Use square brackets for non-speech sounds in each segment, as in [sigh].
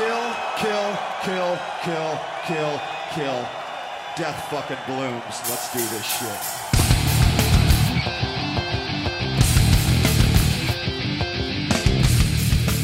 Kill, kill, kill, kill, kill, kill. Death fucking blooms. Let's do this shit.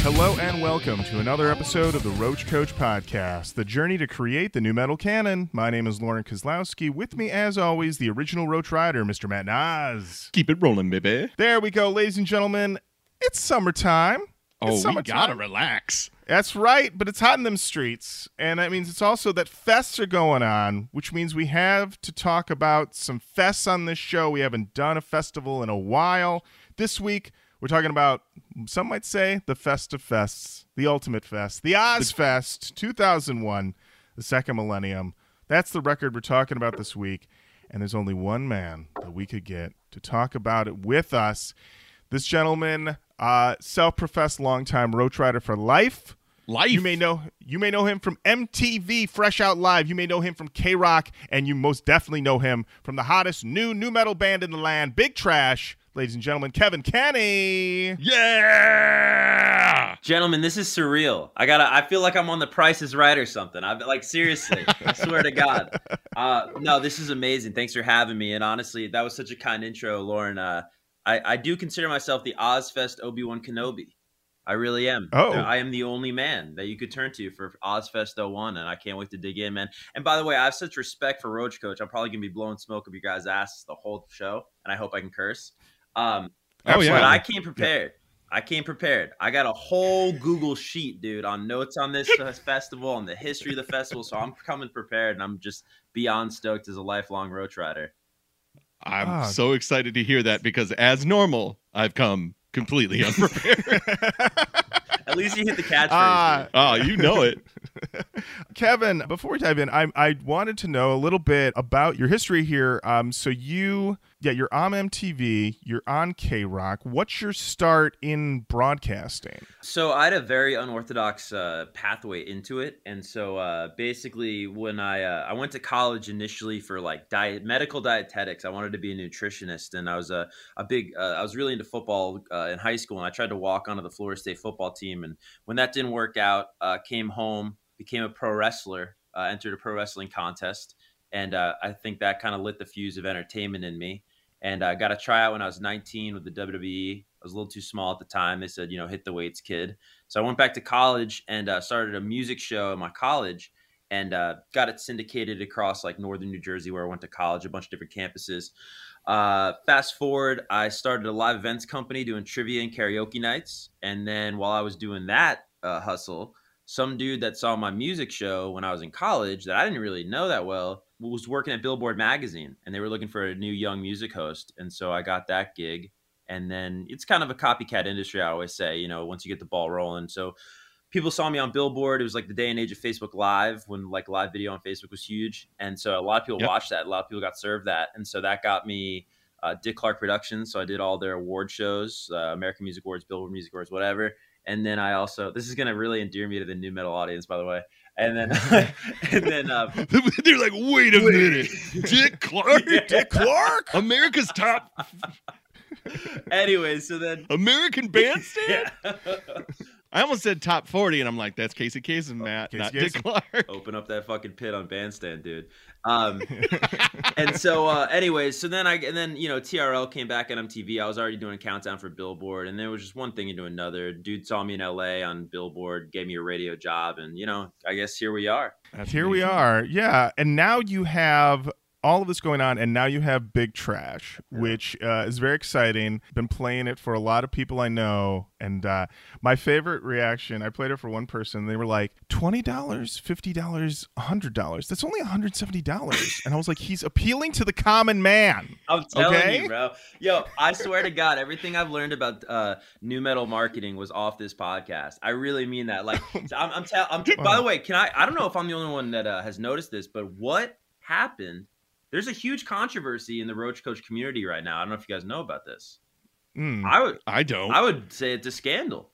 Hello and welcome to another episode of the Roach Koach Podcast, the journey to create the nu metal canon. My name is Lorin Kozlowski. With me, as always, the original Roach Ryder, Mr. Matt Nas. Keep it rolling, baby. There we go, ladies and gentlemen. It's summertime. Oh, It's we gotta relax. That's right, but it's hot in them streets. And that means it's also that fests are going on, which means we have to talk about some fests on this show. We haven't done a festival in a while. This week, we're talking about, some might say, the Fest of Fests, the Ultimate Fest, the Ozzfest 2001, the second millennium. That's the record we're talking about this week. And there's only one man that we could get to talk about it with us. This gentleman, uh, self-professed longtime roach ryder for life. Life. You may know you may know him from MTV Fresh Out Live. You may know him from KROQ, and you most definitely know him from the hottest new nu metal band in the land, Big Trash. Ladies and gentlemen, Kevan Kenney. Yeah. Gentlemen, this is surreal. I gotta. I feel like I'm on The Price is Right or something. I'm like seriously. I swear to God. [laughs] Uh, no, this is amazing. Thanks for having me. And honestly, that was such a kind intro, Lorin. Uh, I, I do consider myself the Ozzfest Obi Wan Kenobi. I really am. Oh. I am the only man that you could turn to for Ozzfest 01, and I can't wait to dig in, man. And by the way, I have such respect for Roach Koach. I'm probably gonna be blowing smoke up your guys' asses the whole show, and I hope I can curse. Um, Oh, yeah. but I came prepared. I came prepared. I got a whole Google sheet, dude, on notes on this [laughs] uh, festival and the history of the festival. So I'm coming prepared, and I'm just beyond stoked as a lifelong roach ryder. I'm Ah. so excited to hear that because, as normal, I've come completely unprepared. [laughs] At least you hit the catchphrase. Ah. oh, you know it. [laughs] Kevan, before we dive in, I I wanted to know a little bit about your history here. Um, so you, yeah, you're on MTV, you're on KROQ. What's your start in broadcasting? So I had a very unorthodox uh, pathway into it, and so uh, basically, when I uh, I went to college initially for like diet medical dietetics, I wanted to be a nutritionist, and I was a a big uh, I was really into football uh, in high school, and I tried to walk onto the Florida State football team, and when that didn't work out, uh, came home, became a pro wrestler, entered a pro wrestling contest, and uh, I think that kind of lit the fuse of entertainment in me. And I got a tryout when I was 19 with the WWE. I was a little too small at the time. They said, you know, hit the weights, kid. So I went back to college and uh, started a music show at my college and uh, got it syndicated across like northern New Jersey, where I went to college, a bunch of different campuses. Uh, fast forward, I started a live events company doing trivia and karaoke nights. And then while I was doing that uh, hustle, some dude that saw my music show when I was in college that I didn't really know that well was working at Billboard magazine and they were looking for a new young music host. And so I got that gig. And then it's kind of a copycat industry, I always say, you know, once you get the ball rolling. So people saw me on Billboard. It was like the day and age of Facebook Live when like live video on Facebook was huge. And so a lot of people Yep. watched that. A lot of people got served that. And so that got me uh, Dick Clark Productions. So I did all their award shows, uh, American Music Awards, Billboard Music Awards, whatever. And then I also, this is going to really endear me to the nu metal audience, by the way. And then, [laughs] and then, uh, [laughs] They're like, wait a minute, Dick [laughs] Clark, Yeah. Dick Clark, America's top anyway, so then, American bandstand. yeah. I almost said top forty, and I'm like, that's Casey Kasem, Matt, Casey not Kasem. Dick Clark. open up that fucking pit on bandstand dude um [laughs] and so uh anyways so then i and then you know trl came back on mtv i was already doing a countdown for billboard and there was just one thing into another dude saw me in la on billboard gave me a radio job and you know i guess here we are That's Here we are. Yeah. And now you have all of this going on, and now you have Big Trash, which uh, is very exciting. Been playing it for a lot of people I know. And uh, my favorite reaction, I played it for one person. They were like, $20, $50, $100. That's only $170. and I was like, he's appealing to the common man. i'm telling Okay. you bro yo i swear to god everything i've learned about uh nu metal marketing was off this podcast i really mean that like [laughs] i'm, I'm, I'm by the way can i i don't know if i'm the only one that uh, has noticed this but what happened there's a huge controversy in the roach koach community right now i don't know if you guys know about this Mm. i would I don't. i would say it's a scandal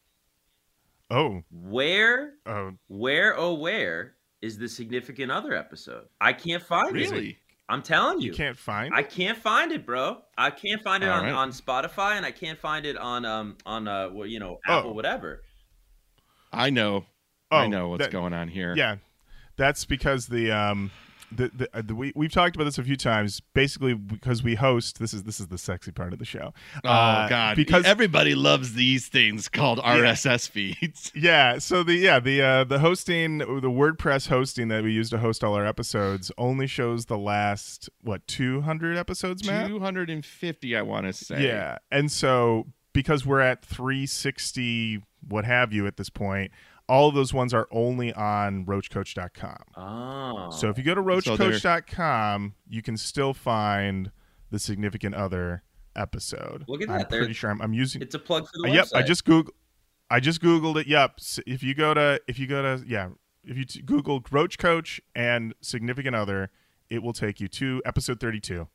Oh. where Oh. where oh where is the significant other episode i can't find it really? i'm telling you, You can't find I it? can't find it, bro. I can't find it All on, right. on Spotify, and I can't find it on um on uh well, you know Oh. Apple whatever. I know. I Oh, know what's that- going on here. Yeah, that's because the um the, the, uh, the we we've talked about this a few times. Basically, because we host. This is this is the sexy part of the show. Oh Uh, God! because everybody loves these things called RSS feeds. [laughs] yeah, so the yeah the uh, the hosting the WordPress hosting that we use to host all our episodes only shows the last what two hundred episodes, Matt. Two hundred and fifty, I want to say. Yeah, and so because we're at 360, what have you, at this point, all of those ones are only on RoachKoach.com. Oh. So if you go to RoachKoach.com, you can still find the significant other episode. Look at I'm that, there- pretty sure I'm, I'm using. it's a plug for the Uh, website. yep, I just Google. I just googled it. Yep. S- If you go to if you go to yeah, if you t- Google Roach Koach and significant other, it will take you to episode 32.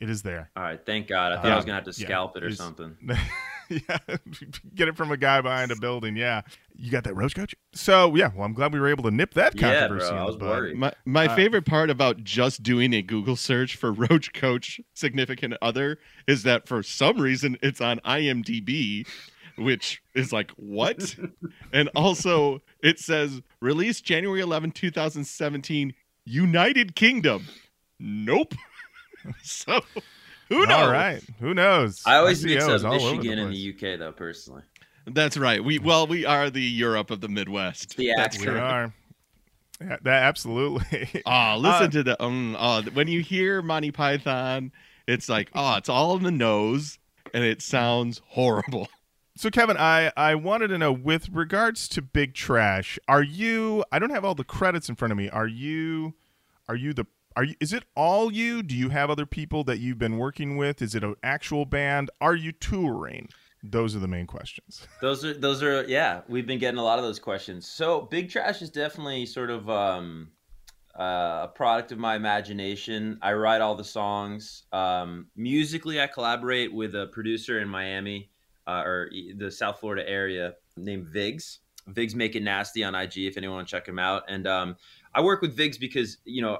It is there. All right, thank God. I thought Yeah. I was gonna have to Yeah, scalp it or something. [laughs] yeah, [laughs] get it from a guy behind a building. Yeah, you got that roach coach. So yeah, well, I'm glad we were able to nip that Yeah, controversy. bro, in I the was bud. worried. My my Uh, favorite part about just doing a Google search for Roach Koach significant other is that for some reason it's on IMDb, which is like what? [laughs] and also it says released January 11, 2017, United Kingdom. Nope. [laughs] so who knows? All right, who knows? I always SEO mix is up all Michigan and place. the UK though, personally. That's right. We well we are the Europe of the Midwest. Yeah, That's accent. We are. Yeah, that absolutely. [laughs] Oh, listen Uh, to the um. Oh, when you hear Monty Python, it's like oh, it's all in the nose, and it sounds horrible. [laughs] So Kevan, I I wanted to know with regards to Big Trash, are you I don't have all the credits in front of me. Are you are you the are you is it all you? Do you have other people that you've been working with? Is it an actual band? Are you touring? Those are the main questions. [laughs] Those are those are yeah. We've been getting a lot of those questions. So Big Trash is definitely sort of um, uh, a product of my imagination. I write all the songs. Um, musically, I collaborate with a producer in Miami uh, or the South Florida area named Vigs. Vigs make it nasty on IG if anyone want to check him out. And um, I work with Vigs because you know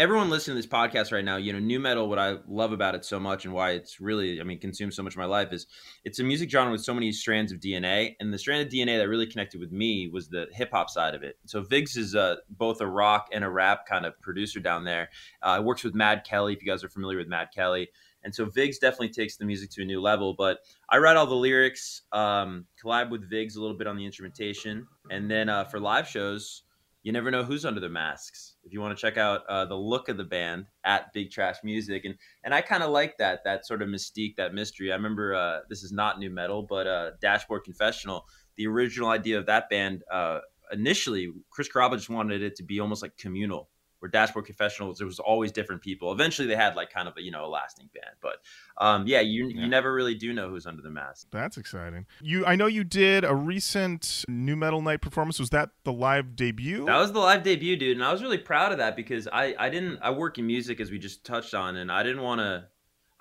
everyone listening to this podcast right now, you know, nu metal, what I love about it so much and why it's really, I mean, consumes so much of my life is it's a music genre with so many strands of DNA. And the strand of DNA that really connected with me was the hip hop side of it. So Viggs is uh, both a rock and a rap kind of producer down there. Uh, works with Mad Kelly, if you guys are familiar with Mad Kelly. And so Viggs definitely takes the music to a new level. But I write all the lyrics, um, collab with Viggs a little bit on the instrumentation. And then uh, for live shows, you never know who's under the masks. If you want to check out uh, the look of the band at Big Trash Music, and and I kind of like that that sort of mystique, that mystery. I remember uh, this is not nu metal, but uh, Dashboard Confessional. The original idea of that band uh, initially, Chris Carrabba just wanted it to be almost like communal, where Dashboard Confessional was there was always different people. Eventually, they had like kind of a you know a lasting band, but um, yeah, you Yeah. you never really do know who's under the mask. That's exciting. You I know you did a recent nu metal night performance. Was that the live debut? That was the live debut, dude, and I was really proud of that because I I didn't I work in music as we just touched on, and I didn't want to.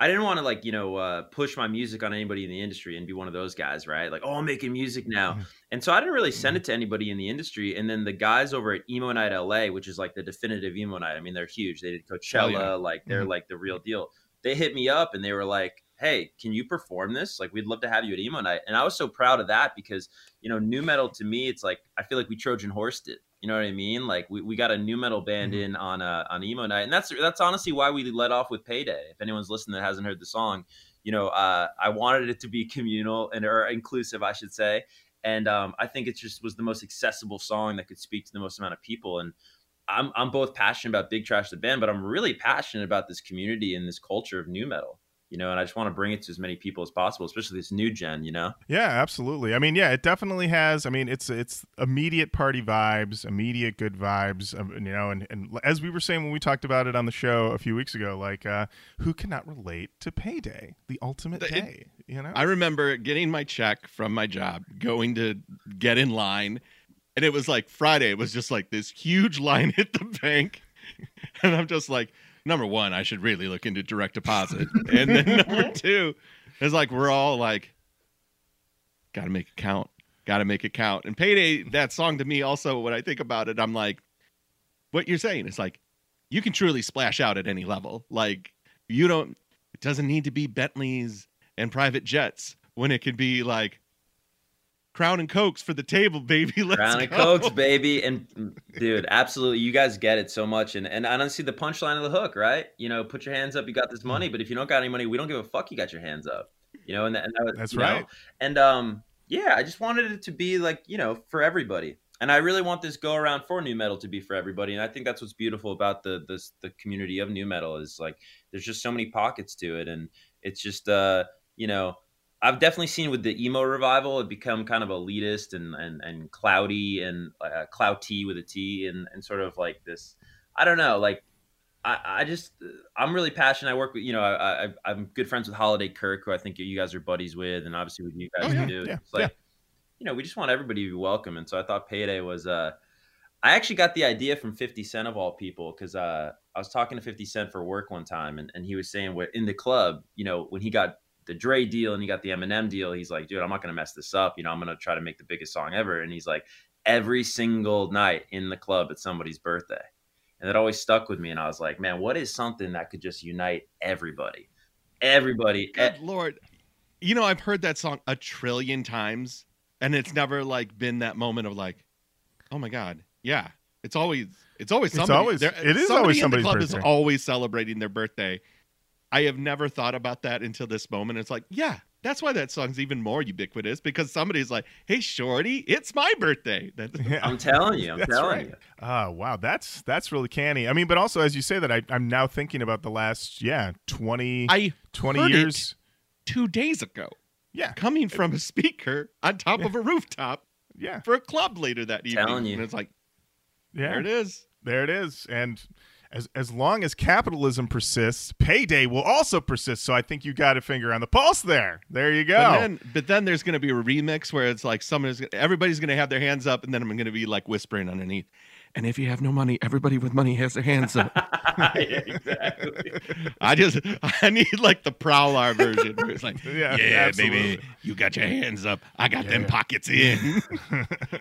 I didn't want to like you know uh, push my music on anybody in the industry and be one of those guys, right? Like, oh, I'm making music now, Mhm. and so I didn't really send it to anybody in the industry. And then the guys over at Emo Night LA, which is like the definitive emo night. I mean, they're huge. They did Coachella, yeah. like they're Mhm. like the real deal. They hit me up and they were like, "Hey, can you perform this? Like, we'd love to have you at Emo Night." And I was so proud of that because you know, nu metal to me, it's like I feel like we Trojan horsed it. You know what I mean? Like we, we got a nu metal band Mhm. in on uh, on emo night, and that's that's honestly why we let off with Payday. If anyone's listening that hasn't heard the song, you know, uh, I wanted it to be [laughs] communal and or inclusive, I should say, and um, I think it just was the most accessible song that could speak to the most amount of people. And I'm I'm both passionate about Big Trash the band, but I'm really passionate about this community and this culture of nu metal. You know, and I just want to bring it to as many people as possible, especially this new gen. You know. Yeah, absolutely. I mean, yeah, it definitely has. I mean, it's it's immediate party vibes, immediate good vibes. um, You know, and and as we were saying when we talked about it on the show a few weeks ago, like uh, who cannot relate to payday, the ultimate It- day? You know, I remember getting my check from my job, going to get in line, and it was like Friday. It was just like this huge [laughs] line at the bank, and I'm just like, number one, I should really look into direct deposit, and then [laughs] number [laughs] two, it's like we're all like, got to make it count, got to make it count. And payday, that song to me, also when I think about it, I'm like, what you're saying is like, you can truly splash out at any level. Like you don't. It doesn't need to be Bentleys and private jets when it could be like Crown and Cokes for the table, baby. [laughs] Let's Crown and go. Cokes, baby. And mm, dude, absolutely, you guys get it so much. And and honestly, the punchline of the hook, right? You know, put your hands up. You got this money, but if you don't got any money, we don't give a fuck. You got your hands up. You know, and, that, and that was, That's you know, right. And um, yeah, I just wanted it to be like you know for everybody. And I really want this go around for nu metal to be for everybody. And I think that's what's beautiful about the this the community of nu metal is like there's just so many pockets to it, and it's just uh you know I've definitely seen with the emo revival, it become kind of elitist and and and cloudy and uh, clouty with a T and and sort of like this. I don't know, like I, I just I'm really passionate. I work with you know I, I I'm good friends with Holiday Kirk, who I think you guys are buddies with, and obviously with you guys Oh, yeah, yeah, it's like yeah. you know we just want everybody to be welcome, and so I thought Payday was uh I actually got the idea from 50 Cent of all people because uh, I was talking to 50 Cent for work one time, and, and he was saying what in the club, you know, when he got the Dre deal and he got the Eminem deal, he's like, dude, I'm not gonna mess this up. You know, I'm gonna try to make the biggest song ever. And he's like, every single night in the club, it's somebody's birthday, and it always stuck with me. And I was like, man, what is something that could just unite everybody, everybody? Good Eh, lord. You know, I've heard that song a trillion times, and it's never like been that moment of like, oh my god, yeah. It's always it's always It's always- there- it is somebody always in the club birthday. is always celebrating their birthday. I have never thought about that until this moment. It's like, yeah, that's why that song's even more ubiquitous because somebody's like, "Hey, shorty, it's my birthday." [laughs] Yeah. I'm telling you, I'm That's telling right. you. Oh wow, that's that's really canny. I mean, but also as you say that, I, I'm now thinking about the last yeah 20, I 20 heard it years. two days ago, Yeah, coming from a speaker on top of a rooftop yeah, for a club later that evening. Telling you. And it's like, yeah. there it is. There it is. And as as long as capitalism persists, payday will also persist. So I think you got a finger on the pulse there. There you go. But then, but then there's going to be a remix where it's like someone's, everybody's going to have their hands up, and then I'm going to be like whispering underneath. And if you have no money, everybody with money has their hands up. yeah, [laughs] exactly. I just, I need like the Prowler version. Where it's like, Yeah, yeah, baby, you got your hands up. I got them pockets in. [laughs]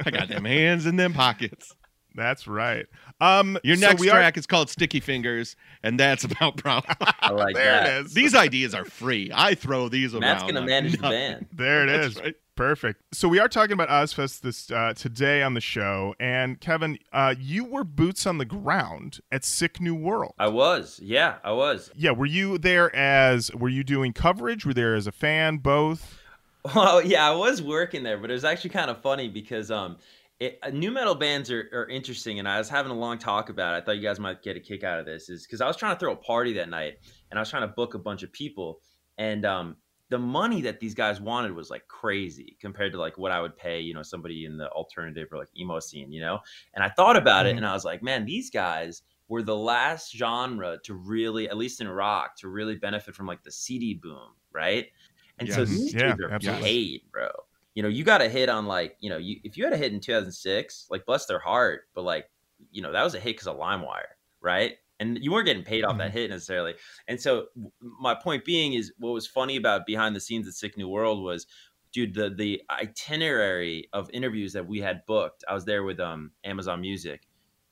I got them hands in them pockets. That's right. Um, Your so next are- track is called Sticky Fingers, and that's about Prowler. [laughs] I like there that. it is. these ideas are free. I throw these around. Matt's gonna like manage the band. [laughs] There it That's is. right. Perfect. So we are talking about Ozzfest this uh, today on the show, and Kevan, uh, you were boots on the ground at Sick New World. I was, yeah, I was. yeah, were you there as? Were you doing coverage? Were there as a fan? Both. Well, [laughs] yeah, I was working there, but it was actually kind of funny because um, it, uh, nu metal bands are, are interesting, and I was having a long talk about it. I thought you guys might get a kick out of this, is because I was trying to throw a party that night, and I was trying to book a bunch of people, and um, the money that these guys wanted was like crazy compared to like what I would pay, you know, somebody in the alternative or like emo scene, you know. And I thought about it, Mhm. and I was like, man, these guys were the last genre to really, at least in rock, to really benefit from like the CD boom, right? And so Yes. these Yeah, dudes are absolutely. paid, bro. You know, you got a hit on like, you know, you if you had a hit in 2006, like bless their heart, but like, you know, that was a hit because of LimeWire, right? And you weren't getting paid off that hit necessarily. And so my point being is what was funny about behind the scenes at Sick New World was, dude, the the itinerary of interviews that we had booked. I was there with um Amazon Music.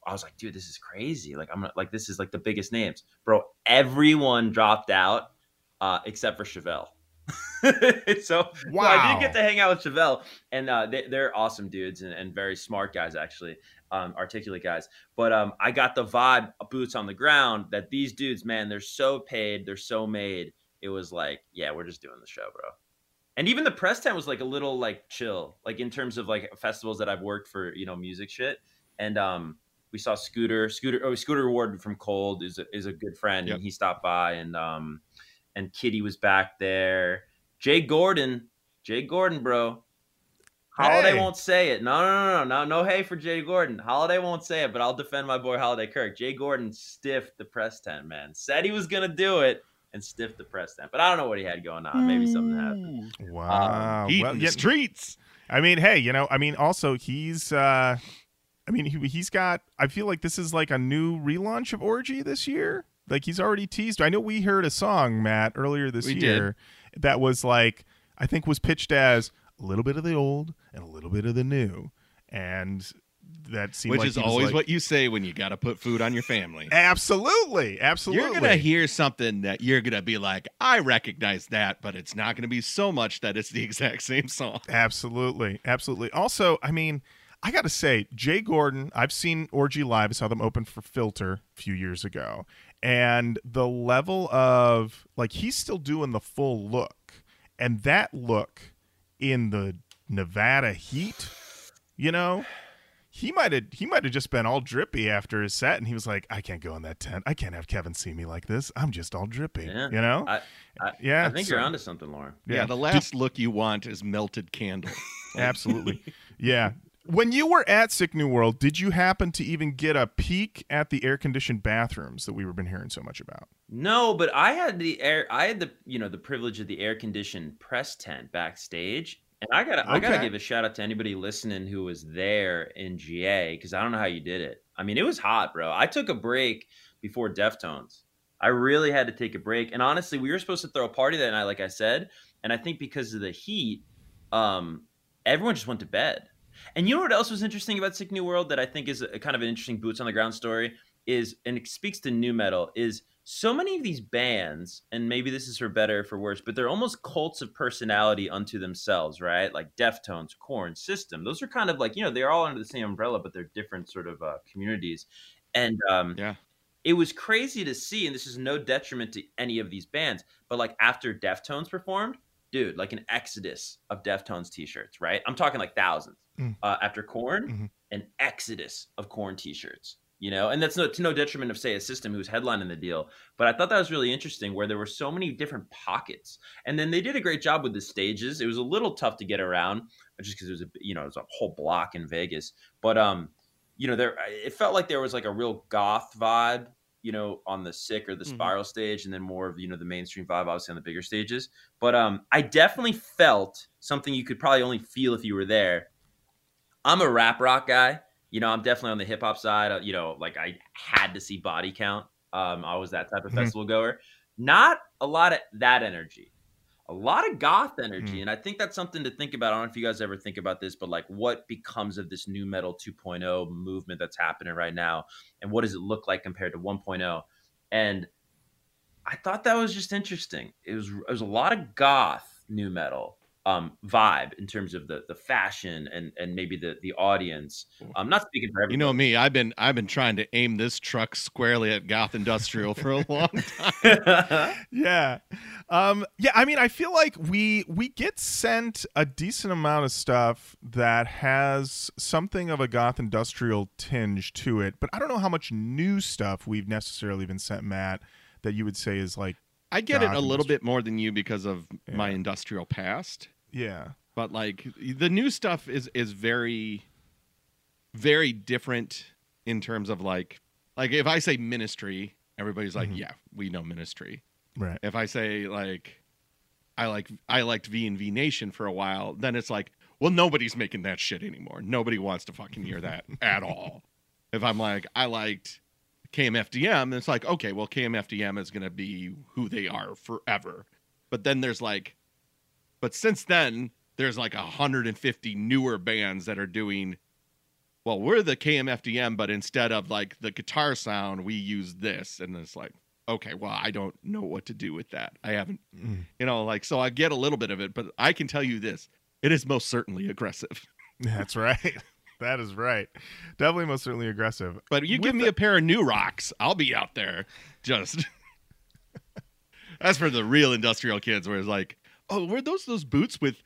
I was like, dude, this is crazy. Like I'm not, like this is like the biggest names, bro. Everyone dropped out uh, except for Chevelle. [laughs] so, so I did get to hang out with Chevelle, and uh, they, they're awesome dudes and, and very smart guys, actually, um, articulate guys. But um, I got the vibe, boots on the ground, that these dudes, man, they're so paid, they're so made. It was like, yeah, we're just doing the show, bro. And even the press tent was like a little like chill, like in terms of like festivals that I've worked for, you know, music shit. And um, we saw Scooter, Scooter, oh, Scooter Ward from Cold is a, is a good friend, Yep. and he stopped by, and um, and Kittie was back there. Jay Gordon, Jay Gordon, bro. Holiday Hey. won't say it. No, no, no, no, no, no. Hey for Jay Gordon. Holiday won't say it, but I'll defend my boy Holiday Kirk. Jay Gordon stiffed the press tent, man. Said he was gonna do it and stiffed the press tent, but I don't know what he had going on. Maybe something happened. Wow. Heat Well, in yeah, the streets. I mean, hey, you know, I mean, also he's, uh I mean, he, he's got. I feel like this is like a new relaunch of Orgy this year. Like he's already teased. I know we heard a song, Matt, earlier this We did. year that was like I think was pitched as a little bit of the old and a little bit of the new, and that seemed Which like is always like- what you say when you got to put food on your family. Absolutely, absolutely. You're gonna hear something that you're gonna be like, I recognize that, but it's not gonna be so much that it's the [laughs] exact same song. Absolutely, absolutely. Also, I mean, I got to say, Jay Gordon. I've seen Orgy live. I saw them open for Filter a few years ago, and the level of like he's still doing the full look, and that look in the Nevada heat, you know. He might have he might have just been all drippy after his set, and he was like, "I can't go in that tent. I can't have Kevan see me like this. I'm just all drippy." Yeah. You know? I, I, yeah, I think so- you're onto something, Lorin. Yeah, the last look you want is melted candle. Absolutely. yeah. When you were at Sick New World, did you happen to even get a peek at the air conditioned bathrooms that we've been hearing so much about? No, but I had the air. I had the you know the privilege of the air conditioned press tent backstage, and I gotta I gotta give a shout out to anybody listening who was there in GA because I don't know how you did it. I mean, it was hot, bro. I took a break before Deftones. I really had to take a break, and honestly, we were supposed to throw a party that night, like I said, and I think because of the heat, um, everyone just went to bed. And you know what else was interesting about Sick New World that I think is a kind of an interesting boots on the ground story is, and it speaks to nu metal, is so many of these bands, and maybe this is for better or for worse, but they're almost cults of personality unto themselves, right? Like Deftones, Korn, System. Those are kind of like, you know, they're all under the same umbrella, but they're different sort of uh, communities. And um, Yeah. it was crazy to see, and this is no detriment to any of these bands, but like after Deftones performed, dude, like an exodus of Deftones t-shirts, right? I'm talking like thousands. Mm. Uh, after Korn, Mhm. an exodus of Korn t-shirts. You know, and that's no to no detriment of say a system who's headlining the deal, but I thought that was really interesting where there were so many different pockets, and then they did a great job with the stages. It was a little tough to get around, just because it was a you know it was a whole block in Vegas, but um, you know there it felt like there was like a real goth vibe, you know, on the sick or the Mhm. spiral stage, and then more of you know the mainstream vibe, obviously on the bigger stages. But um, I definitely felt something you could probably only feel if you were there. I'm a rap rock guy. You know, I'm definitely on the hip hop side. Uh, You know, like I had to see Body Count. Um, I was that type of Mhm. festival goer. Not a lot of that energy. A lot of goth energy, Mm. and I think that's something to think about. I don't know if you guys ever think about this, but like, what becomes of this nu metal 2.0 movement that's happening right now, and what does it look like compared to 1.0? And I thought that was just interesting. It was it was a lot of goth nu metal um, vibe in terms of the the fashion and and maybe the the audience. I'm not speaking for everyone. You know me, I've been I've been trying to aim this truck squarely at Goth Industrial for a long [laughs] time. yeah um yeah i mean i feel like we we get sent a decent amount of stuff that has something of a goth industrial tinge to it but i don't know how much new stuff we've necessarily been sent matt that you would say is like I get it a little Industri- bit more than you because of my industrial past. Yeah. But like the new stuff is is very very different in terms of like like if i say ministry everybody's like Mhm. yeah we know ministry. Right. If i say like i like i liked VNV Nation for a while then it's like well nobody's making that shit anymore. Nobody wants to fucking hear that [laughs] at all. If i'm like i liked kmfdm it's like okay well kmfdm is going to be who they are forever. But then there's like but since then there's like 150 newer bands that are doing well we're the kmfdm but instead of like the guitar sound we use this. And it's like okay well i don't know what to do with that. I haven't Mm. you know like so i get a little bit of it but i can tell you this it is most certainly aggressive. [laughs] That's right. [laughs] That is right. Definitely most certainly aggressive. But you give With me a pair of new rocks i'll be out there just [laughs] that's for the real industrial kids where it's like oh were those those boots with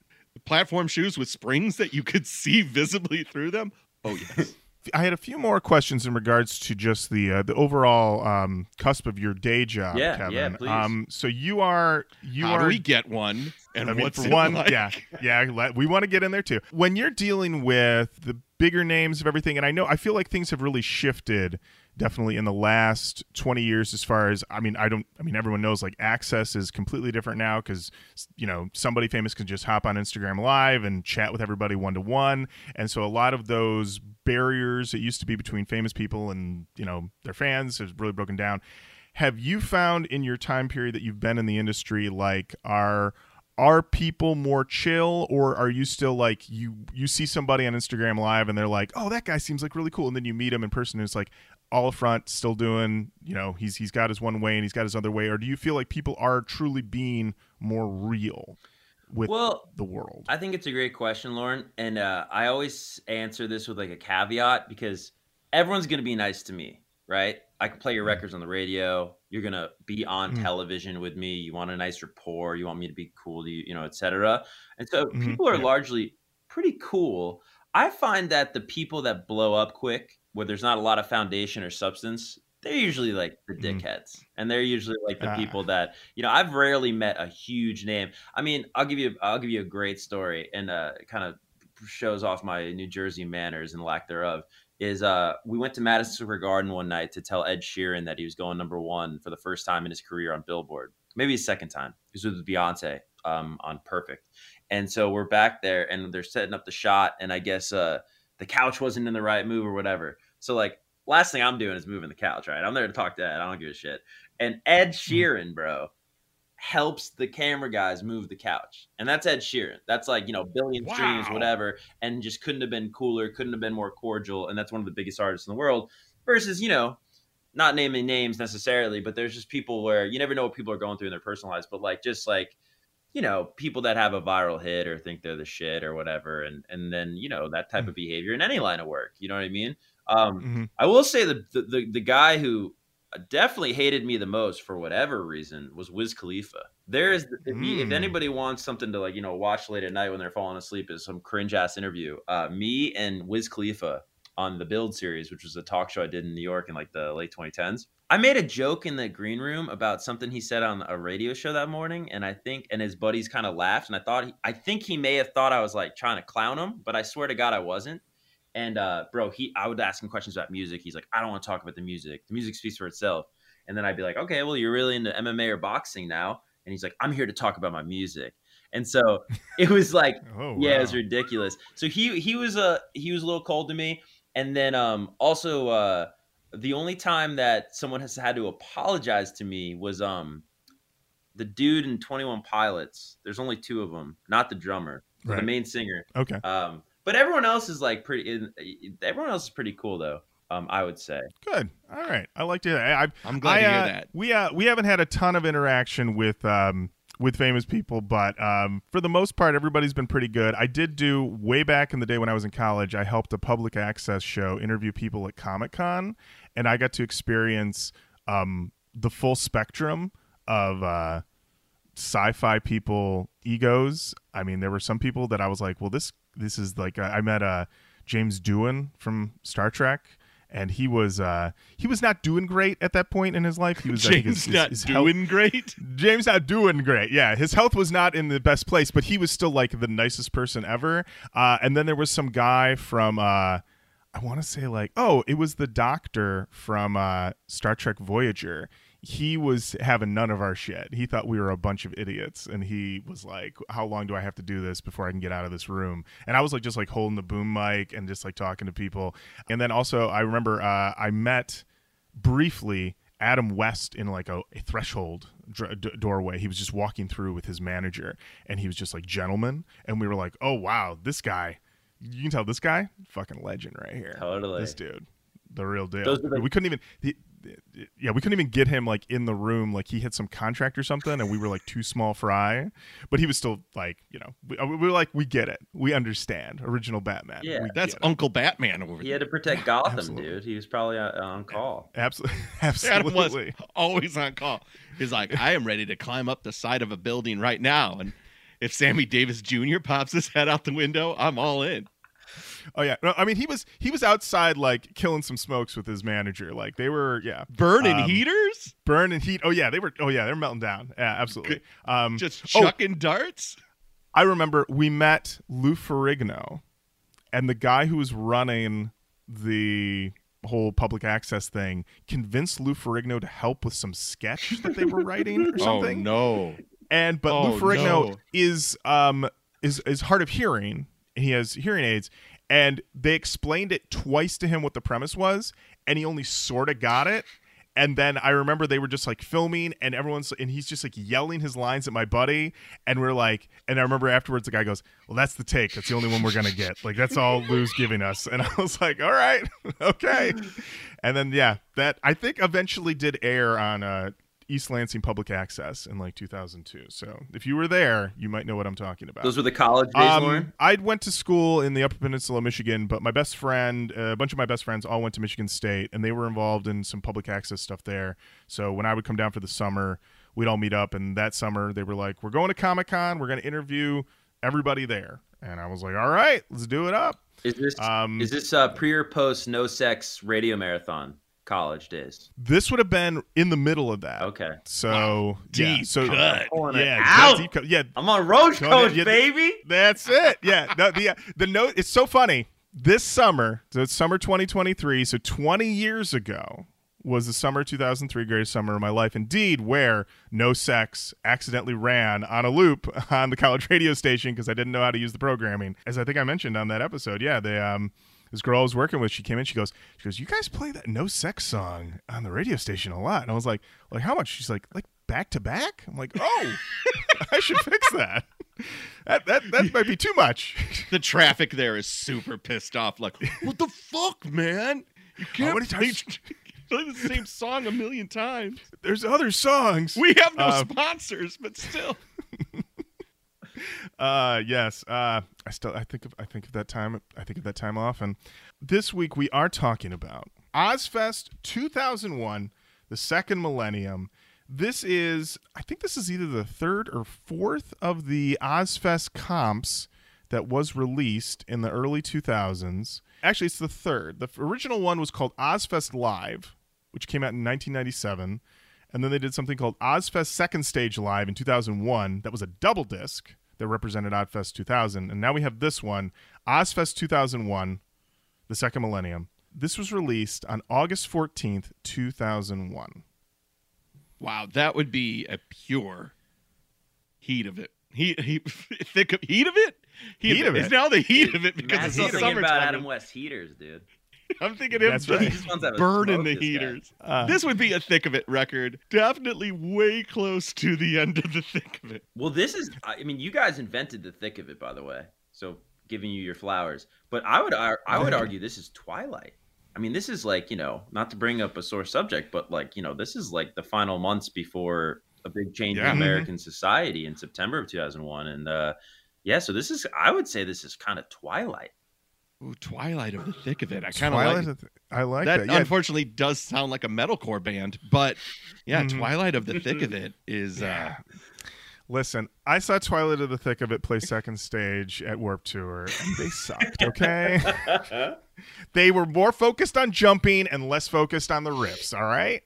platform shoes with springs that you could see visibly through them oh yes [laughs] I had a few more questions in regards to just the uh, the overall um, cusp of your day job, Yeah, Kevan. yeah, please. Um, so you are you how are do we get one and I mean, what's for it one, like? yeah, yeah, let- we want to get in there too. When you're dealing with the bigger names of everything, and I know I feel like things have really shifted definitely in the last 20 years as far as I mean, I don't I mean everyone knows like access is completely different now cuz you know, somebody famous can just hop on Instagram live and chat with everybody one to one. And so a lot of those barriers that used to be between famous people and, you know, their fans has really broken down. Have you found in your time period that you've been in the industry like are are people more chill or are you still like you you see somebody on Instagram live and they're like, "Oh, that guy seems like really cool." And then you meet him in person and it's like all front, still doing, you know, he's he's got his one way and he's got his other way or do you feel like people are truly being more real with Well, the world? I think it's a great question, Lorin, and uh, I always answer this with like a caveat because everyone's gonna be nice to me, right? I can play your records on the radio. You're gonna be on Mm. television with me. You want a nice rapport. You want me to be cool to you, you know, etc. And so Mhm, people are yeah. largely pretty cool. I find that the people that blow up quick, where there's not a lot of foundation or substance, they're usually like the Mhm. dickheads, and they're usually like the Ah. people that you know. I've rarely met a huge name. I mean, I'll give you I'll give you a great story, and uh, kind of shows off my New Jersey manners and lack thereof. Is uh, we went to Madison Square Garden one night to tell Ed Sheeran that he was going number one for the first time in his career on Billboard, maybe his second time. He was with Beyonce um, on Perfect, and so we're back there and they're setting up the shot, and I guess uh, the couch wasn't in the right move or whatever. So like, last thing I'm doing is moving the couch, right? I'm there to talk to Ed. I don't give a shit. And Ed mm-hmm. Sheeran, bro, helps the camera guys move the couch. And that's Ed Sheeran. That's like, you know, billion streams, Wow. whatever, and just couldn't have been cooler, couldn't have been more cordial. And that's one of the biggest artists in the world. Versus, you know, not naming names necessarily, but there's just people where you never know what people are going through in their personal lives, but like just like you know, people that have a viral hit or think they're the shit or whatever, and and then you know that type of behavior in any line of work. You know what I mean? Um, Mhm. I will say the, the the guy who definitely hated me the most for whatever reason was Wiz Khalifa. There is if, you- if Mm. anybody wants something to like you know watch late at night when they're falling asleep is some cringe ass interview. Uh, me and Wiz Khalifa on the Build series, which was a talk show I did in New York in like the late 2010s. I made a joke in the green room about something he said on a radio show that morning, and I think and his buddies kind of laughed, and I thought he, I think he may have thought I was like trying to clown him, but I swear to God I wasn't. And uh, bro, he I would ask him questions about music. He's like, I don't want to talk about the music. The music speaks for itself. And then I'd be like, okay, well, you're really into MMA or boxing now. And he's like, I'm here to talk about my music. And so it was [laughs] like, Oh, yeah, wow. it's ridiculous. So he he was a he was a little cold to me. And then um also uh the only time that someone has had to apologize to me was um the dude in 21 Pilots. There's only two of them, not the drummer, but the main singer. Okay. Um but everyone else is like pretty everyone else is pretty cool though. Um I would say. Good. All right. I like to hear. I, I'm glad I, to hear uh, that. We uh, we haven't had a ton of interaction with um with famous people, but um for the most part, everybody's been pretty good. I did do way back in the day when I was in college. I helped a public access show interview people at Comic Con, and I got to experience um the full spectrum of uh sci-fi people egos. I mean, there were some people that I was like, well, this this is like I met uh James Doohan from Star Trek. And he was uh, he was not doing great at that point in his life. He was James his- his- not his health- doing great. James not doing great. Yeah, his health was not in the best place, but he was still like the nicest person ever. Uh, and then there was some guy from uh, I want to say like oh, it was the doctor from uh, Star Trek Voyager. He was having none of our shit. He thought we were a bunch of idiots, and he was like, "How long do I have to do this before I can get out of this room?" And I was like, just like holding the boom mic and just like talking to people. And then also, I remember uh, I met briefly Adam West in like a, a threshold d- doorway. He was just walking through with his manager, and he was just like, "Gentlemen," and we were like, "Oh wow, this guy." You can tell this guy, fucking legend right here. Totally. this dude, the real deal. The- we couldn't even. He, yeah, we couldn't even get him like in the room. Like he had some contract or something, and we were like too small fry. But he was still like, you know, we, we were like, we get it, we understand. Original Batman. Yeah. we That's get it. Uncle Batman over He there. He had to protect Gotham, absolutely. dude. He was probably uh, on call. Absolutely, [laughs] [laughs] absolutely, Adam was always on call. He's like, I am ready to climb up the side of a building right now. And if Sammy Davis Jr. pops his head out the window, I'm all in. Oh yeah, no, I mean he was he was outside like killing some smokes with his manager. Like they were, yeah, Burning Um, heaters? burning heat. Oh yeah, they were. Oh yeah, they're melting down. Yeah, absolutely. Um, Just oh, chucking darts? I remember we met Lou Ferrigno, and the guy who was running the whole public access thing convinced Lou Ferrigno to help with some sketch that they were writing or [laughs] something. Oh no. And but Lou Oh, Ferrigno no. is um is is hard of hearing. He has hearing aids, and they explained it twice to him what the premise was, and he only sort of got it. And then I remember they were just like filming, and everyone's and he's just like yelling his lines at my buddy, and we're like, and I remember afterwards the guy goes, "Well, that's the take. That's the only one we're gonna get. Like that's all Lou's giving us." And [laughs] I was like, "All right, [laughs] okay." And then yeah, that I think eventually did air on uh, East Lansing Public Access in like 2002. So if you were there, you might know what I'm talking about. Those were the college days, Um, Lorin. I went to school in the Upper Peninsula of Michigan, but my best friend, uh, a bunch of my best friends, all went to Michigan State, and they were involved in some public access stuff there. So when I would come down for the summer, we'd all meet up, and that summer they were like, "We're going to Comic Con. We're going to interview everybody there," and I was like, "All right, let's do it up." Is this Um, is this uh, pre or post no sex radio marathon college days? this would have been in the middle of that. Okay, So yeah, Deep so cut. Yeah, out. deep cut. yeah, I'm on road coach, ahead, you- baby. That's it. Yeah. [laughs] No, the the note. It's so funny. This summer, so it's summer 2023. So 20 years ago was the summer 2003 greatest summer of my life. Indeed, where no sex accidentally ran on a loop [laughs] on the college radio station because I didn't know how to use the programming. As I think I mentioned on that episode. Yeah. They um. This girl I was working with, she came in. She goes, "She goes, you guys play that no sex song on the radio station a lot." And I was like, "Like how much?" She's like, "Like back to back." I'm like, "Oh, [laughs] I should fix that." That, that that might be too much. The traffic there is super pissed off. Like, what the fuck, man? You can't many play, times- [laughs] play the same song a million times. There's other songs. We have no Um, sponsors, but still. Uh yes. Uh I still I think of I think of that time I think of that time often. This week we are talking about Ozzfest 2001, the second millennium. This is I think this is either the third or fourth of the Ozzfest comps that was released in the early 2000s. Actually, it's the third. The original one was called Ozzfest Live, which came out in 1997. And then they did something called Ozzfest Second Stage Live in 2001. That was a double disc that represented Ozzfest 2000. And now we have this one, Ozzfest 2001, the second millennium. This was released on August 14th, 2001. Wow, that would be a pure heat of it. Heat, heat, [laughs] thick of heat of it. Heat of It's it. now the heat of it because Matt's it's still the thinking about. Adam West heaters, dude. [laughs] I'm thinking him That's right. Just wants to burning the heaters. Uh, this would be a thick of it record. Definitely way close to the end of the thick of it. Well, this is. I mean, you guys invented the thick of it, by the way. So giving you your flowers. But I would. I, I would argue this is Twilight. I mean, this is like you know, not to bring up a sore subject, but like you know, this is like the final months before a big change Yeah. in American society in September of 2001, and uh, yeah, so this is. I would say this is kind of Twilight. Ooh, Twilight of the thick of it. I kind of like of- I like that. that. Yeah, unfortunately, does sound like a metalcore band, but yeah, Mhm. Twilight of the thick of it is. Yeah. Uh, Listen, I saw Twilight of the Thick of It play second stage at Warp Tour, and they sucked. Okay, [laughs] they were more focused on jumping and less focused on the riffs. All right.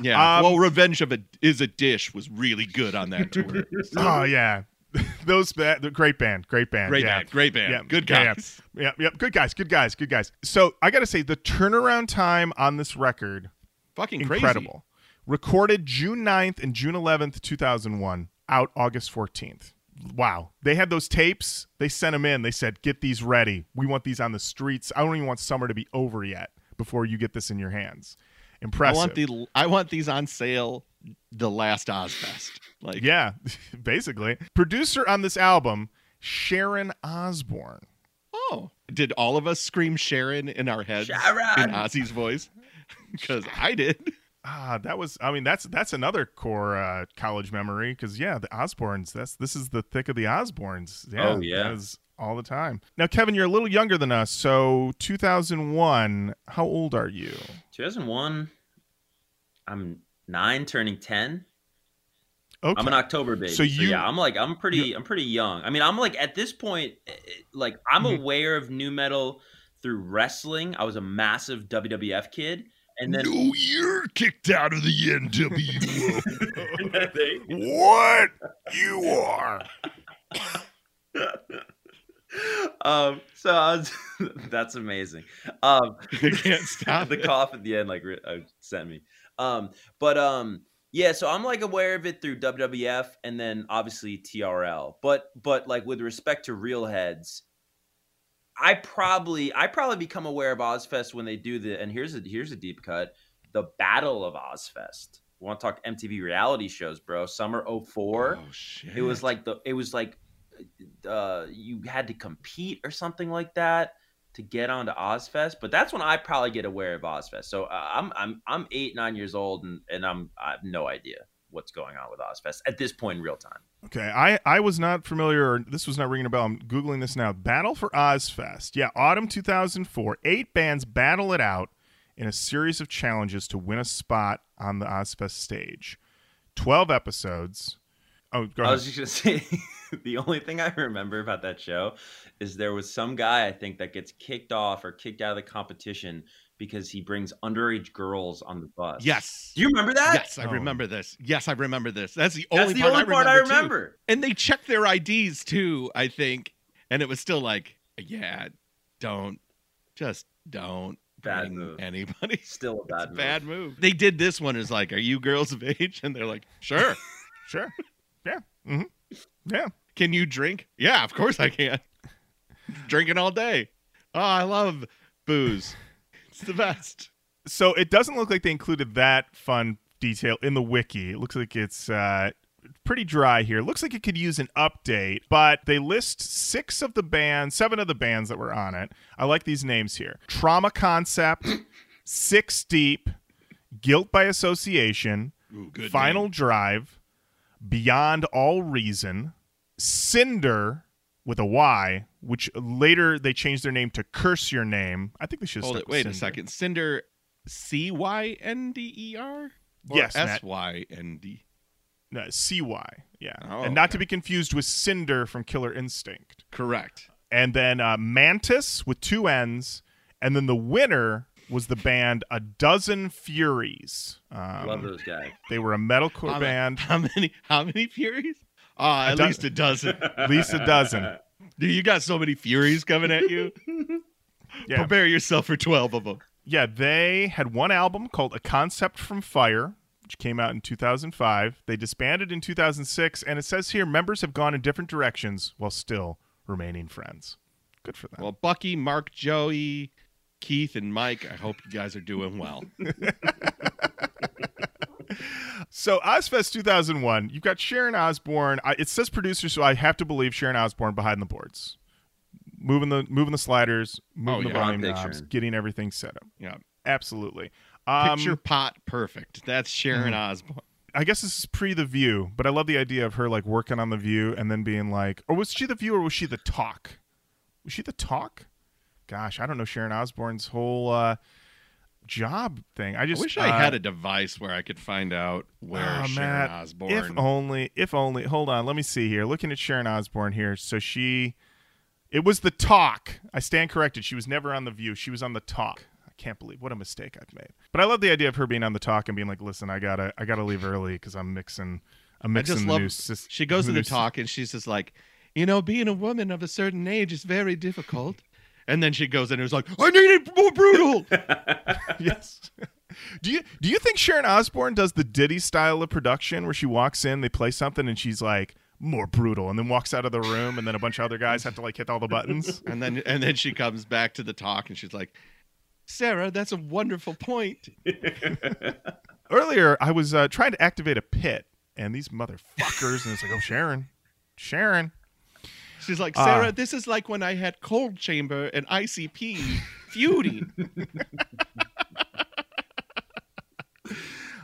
yeah. Um, well, Revenge of a is a Dish was really good on that tour. [laughs] Oh yeah, [laughs] those the great band, great band, Great yeah. band, great band, Yeah, good yeah, yeah. guys. Yeah, yeah, good guys, good guys, good guys. So I got to say, the turnaround time on this record, Fucking crazy. incredible. Recorded June 9th and June 11th, 2001, out August 14th. Wow. They had those tapes. They sent them in. They said, get these ready. We want these on the streets. I don't even want summer to be over yet before you get this in your hands. I Impressive. want the I want these on sale. The last Ozzfest, like yeah, [laughs] basically. Producer on this album, Sharon Osbourne. Oh, did all of us scream Sharon in our heads Sharon! in Ozzy's voice? [laughs] Because I did. Ah, that was. I mean, that's that's another core uh, college memory because yeah, the Osbournes. That's this is the thick of the Osbournes. Yeah, Oh, yeah. that is all the time. Now, Kevan, you're a little younger than us. So, 2001. How old are you? 2001. I'm nine, turning ten. Okay. I'm an October baby. So So, yeah, I'm like I'm pretty I'm pretty young. I mean, I'm like at this point eh, eh, like I'm Mhm. aware of nu metal through wrestling. I was a massive WWF kid and then you're kicked out of the NWO. [laughs] what you are? [laughs] um so I was [laughs] that's amazing. Um I can't stop the it. cough at the end like uh, sent me. Um but um yeah, so I'm like aware of it through WWF and then obviously TRL. But but like with respect to real heads, I probably I probably become aware of Ozzfest when they do the and here's a here's a deep cut, the Battle of Ozzfest. We want to talk MTV reality shows, bro. Summer 04. Oh shit! It was like the it was like uh you had to compete or something like that to get onto Ozzfest. But that's when I probably get aware of Ozzfest. So uh, I'm I'm I'm eight nine years old and and I'm I have no idea what's going on with Ozzfest at this point in real time. Okay, I, I was not familiar, or this was not ringing a bell. I'm Googling this now. Battle for Ozzfest. Yeah, autumn 2004. Eight bands battle it out in a series of challenges to win a spot on the Ozzfest stage. 12 episodes. Oh, go I was just gonna [laughs] say the only thing I remember about that show is there was some guy I think that gets kicked off or kicked out of the competition because he brings underage girls on the bus. yes. Do you remember that? Yes, I Oh. remember this. Yes, I remember this. That's the That's only the part, only I, part I remember, too. remember. And they checked their IDs too, I think. And it was still like, yeah, don't, just don't Bad bring move. anybody. Still a [laughs] bad a move. bad move. They did this one as like, are you girls of age? And they're like, sure. Sure. Yeah. hmm Yeah. can you drink? Yeah, of course I can. Drinking all day. Oh, I love booze. It's the best. So it doesn't look like they included that fun detail in the wiki. It looks like it's uh, pretty dry here. Looks like it could use an update, but they list six of the bands, seven of the bands that were on it. I like these names here Trauma Concept, Six Deep, Guilt by Association, Ooh. Final name. Drive, Beyond All Reason, Cinder with a Y, which later they changed their name to Curse Your Name. I think they should Hold it. Wait a second. Cinder, C Y N D E R. Yes. S Y N D. No, CY, yeah. Oh, and not to be confused with Cinder from Killer Instinct. Correct. And then uh, Mantis with two N's. And then the winner was the band A Dozen Furies. Um, Love those guys. They were a metalcore How, band, how many? How many Furies? Uh, at do- least a dozen. [laughs] at least a dozen. Dude, you got so many Furies coming at you. [laughs] Yeah. Prepare yourself for twelve of them. Yeah, they had one album called A Concept from Fire, which came out in 2005. They disbanded in 2006, and it says here members have gone in different directions while still remaining friends. Good for them. Well, Bucky, Mark, Joey, Keith, and Mike. I hope you guys are doing well. [laughs] So Ozzfest 2001, you've got Sharon Osbourne. I, it says producer, so I have to believe Sharon Osbourne behind the boards, moving the moving the sliders, moving Oh, the volume knobs, picturing. getting everything set up. Yeah. Absolutely. Um, Picture pot perfect. That's Sharon Mm-hmm. Osbourne. I guess this is pre The View, but I love the idea of her like working on The View and then being like, or was she The View or was she The Talk? Was she The Talk? Gosh, I don't know Sharon Osbourne's whole uh, job thing. I I just wish I uh, had a device where I could find out where Oh, Sharon Matt, Osbourne. If only, if only. Hold on, let me see here. Looking at Sharon Osbourne here. So she, it was the talk. I stand corrected. She was never on the View. She was on the talk. I can't believe what a mistake I've made. But I love the idea of her being on the talk and being like, "Listen, I gotta, I gotta leave early because I'm mixing, I'm I mixing just the love. new she goes to the talk and she's just like, you know, being a woman of a certain age is very difficult. And then she goes in and is like, I need it more brutal. [laughs] yes. do you do you think Sharon Osbourne does the Diddy style of production where she walks in, they play something, and she's like more brutal, and then walks out of the room, and then a bunch of other guys have to like hit all the buttons? [laughs] and then and then she comes back to the talk and she's like, Sarah, that's a wonderful point. [laughs] Earlier, I was uh, trying to activate a pit, and these motherfuckers, and it's like, oh Sharon, Sharon. She's like, Ah. Sarah, this is like when I had Coal Chamber and ICP feuding. [laughs]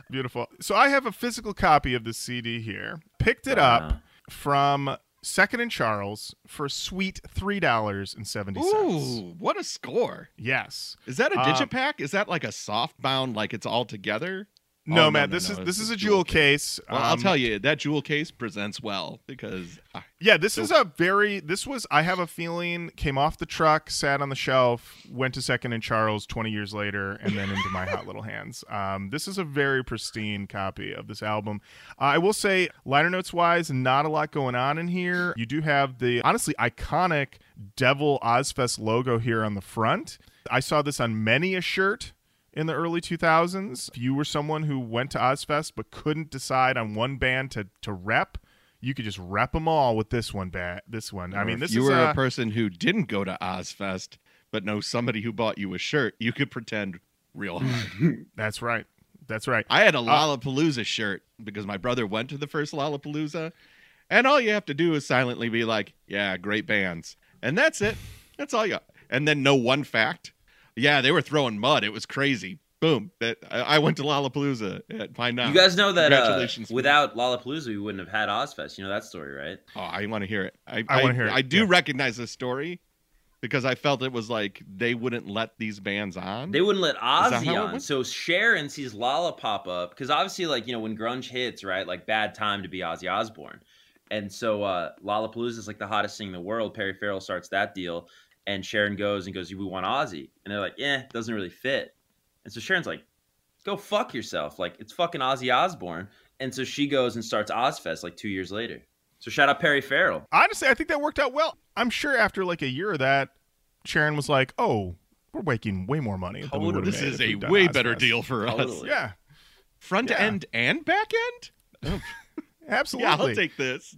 Beautiful. So I have a physical copy of the CD here. Picked it up Wow. from Second and Charles for a sweet three dollars and seventy cents. Ooh, what a score. Yes. Is that a Uh, digipack? Is that like a soft bound, like it's all together? No, Oh, Matt. no, this no, is this a is a jewel jewel case. Well, I'll Um, tell you, that jewel case presents well because uh, Yeah, this is a very. This was. I have a feeling came off the truck, sat on the shelf, went to Second and Charles twenty years later, and then into my hot little hands. Um, this is a very pristine copy of this album. Uh, I will say, liner notes wise, not a lot going on in here. You do have the honestly iconic Devil Ozzfest logo here on the front. I saw this on many a shirt in the early 2000s. If you were someone who went to Ozzfest but couldn't decide on one band to to rep, you could just rep them all with this one. Bat this one. I mean, if this you is were uh, a person who didn't go to Ozzfest but know somebody who bought you a shirt, you could pretend real [laughs] hard. That's right. That's right. I had a Lollapalooza shirt because my brother went to the first Lollapalooza, and all you have to do is silently be like, "Yeah, great bands," and that's it. That's all you. Got. And then know one fact. Yeah, they were throwing mud. It was crazy. Boom. That I, I went to Lollapalooza at Pine Knob. You guys know that uh, without Lollapalooza, we wouldn't have had Ozzfest. You know that story, right? Oh, I want to hear it. I, I wanna hear it, I do yeah. recognize this story because I felt it was like they wouldn't let these bands on. They wouldn't let Ozzy on. So Sharon sees Lala pop up because obviously, like you know, when grunge hits, right? Like bad time to be Ozzy Osbourne. And so uh, Lollapalooza is like the hottest thing in the world. Perry Farrell starts that deal, and Sharon goes and goes, "We want Ozzy," and they're like, "Eh, it doesn't really fit." And so Sharon's like, "Go fuck yourself!" Like it's fucking Ozzy Osbourne. And so she goes and starts Ozzfest like two years later. So shout out Perry Farrell. Honestly, I think that worked out well. I'm sure after like a year of that, Sharon was like, "Oh, we're making way more money." than we Totally. would've this is a way Ozzfest." better deal for us. Totally. Yeah, Front Yeah. end and back end? [laughs] absolutely. Yeah, I'll take this.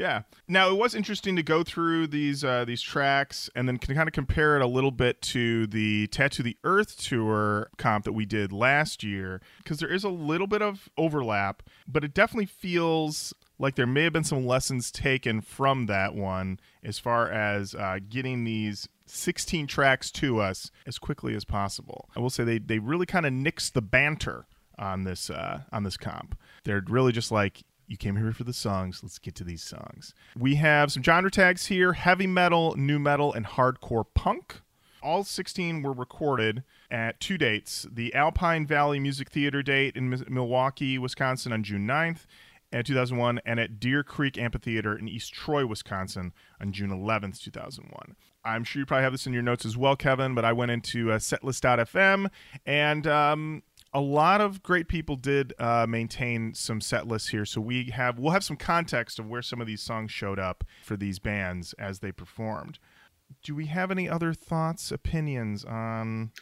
Yeah. Now it was interesting to go through these uh, these tracks and then kind of compare it a little bit to the Tattoo the Earth tour comp that we did last year because there is a little bit of overlap, but it definitely feels like there may have been some lessons taken from that one as far as uh, getting these 16 tracks to us as quickly as possible. I will say they they really kind of nixed the banter on this uh, on this comp. They're really just like you came here for the songs. Let's get to these songs. We have some genre tags here: heavy metal, nu metal, and hardcore punk. All 16 were recorded at two dates: the Alpine Valley Music Theater date in Milwaukee, Wisconsin, on June 9th. And 2001, and at Deer Creek Amphitheater in East Troy, Wisconsin, on June 11th, 2001. I'm sure you probably have this in your notes as well, Kevan. But I went into uh, setlist.fm, and um, a lot of great people did uh, maintain some set lists here. So we have we'll have some context of where some of these songs showed up for these bands as they performed. Do we have any other thoughts opinions on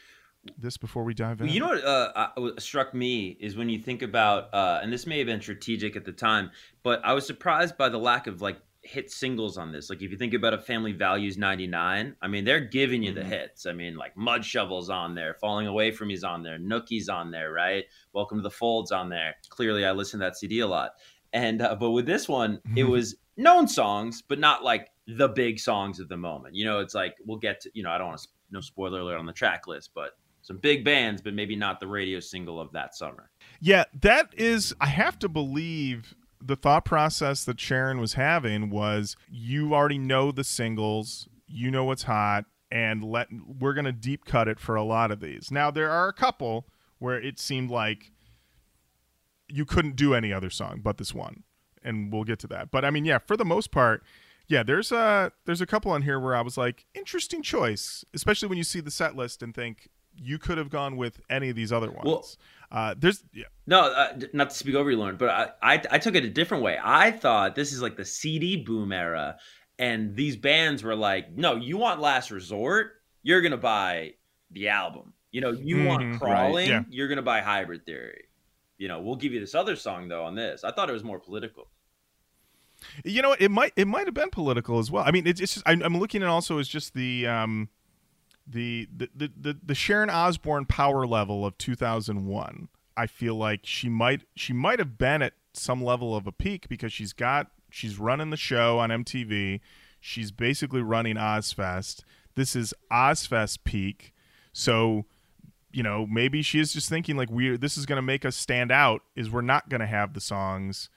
this before we dive in You know what uh, uh, struck me is when you think about, uh, and this may have been strategic at the time, but I was surprised by the lack of like hit singles on this. Like if you think about a Family Values '99, I mean they're giving you the Mhm. hits. I mean like Mudshovel's on there, Falling Away from Me's on there, Nookie's on there, right? Welcome to the Folds on there. Clearly, I listen to that CD a lot. And uh, but with this one, it Mhm. was known songs, but not like the big songs of the moment. You know, it's like we'll get to. You know, I don't want to no spoiler alert on the track list, but some big bands, but maybe not the radio single of that summer. yeah that is i have to believe the thought process that sharon was having was you already know the singles you know what's hot and let we're gonna deep cut it for a lot of these. Now there are a couple where it seemed like you couldn't do any other song but this one and we'll get to that. But i mean yeah for the most part yeah there's a there's a couple on here where i was like interesting choice especially when you see the set list and think you could have gone with any of these other ones. Well- uh, there's yeah, No, uh, not to speak over you, Lorin, but I, I I took it a different way. I thought this is like the CD boom era, and these bands were like, no, you want Last Resort, you're gonna buy the album. You know, you Mhm, want right, Crawling, yeah. you're gonna buy Hybrid Theory. You know, we'll give you this other song though on this. I thought it was more political. you know it might it might have been political as well i mean it's, it's just I'm, I'm looking at also as just the um the the, the the sharon osbourne power level of 2001 i feel like she might she might have been at some level of a peak because she's got she's running the show on mtv she's basically running ozzfest this is ozzfest peak so you know maybe she is just thinking like we this is going to make us stand out is we're not going to have the songs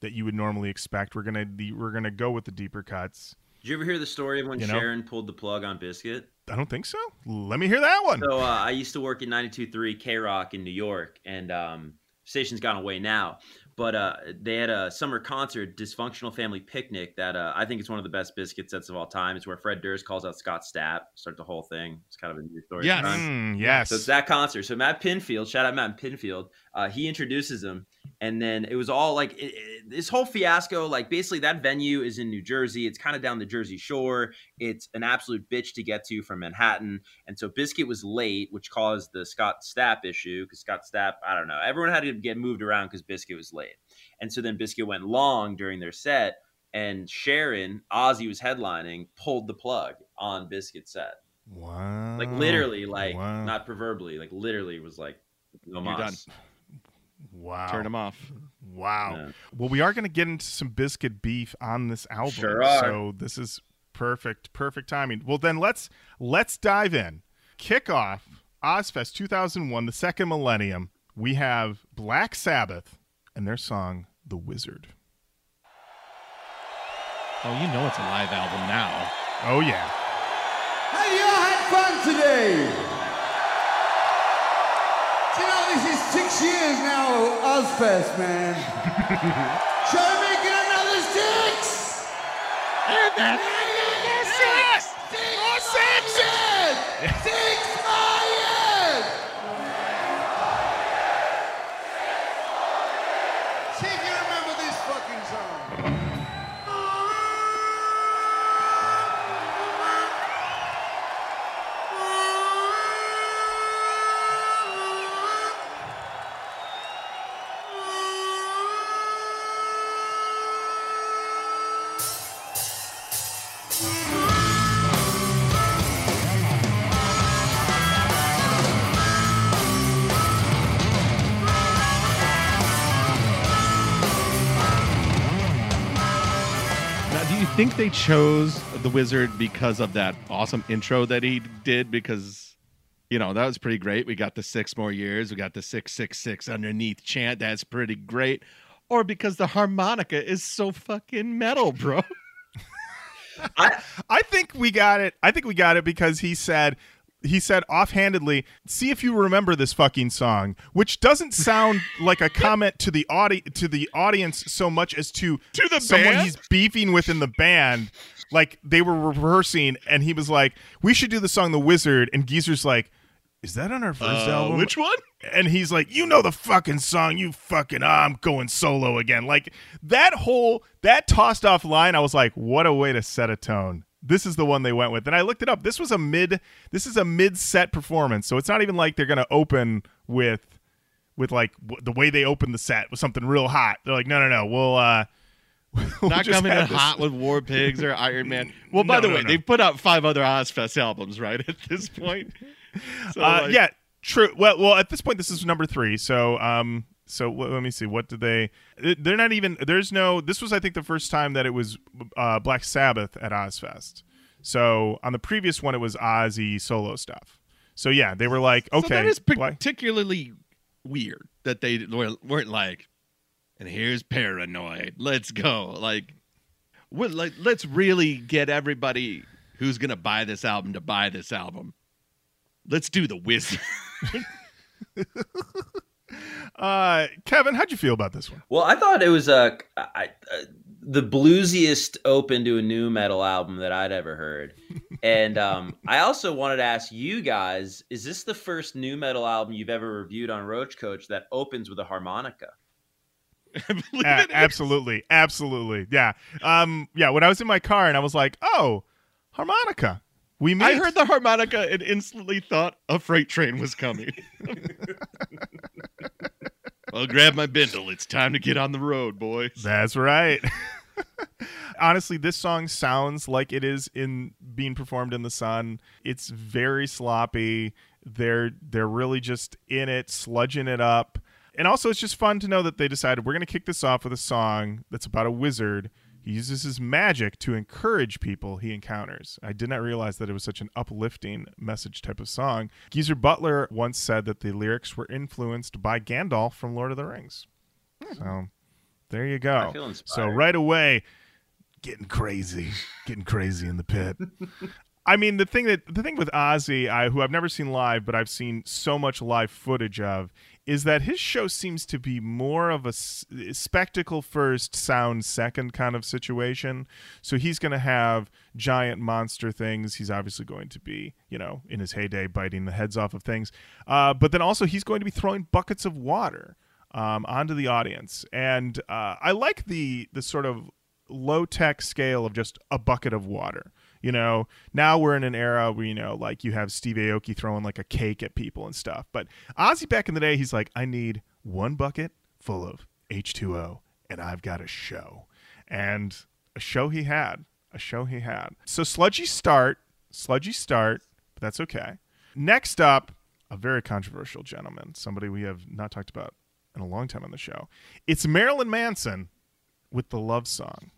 that you would normally expect. We're gonna de- we're gonna go with the deeper cuts. Did you ever hear the story of when You know? Sharon pulled the plug on Bizkit? I don't think so. Let me hear that one. So uh, I used to work at 92.3 K Rock in New York, and um, station's gone away now. But uh, they had a summer concert, Dysfunctional Family Picnic, that uh, I think is one of the best Bizkit sets of all time. It's where Fred Durst calls out Scott Stapp, start the whole thing. It's kind of a new story. Yes. at the time. Mm, yes. So it's that concert. So Matt Pinfield, shout out Matt Pinfield, uh, he introduces him, and then it was all like it, it- this whole fiasco. Like basically, that venue is in New Jersey. It's kind of down the Jersey Shore. It's an absolute bitch to get to from Manhattan, and so Bizkit was late, which caused the Scott Stapp issue because Scott Stapp, I don't know, everyone had to get moved around because Bizkit was late, and so then Bizkit went long during their set. And Sharon, Ozzy was headlining, pulled the plug on Bizkit set wow. like literally like Wow. not proverbially like literally was like no You're mas. Wow. turn them off. Wow. Yeah. Well, we are going to get into some Bizkit beef on this album. Sure are. So this is perfect, perfect timing. Well, then let's let's dive in. Kick off Ozzfest 2001, the second millennium. We have Black Sabbath and their song "The Wizard." Oh, you know it's a live album now. Oh yeah. Hey, y'all had fun today. This is six years now, Ozzfest, man. Try to make it another six. And Another six. Six more years. Six more years. Think they chose the wizard because of that awesome intro that he did? Because, you know, that was pretty great. We got the six more years. We got the six six six underneath chant. That's pretty great. Or because the harmonica is so fucking metal, bro. [laughs] I, I think we got it. I think we got it because he said he said offhandedly, "See if you remember this fucking song," which doesn't sound like a comment to the audi- to the audience so much as to To the someone band? he's beefing with in the band. Like they were rehearsing, and he was like, "We should do the song The Wizard," and Geezer's like. Is that on our first Uh, album? which one? and he's like, "You know the fucking song, you fucking ah, I'm going solo again." Like that whole that tossed off line, I was like, "What a way to set a tone." This is the one they went with, and I looked it up. This was a mid, this is a mid set performance, so it's not even like they're gonna open with, with like w- the way they opened the set with something real hot. They're like, "No, no, no, we'll uh, [laughs] we'll Not coming in this- hot with War Pigs or Iron Man. [laughs] Well, by No, the no, way, no. they've put out five other Ozzfest albums, right? At this point, [laughs] so, uh, like, yeah, true. Well, well, at this point, this is number three. So, um, so w- let me see. What did they? They're not even. There's no. This was, I think, the first time that it was uh, Black Sabbath at Ozzfest. So on the previous one, it was Ozzy solo stuff. So yeah, they were like, okay, So that is Black- particularly weird that they weren't weren't like, and here's paranoid. Let's go. Like, what? Like, let's really get everybody who's gonna buy this album to buy this album. Let's do the wizard. [laughs] [laughs] uh, Kevan, how'd you feel about this one? well, I thought it was a I, uh, the bluesiest open to a nu metal album that I'd ever heard. [laughs] And um, I also wanted to ask you guys: Is this the first nu metal album you've ever reviewed on Roach Koach that opens with a harmonica? [laughs] I A- absolutely, absolutely, yeah, um, yeah. When I was in my car and I was like, oh, harmonica. We meet. I heard the harmonica and instantly thought a freight train was coming. [laughs] I'll grab my bindle. It's time to get on the road, boys. That's right. [laughs] Honestly, this song sounds like it is in being performed in the sun. It's very sloppy. They're they're really just in it, sludging it up. And also it's just fun to know that they decided we're gonna kick this off with a song that's about a wizard. He uses his magic to encourage people he encounters. I did not realize that it was such an uplifting message type of song. Geezer Butler once said that the lyrics were influenced by Gandalf from Lord of the Rings. So there you go. So right away, getting crazy, getting crazy in the pit. [laughs] I mean, the thing that the thing with Ozzy, I, who I've never seen live, but I've seen so much live footage of, is that his show seems to be more of a spectacle first, sound second kind of situation. So he's going to have giant monster things. He's obviously going to be, you know, in his heyday, biting the heads off of things. Uh, but then also he's going to be throwing buckets of water um, onto the audience, and uh, I like the the sort of low tech scale of just a bucket of water. You know, now we're in an era where you know, like you have Steve Aoki throwing like a cake at people and stuff. But Ozzy back in the day, he's like, I need one bucket full of H two O, and I've got a show, and a show he had, a show he had. So sludgy start, sludgy start, but that's okay. Next up, a very controversial gentleman, somebody we have not talked about in a long time on the show. It's Marilyn Manson with the love song.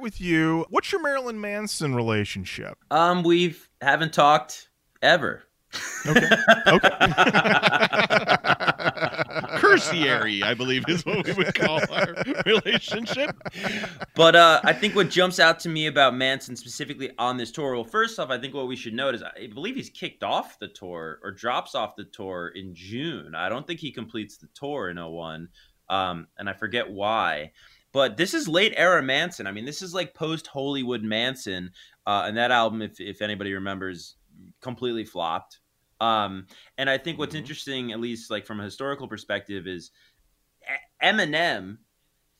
Start with you. What's your Marilyn Manson relationship? Um, we've haven't talked ever. Okay. Okay. [laughs] Cursiary, I believe, is what we would call our [laughs] relationship. But uh, I think what jumps out to me about Manson specifically on this tour, well, first off, I think what we should note is I believe he's kicked off the tour or drops off the tour in June. I don't think he completes the tour in 01, um, and I forget why. But this is late era Manson. I mean, this is like post Hollywood Manson, uh, and that album, if if anybody remembers, completely flopped. Um, and I think what's interesting, at least like from a historical perspective, is Eminem,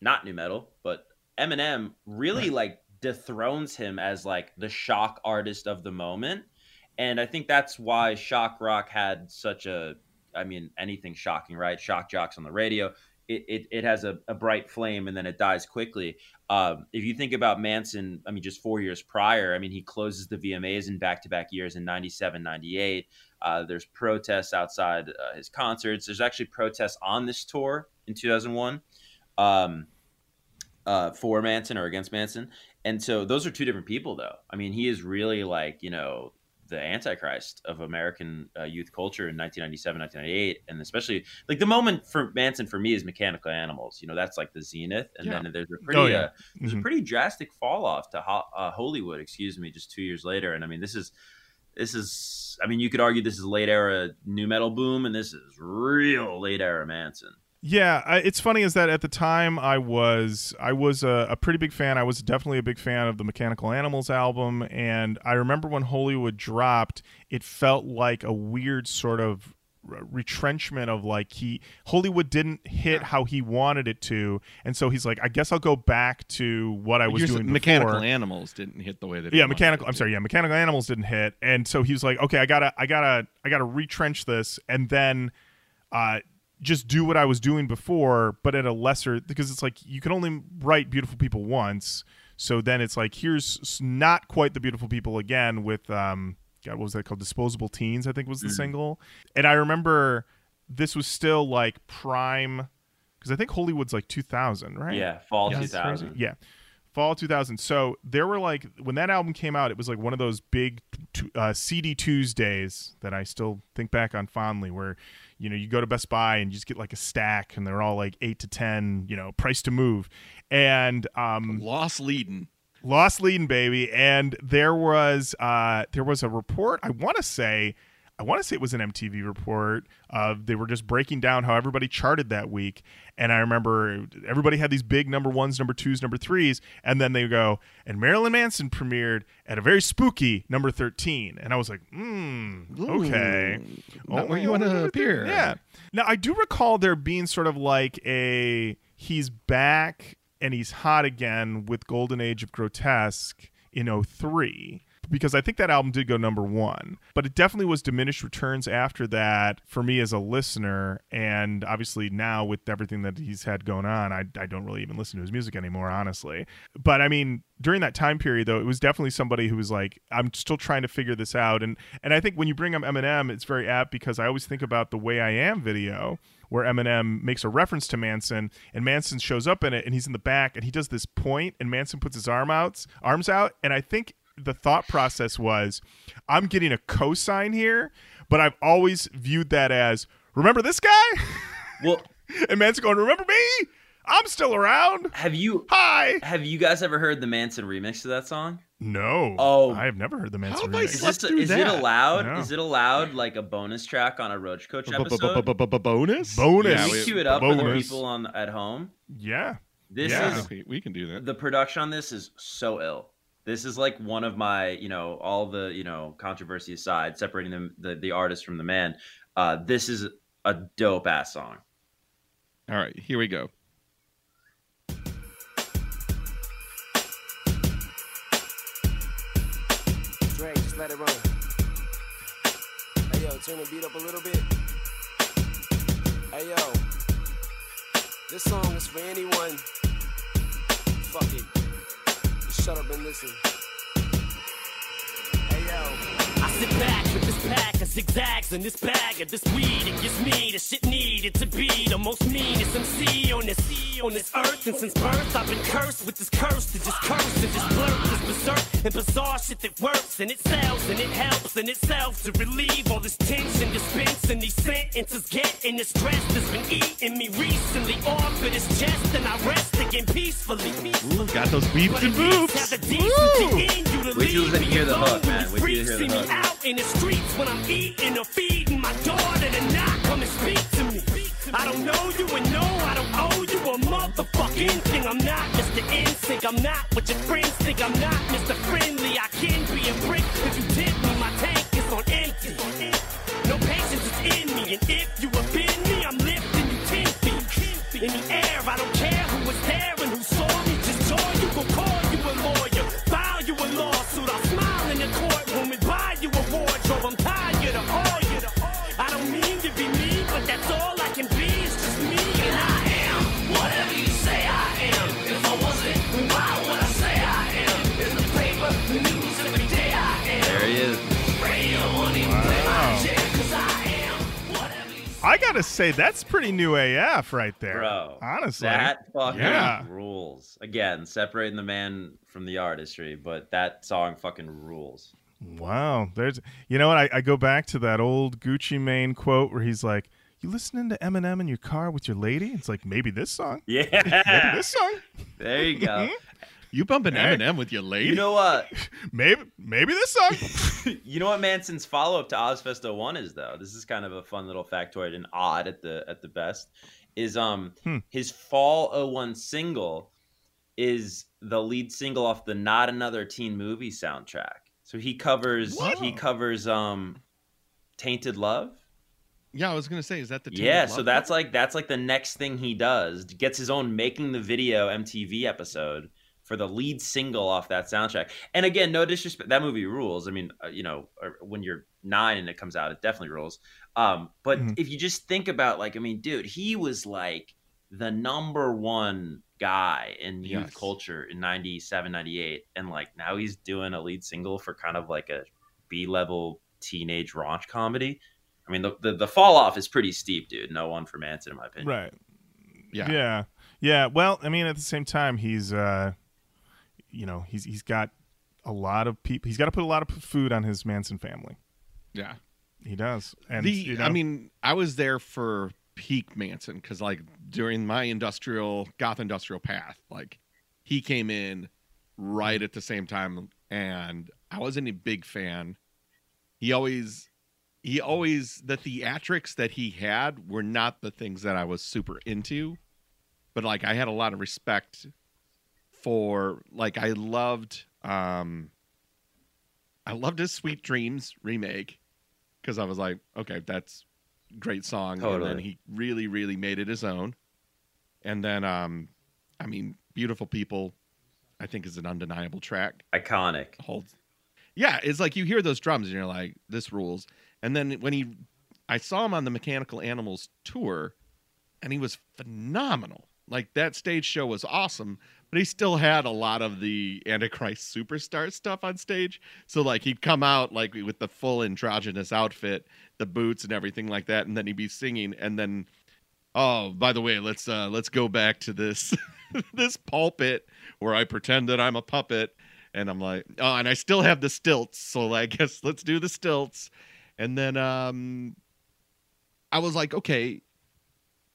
not nu metal, but Eminem really like dethrones him as like the shock artist of the moment. And I think that's why shock rock had such a I mean anything shocking, right? Shock jocks on the radio. It, it, it has a, a bright flame and then it dies quickly. Um, if you think about Manson, I mean, just four years prior, I mean, he closes the VMAs in back to back years in 97, 98. Uh, there's protests outside uh, his concerts. There's actually protests on this tour in 2001 um, uh, for Manson or against Manson. And so those are two different people, though. I mean, he is really like, you know, the antichrist of American uh, youth culture in 1997, 1998. And especially like the moment for Manson for me is Mechanical Animals. You know, that's like the zenith. And Yeah. then there's a pretty, Oh, yeah. uh, there's Mhm. a pretty drastic fall off to Ho- uh, Hollywood, excuse me, just two years later. And I mean, this is, this is, I mean, you could argue this is late era nu metal boom, and this is real late era Manson. Yeah, I, it's funny is that at the time I was I was a, a pretty big fan. I was definitely a big fan of the Mechanical Animals album, and I remember when Hollywood dropped, it felt like a weird sort of retrenchment of like he Hollywood didn't hit how he wanted it to, and so he's like, I guess I'll go back to what I was You're doing. mechanical before. animals didn't hit the way that. yeah mechanical i'm sorry yeah mechanical animals didn't hit and so he was like okay i gotta i gotta i gotta retrench this and then uh just do what i was doing before but at a lesser because it's like you can only write beautiful people once so then it's like here's not quite the beautiful people again with um god what was that called disposable teens i think was the single and i remember this was still like prime because i think hollywood's like 2000 right Yeah, fall yeah, 2000. crazy. Yeah. Fall 2000. So there were like when that album came out, it was like one of those big t- uh, CD Tuesdays that I still think back on fondly, where you know you go to Best Buy and you just get like a stack, and they're all like eight to ten, you know, price to move, and um, Lost leading. Lost Leading Baby, and there was uh, there was a report. I want to say, I want to say it was an MTV report. Of they were just breaking down how everybody charted that week, and I remember everybody had these big number ones, number twos, number threes, and then they go and Marilyn Manson premiered at a very spooky number thirteen, and I was like, hmm, okay, Not where you Oh, wanna appear. Yeah. Now I do recall there being sort of like a he's back and he's hot again with Golden Age of Grotesque in 03 because I think that album did go number one, but it definitely was diminished returns after that for me as a listener. And obviously now with everything that he's had going on, I, I don't really even listen to his music anymore, honestly. But I mean, during that time period though, it was definitely somebody who was like, I'm still trying to figure this out. And and I think when you bring up Eminem, it's very apt because I always think about the Way I Am video where Eminem makes a reference to Manson, and Manson shows up in it, and he's in the back, and he does this point, and Manson puts his arm out, arms out, and I think the thought process was, I'm getting a cosign here, but I've always viewed that as, remember this guy? [laughs] Well, and Manson going, remember me? I'm still around. Have you Hi. have you guys ever heard the Manson remix to that song? No. Oh. I have never heard the Manson have I remix. Is this do is it allowed? No. Is it allowed like a bonus track on a Roach Koach episode? Bonus? Bonus. Yeah, Can we we, cue it up for the bonus. people on at home? Yeah. This Yeah. is we, we can do that. the production on this is so ill. This is like one of my, you know, all the, you know, controversy aside, separating them, the the artist from the man. Uh, this is a dope ass song. All right, here we go. Dre, just let it run. Hey yo, turn the beat up a little bit. Hey yo, this song is for anyone. Fuck it. Shut up and listen. Hey yo. I sit back with this pack of zigzags and this bag of this weed. It gives me the shit needed to be the most meanest MC on this on this earth. And since birth, I've been cursed with this curse to just curse and just blurt this berserk and bizarre shit that works and it sells and it helps in itself to relieve all this tension, dispense and these sentences getting the stress that's been eating me recently off of this chest and I rest again peacefully. Ooh, got those beeps and boops. Wait till you hear the hook, man. Wait till you hear the hook. out in the streets when I'm eating or feeding my daughter to not come and speak to me. I don't know you and no, I don't owe you a motherfucking thing. I'm not Mr. NSYNC. I'm not what your friends think. I'm not Mr. Friendly. I can be a brick if you tip me. My tank is on empty. No patience is in me, and if you I gotta say that's pretty new AF right there, Bro. Honestly, That fucking Yeah. rules. Again, separating the man from the artistry, but that song fucking rules. wow. There's, you know what? I, I go back to that old Gucci Mane quote where he's like, "You listening to Eminem in your car with your lady?" It's like maybe this song, [laughs] Yeah, maybe Yeah. this song, there you go. [laughs] Mm-hmm. You bumping Hey. Eminem with your lady? You know what? [laughs] maybe maybe this song. [laughs] you know what Manson's follow up to Ozzfest 01 is though. This is kind of a fun little factoid and odd at the at the best. Is um Hmm. his fall 01 single is the lead single off the Not Another Teen Movie soundtrack. So he covers he covers um Tainted Love. yeah, I was gonna say, is that the Yeah, so that's like that's like the next thing he does. Gets his own making the video MTV episode for the lead single off that soundtrack. And again, no disrespect, that movie rules. I mean, uh, you know, when you're nine and it comes out, it definitely rules. Um, but Mhm. if you just think about like, I mean, dude, he was like the number one guy in youth Yes. culture in 97, 98. And like now he's doing a lead single for kind of like a B level teenage raunch comedy. I mean, the, the the fall off is pretty steep, dude. No one for Manson, in my opinion. right. yeah. Yeah. Yeah. Well, I mean, at the same time, he's, uh, you know, he's he's got a lot of people. He's got to put a lot of food on his Manson family. yeah. He does. And the you know, I mean, I was there for peak Manson because like during my industrial goth industrial path, like he came in right at the same time, and I wasn't a big fan. He always, he always the theatrics that he had were not the things that I was super into, but like I had a lot of respect for like I loved um I loved his Sweet Dreams remake because I was like, okay, that's great song. And then he really, really made it his own. And then, um, I mean, Beautiful People, I think is an undeniable track. Iconic. Holds, yeah, it's like you hear those drums and you're like, this rules. And then when he, I saw him on the Mechanical Animals tour, and he was phenomenal. Like that stage show was awesome, but he still had a lot of the Antichrist superstar stuff on stage. So like he'd come out like with the full androgynous outfit, the boots and everything like that, and then he'd be singing, and then oh, by the way, let's uh let's go back to this [laughs] this pulpit where I pretend that I'm a puppet, and I'm like, oh, and I still have the stilts, so I guess let's do the stilts, and then um, I was like, okay,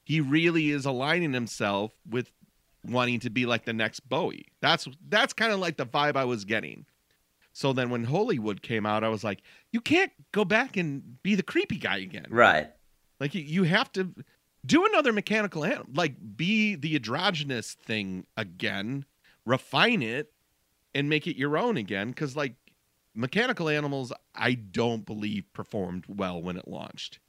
he really is aligning himself with wanting to be like the next Bowie. That's that's kind of like the vibe I was getting. So then when Hollywood came out, I was like, you can't go back and be the creepy guy again. Right. Like you, you have to do another mechanical animal, like be the androgynous thing again, refine it, and make it your own again. Because like mechanical animals, I don't believe performed well when it launched,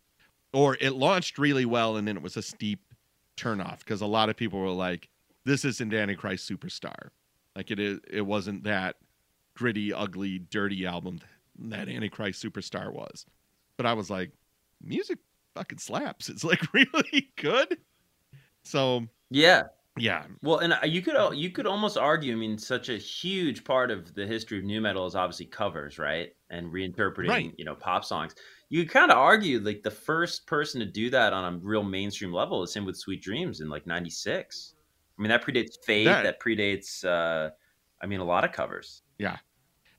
or it launched really well and then it was a steep turnoff because a lot of people were like, "This isn't Antichrist Superstar." Like it is, it wasn't that gritty, ugly, dirty album that Antichrist Superstar was. But I was like, music fucking slaps. It's like [laughs] really good. So Yeah. yeah, Well, and uh, you could you could almost argue. I mean, such a huge part of the history of nu metal is obviously covers, right, and reinterpreting, Right. you know, pop songs. You kind of argue like the first person to do that on a real mainstream level is same with Sweet Dreams in like '96. I mean, that predates Fade. That- That, predates. uh I mean, a lot of covers. Yeah,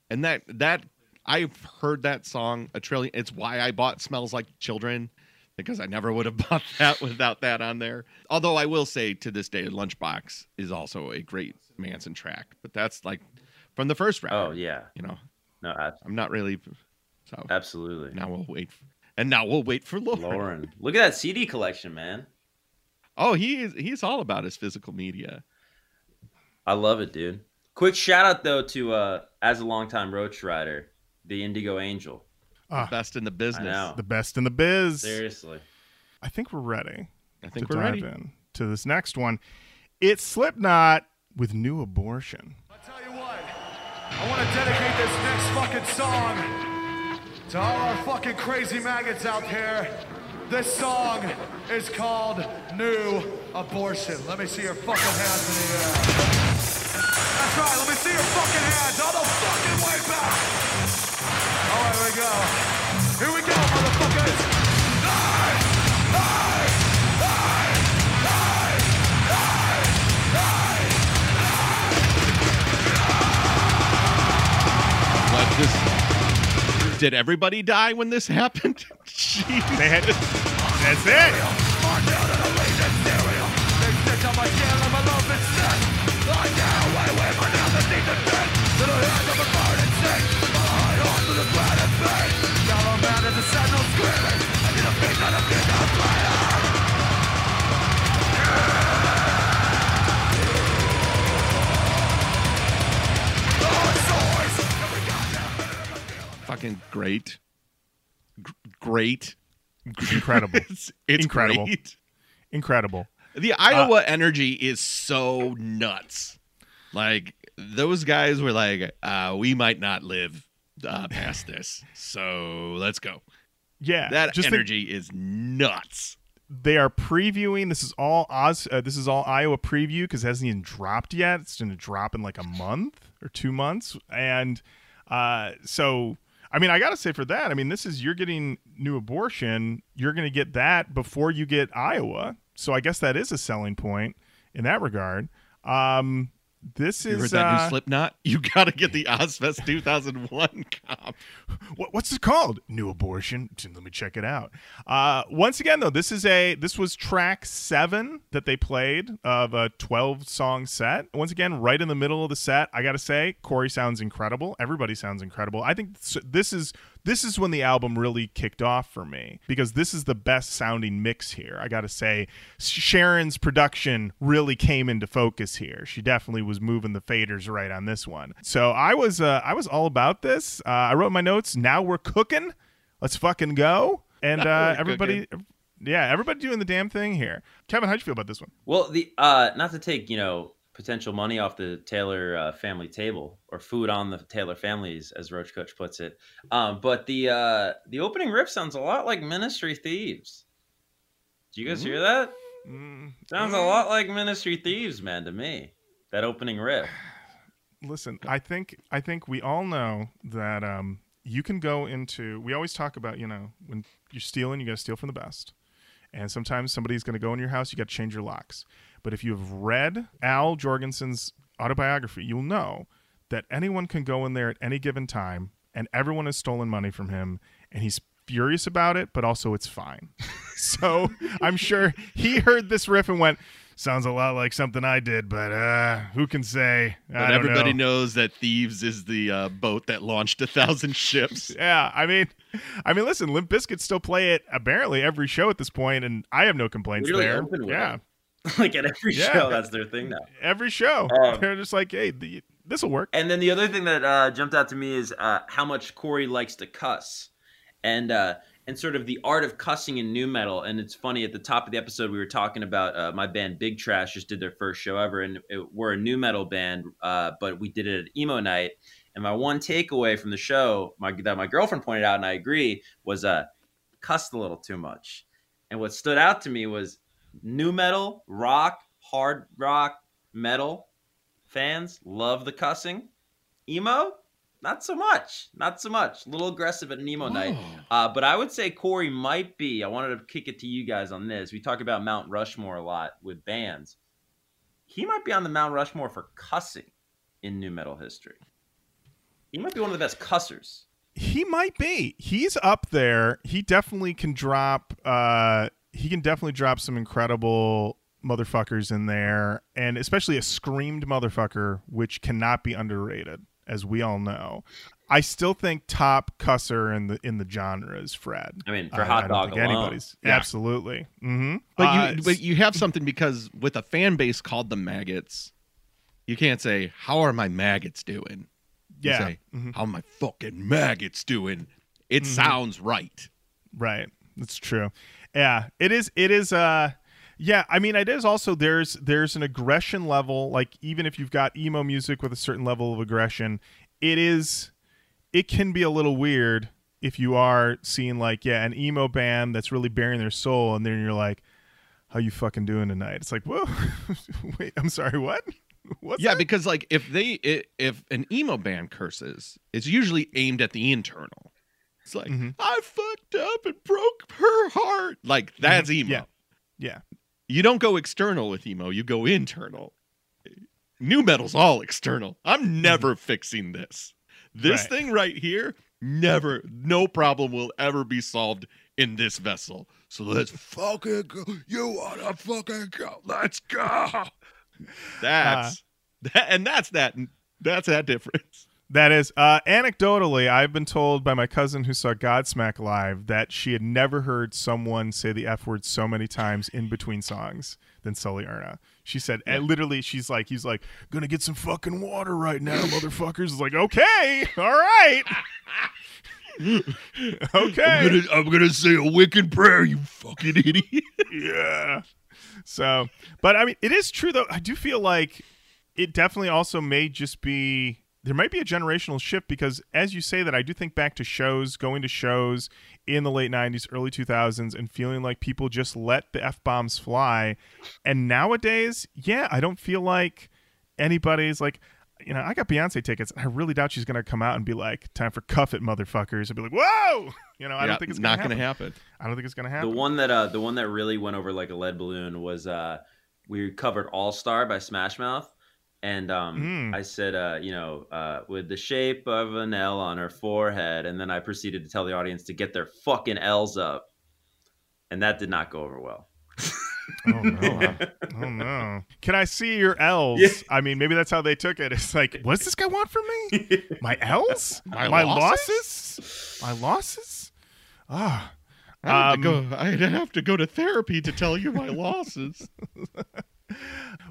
and that that I've heard that song a trillion. It's why I bought "Smells Like Children" because I never would have [laughs] bought that without that on there. Although I will say to this day, "Lunchbox" is also a great Manson track, but that's like from the first round. Oh yeah, you know, no, ab- I'm not really so. absolutely. Now we'll wait, and now we'll wait for Lorin. Lorin, look at that CD collection, man. Oh, he is he's all about his physical media. I love it, dude. Quick shout out though to uh as a longtime Roach Ryder, the Indigo Angel. Ah, Best in the business. know. the best in the biz. Seriously. I think we're ready I think to we're dive ready. in to this next one. It's Slipknot with New Abortion. I tell you what, I want to dedicate this next fucking song to all our fucking crazy maggots out there. This song is called New Abortion. Let me see your fucking hands in the air. That's right, let me see your fucking hands all the fucking way back. All right, here we go. Here we go, motherfuckers. What this? Did everybody die when this happened? [laughs] Jeez. They had That's it. Fucking great. G- great. Incredible. [laughs] It's, it's Incredible. great. Incredible. The Iowa energy is so nuts. Like those guys were like, uh, we might not live uh, past this, so let's go. Yeah. That think- energy is nuts. they are previewing. This is all Oz. Uh, this is all Iowa preview because it hasn't even dropped yet. It's going to drop in like a month or two months, and uh, so I mean, I got to say for that, I mean, this is you're getting new abortion. You're to get that before you get Iowa. So I guess that is a selling point in that regard. Um, this You is that uh, new Slipknot? [laughs] You got to get the Ozzfest 2001 [laughs] comp. what, what's it called? New abortion. Let me check it out. Uh, once again, though, this is a this was track seven that they played of a twelve song set. Once again, right in the middle of the set, I gotta say, Corey sounds incredible. Everybody sounds incredible. I think this is this is when the album really kicked off for me because this is the best sounding mix here. I gotta say, Sharon's production really came into focus here. She definitely was moving the faders right on this one. So I was uh, I was all about this. Uh, I wrote my notes. Now we're cooking. Let's fucking go. And uh, we're everybody, yeah, everybody doing the damn thing here. Kevan, how'd you feel about this one? Well, the uh, not to take you know potential money off the Taylor uh, family table or food on the Taylor families, as Roach Koach puts it. Um, but the uh, the opening riff sounds a lot like Ministry Thieves. Do you guys hear that? Mm, Sounds a lot like Ministry Thieves, man, to me. That opening riff. [sighs] listen i think i think we all know that um you can go into we always talk about you know when you're stealing you got to steal from the best and sometimes somebody's going to go in your house you got to change your locks but if you have read al jourgensen's autobiography you'll know that anyone can go in there at any given time and everyone has stolen money from him and he's furious about it but also it's fine [laughs] so i'm sure he heard this riff and went Sounds a lot like something I did, but uh, who can say? I But don't everybody know. knows that Thieves is the uh, boat that launched a thousand ships. [laughs] Yeah, I mean, I mean, listen, Limp Bizkit still play it apparently every show at this point, and I have no complaints Literally there. yeah, it. [laughs] like at every Yeah. show, that's their thing now. every show Um, they're just like, hey, this will work. And then the other thing that uh, jumped out to me is uh, how much Corey likes to cuss, and uh, and sort of the art of cussing in nu metal. And it's funny at the top of the episode we were talking about uh, my band Big Trash just did their first show ever, and it, we're a nu metal band, uh, but we did it at emo night. And my one takeaway from the show, my, that my girlfriend pointed out, and I agree, was uh, cussed a little too much. And what stood out to me was nu metal, rock, hard rock, metal fans love the cussing. Emo, not so much. Not so much. A little aggressive at an emo night. Uh, but I would say Corey might be. I wanted to kick it to you guys on this. We talk about Mount Rushmore a lot with bands. He might be on the Mount Rushmore for cussing in nu metal history. He might be one of the best cussers. He might be. He's up there. He definitely can drop. uh He can definitely drop some incredible motherfuckers in there, and especially a screamed motherfucker, which cannot be underrated, as we all know. I still think top cusser in the in the genre is Fred. I mean, for I- Hot I Dog alone. anybody's Yeah. absolutely. hmm But you but you have something because with a fan base called the maggots, you can't say, How are my maggots doing? You yeah, say, mhm. How my fucking maggots doing? It Mhm. sounds right. Right. That's true. Yeah, it is it is uh yeah, I mean it is also there's there's an aggression level like even if you've got emo music with a certain level of aggression, it is it can be a little weird if you are seeing like yeah, an emo band that's really bearing their soul and then you're like how you fucking doing tonight? It's like, "Whoa. [laughs] Wait, I'm sorry, what?" What's yeah, that? because like if they if an emo band curses, it's usually aimed at the internal. It's like Mhm. I fucked up and broke her heart. Like that's emo. Mm-hmm. Yeah. Yeah. You don't go external with emo. You go internal. Nu metal's all external. I'm never fixing this. This Mm-hmm. Right. thing right here, never, no problem will ever be solved in this vessel. So let's fucking go. You wanna fucking go? Let's go. That's that, and that's that. That's that difference. That is, uh, anecdotally, I've been told by my cousin who saw Godsmack live that she had never heard someone say the F word so many times in between songs than Sully Erna. She said, and literally, she's like, he's like, gonna get some fucking water right now, motherfuckers. It's like, okay, all right. [laughs] okay. I'm gonna say a wicked prayer, you fucking idiot. yeah. So, but I mean, it is true though. I do feel like it definitely also may just be there might be a generational shift because as you say that, I do think back to shows, going to shows in the late '90s, early 2000s, and feeling like people just let the f bombs fly. And nowadays, yeah, I don't feel like anybody's like. You know, I got Beyonce tickets. And I really doubt she's gonna come out and be like, "Time for cuff it, motherfuckers," and be like, "Whoa!" You know, I Yeah, don't think it's not gonna gonna happen. happen. I don't think it's gonna happen. The one that uh, the one that really went over like a lead balloon was uh, we covered All Star by Smash Mouth, and um, Mm. I said, uh, you know, uh, with the shape of an L on her forehead, and then I proceeded to tell the audience to get their fucking L's up, and that did not go over well. Oh no! oh no! Can I see your L's? Yeah. I mean, maybe that's how they took it. It's like, what does this guy want from me? [laughs] My L's? My losses? losses? My losses? Ah, I have, Um, to go, I'd have to go to therapy to tell you my losses. [laughs]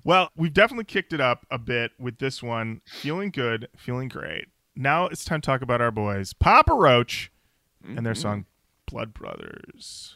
well, we've definitely kicked it up a bit with this one. Feeling good, feeling great. Now it's time to talk about our boys, Papa Roach, and their mm-hmm. song "Blood Brothers."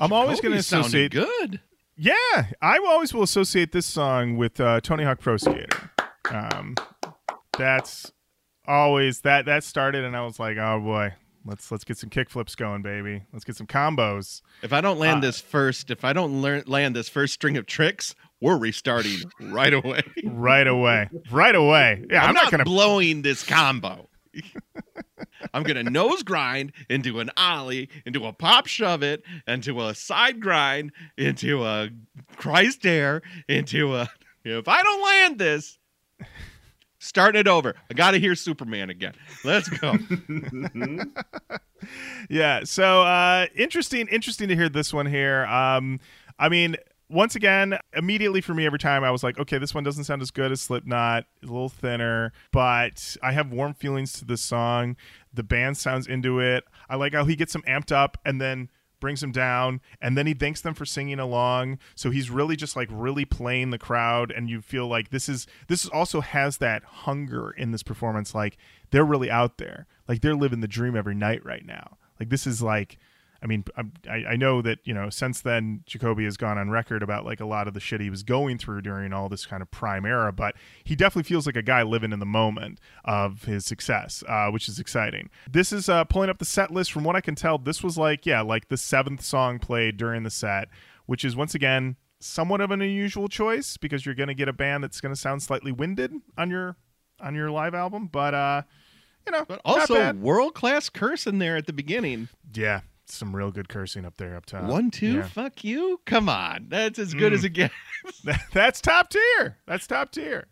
I'm always going to associate. good. Yeah, I always will associate this song with uh, Tony Hawk Pro Skater. Um, that's always that that started, and I was like, oh boy, let's let's get some kick flips going, baby. Let's get some combos. If I don't land Uh, this first, if I don't learn land this first string of tricks, we're restarting right away. [laughs] right away, right away. Yeah, I'm, I'm, not, not, gonna. blowing this combo. I'm gonna nose grind into an ollie, into a pop shove it, into a side grind, into a Christ air, into a. If I don't land this, start it over. I gotta hear Superman again. Let's go. [laughs] yeah. So uh, interesting, interesting to hear this one here. Um, I mean, once again, immediately for me, every time I was like, okay, this one doesn't sound as good as Slipknot, a little thinner, but I have warm feelings to this song. The band sounds into it. I like how he gets them amped up and then brings them down and then he thanks them for singing along. So he's really just like really playing the crowd and you feel like this is this also has that hunger in this performance. Like they're really out there. Like they're living the dream every night right now. Like this is like I mean, I, I know that you know since then Jacoby has gone on record about like a lot of the shit he was going through during all this kind of prime era, but he definitely feels like a guy living in the moment of his success, uh, which is exciting. This is uh, pulling up the set list. From what I can tell, this was like yeah, like the seventh song played during the set, which is once again somewhat of an unusual choice because you're going to get a band that's going to sound slightly winded on your on your live album, but uh, you know, But also world class curse in there at the beginning. yeah, some real good cursing up there up top. One, two, Yeah. fuck you. Come on, that's as good Mm. as it gets. [laughs] That's top tier. That's top tier.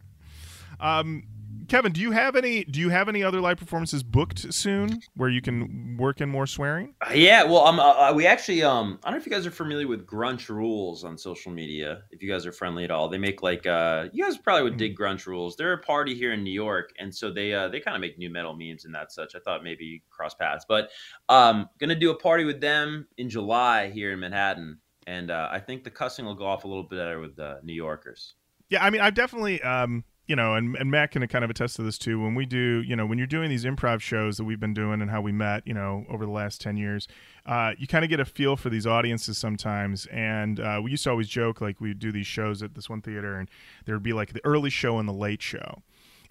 Um, Kevan, do you have any? Do you have any other live performances booked soon where you can work in more swearing? Uh, Yeah, well, um, uh, uh, we actually, um, I don't know if you guys are familiar with Grunch Rules on social media. If you guys are friendly at all, they make like, uh, you guys probably would dig Grunch Rules. They're a party here in New York, and so they, uh, they kind of make nu metal memes and that such. I thought maybe cross paths, but um, gonna do a party with them in July here in Manhattan, and uh, I think the cussing will go off a little bit better with the New Yorkers. Yeah, I mean, I've definitely, um, you know, and, and Matt can kind of attest to this too. When we do, you know, when you're doing these improv shows that we've been doing and how we met, you know, over the last 10 years, uh, you kind of get a feel for these audiences sometimes. And uh, we used to always joke, like, we'd do these shows at this one theater, and there would be like the early show and the late show.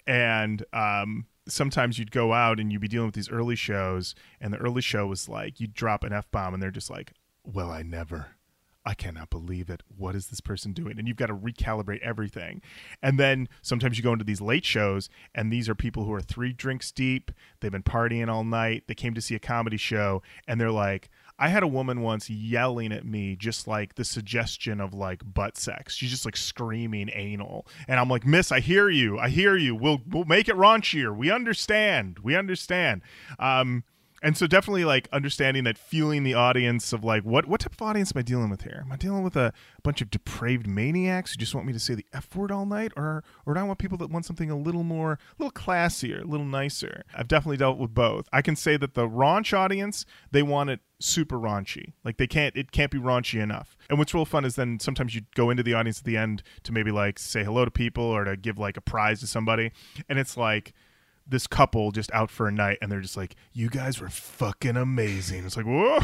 And, um, sometimes you'd go out and you'd be dealing with these early shows and the early show was like you'd drop an f-bomb and they're just like well i never I cannot believe it. What is this person doing? And you've got to recalibrate everything. And then sometimes you go into these late shows, and these are people who are three drinks deep. They've been partying all night. They came to see a comedy show, and they're like, I had a woman once yelling at me just like the suggestion of like butt sex. She's just like screaming anal. And I'm like, Miss, I hear you. I hear you. We'll we'll make it raunchier. We understand. We understand. Um and so definitely like understanding that feeling the audience of like what what type of audience am I dealing with here? Am I dealing with a bunch of depraved maniacs who just want me to say the F word all night? Or or do I want people that want something a little more a little classier, a little nicer? I've definitely dealt with both. I can say that the raunch audience, they want it super raunchy. Like they can't it can't be raunchy enough. And what's real fun is then sometimes you go into the audience at the end to maybe like say hello to people or to give like a prize to somebody. And it's like this couple just out for a night and they're just like you guys were fucking amazing. It's like whoa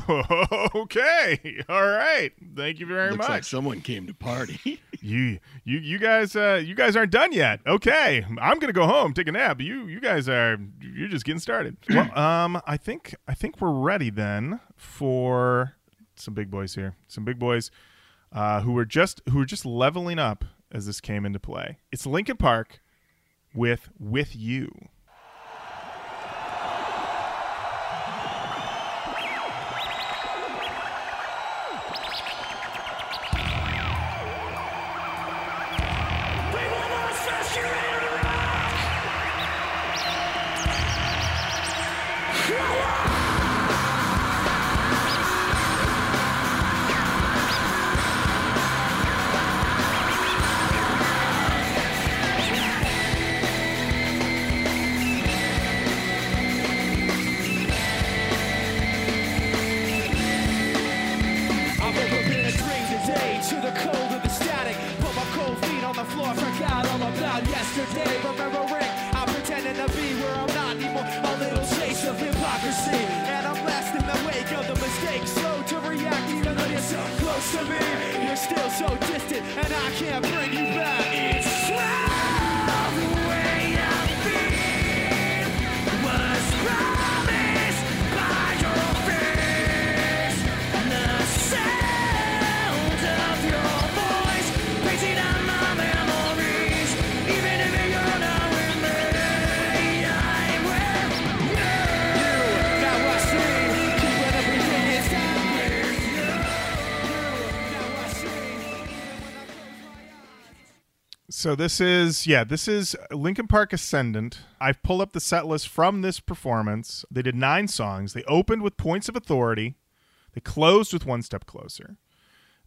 [laughs] okay all right. Thank you very Looks much. like someone came to party. [laughs] you you you guys uh you guys aren't done yet. Okay i'm gonna go home take a nap. You you guys are you're just getting started. [clears throat] Well um i think i think we're ready then for some big boys here some big boys uh who were just who were just leveling up as this came into play. It's Linkin Park with with you So this is yeah, this is Linkin Park Ascendant. I've pulled up the set list from this performance. They did nine songs. They opened with Points of Authority. They closed with One Step Closer.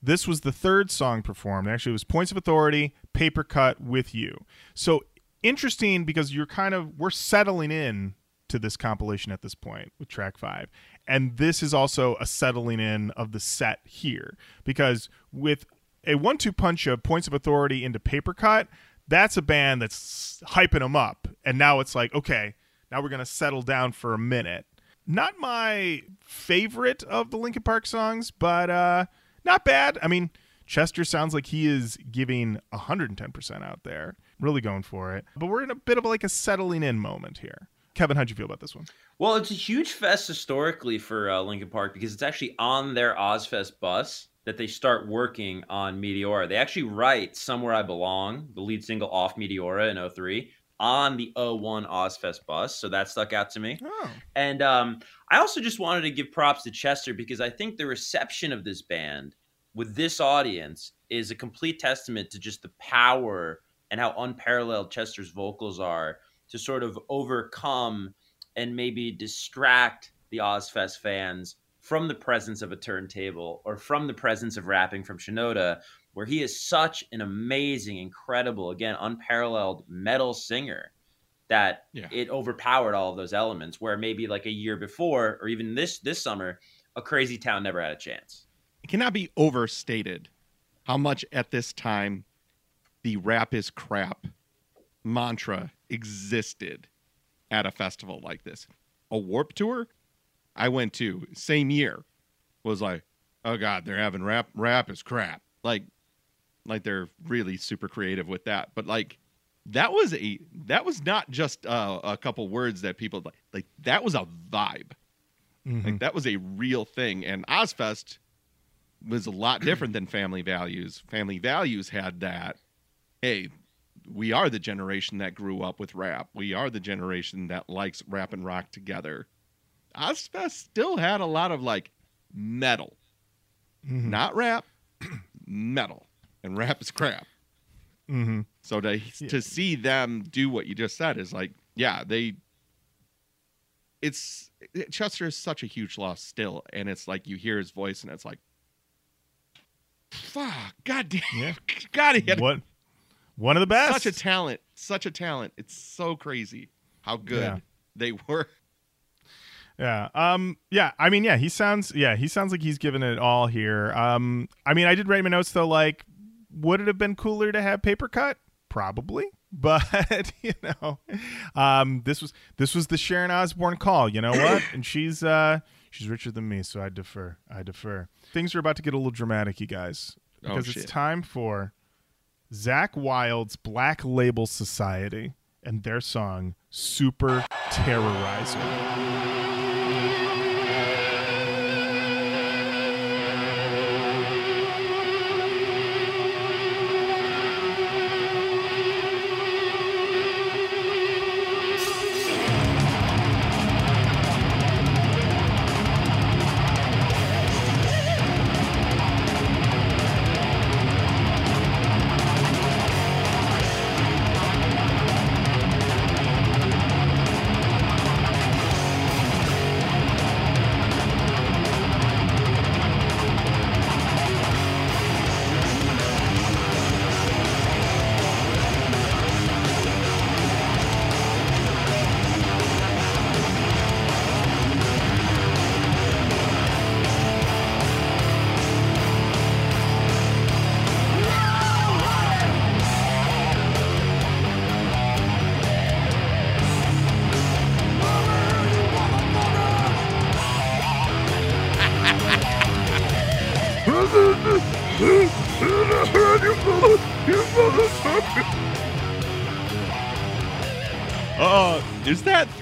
This was the third song performed. Actually, it was Points of Authority, Paper Cut with You. So interesting because you're kind of we're settling in to this compilation at this point with track five. And this is also a settling in of the set here because with a one two punch of Points of Authority into Paper Cut, that's a band that's hyping them up. And now it's like, okay, now we're to settle down for a minute. Not my favorite of the Linkin Park songs, but uh, not bad. I mean, Chester sounds like he is giving 110% out there, really going for it. But we're in a bit of like a settling in moment here. Kevan, how'd you feel about this one? Well, it's a huge fest historically for uh, Linkin Park because it's actually on their Ozzfest bus that they start working on Meteora. They actually write Somewhere I Belong, the lead single off Meteora in 03, on the 01 Ozzfest bus. So that stuck out to me. Oh. And um, I also just wanted to give props to Chester because I think the reception of this band with this audience is a complete testament to just the power and how unparalleled Chester's vocals are to sort of overcome and maybe distract the Ozzfest fans from the presence of a turntable or from the presence of rapping from Shinoda, where he is such an amazing, incredible, again, unparalleled metal singer that Yeah. it overpowered all of those elements. Where maybe like a year before, or even this this summer, a crazy town never had a chance. it cannot be overstated how much at this time the rap is crap mantra existed at a festival like this. A warp tour I went to same year was like, oh god, they're having rap rap is crap. Like like they're really super creative with that. But like that was a that was not just uh, a couple words that people like like that was a vibe. Like that was a real thing. And Ozzfest was a lot different than Family Values. Family Values had that. Hey, we are the generation that grew up with rap. We are the generation that likes rap and rock together. Ozzfest still had a lot of like metal, not rap, [clears throat] metal, and rap is crap. Mm-hmm. So to to see them do what you just said is like, yeah, they. It's Chester is such a huge loss still, and it's like you hear his voice, and it's like, fuck, goddamn, Yeah. God, he had What? One of the best. such a talent, such a talent. It's so crazy how good Yeah. they [laughs] were. Yeah. Um. Yeah. I mean, yeah. He sounds. Yeah. He sounds like he's given it all here. Um. I mean, I did write my notes though. Like, would it have been cooler to have paper cut? Probably. [laughs] But [laughs] you know, um, this was this was the Sharon Osbourne call. You know what? and she's uh she's richer than me, so I defer. I defer. Things are about to get a little dramatic, you guys, Oh, because shit. it's time for Zakk Wylde's Black Label Society and their song "Super Terrorizer." You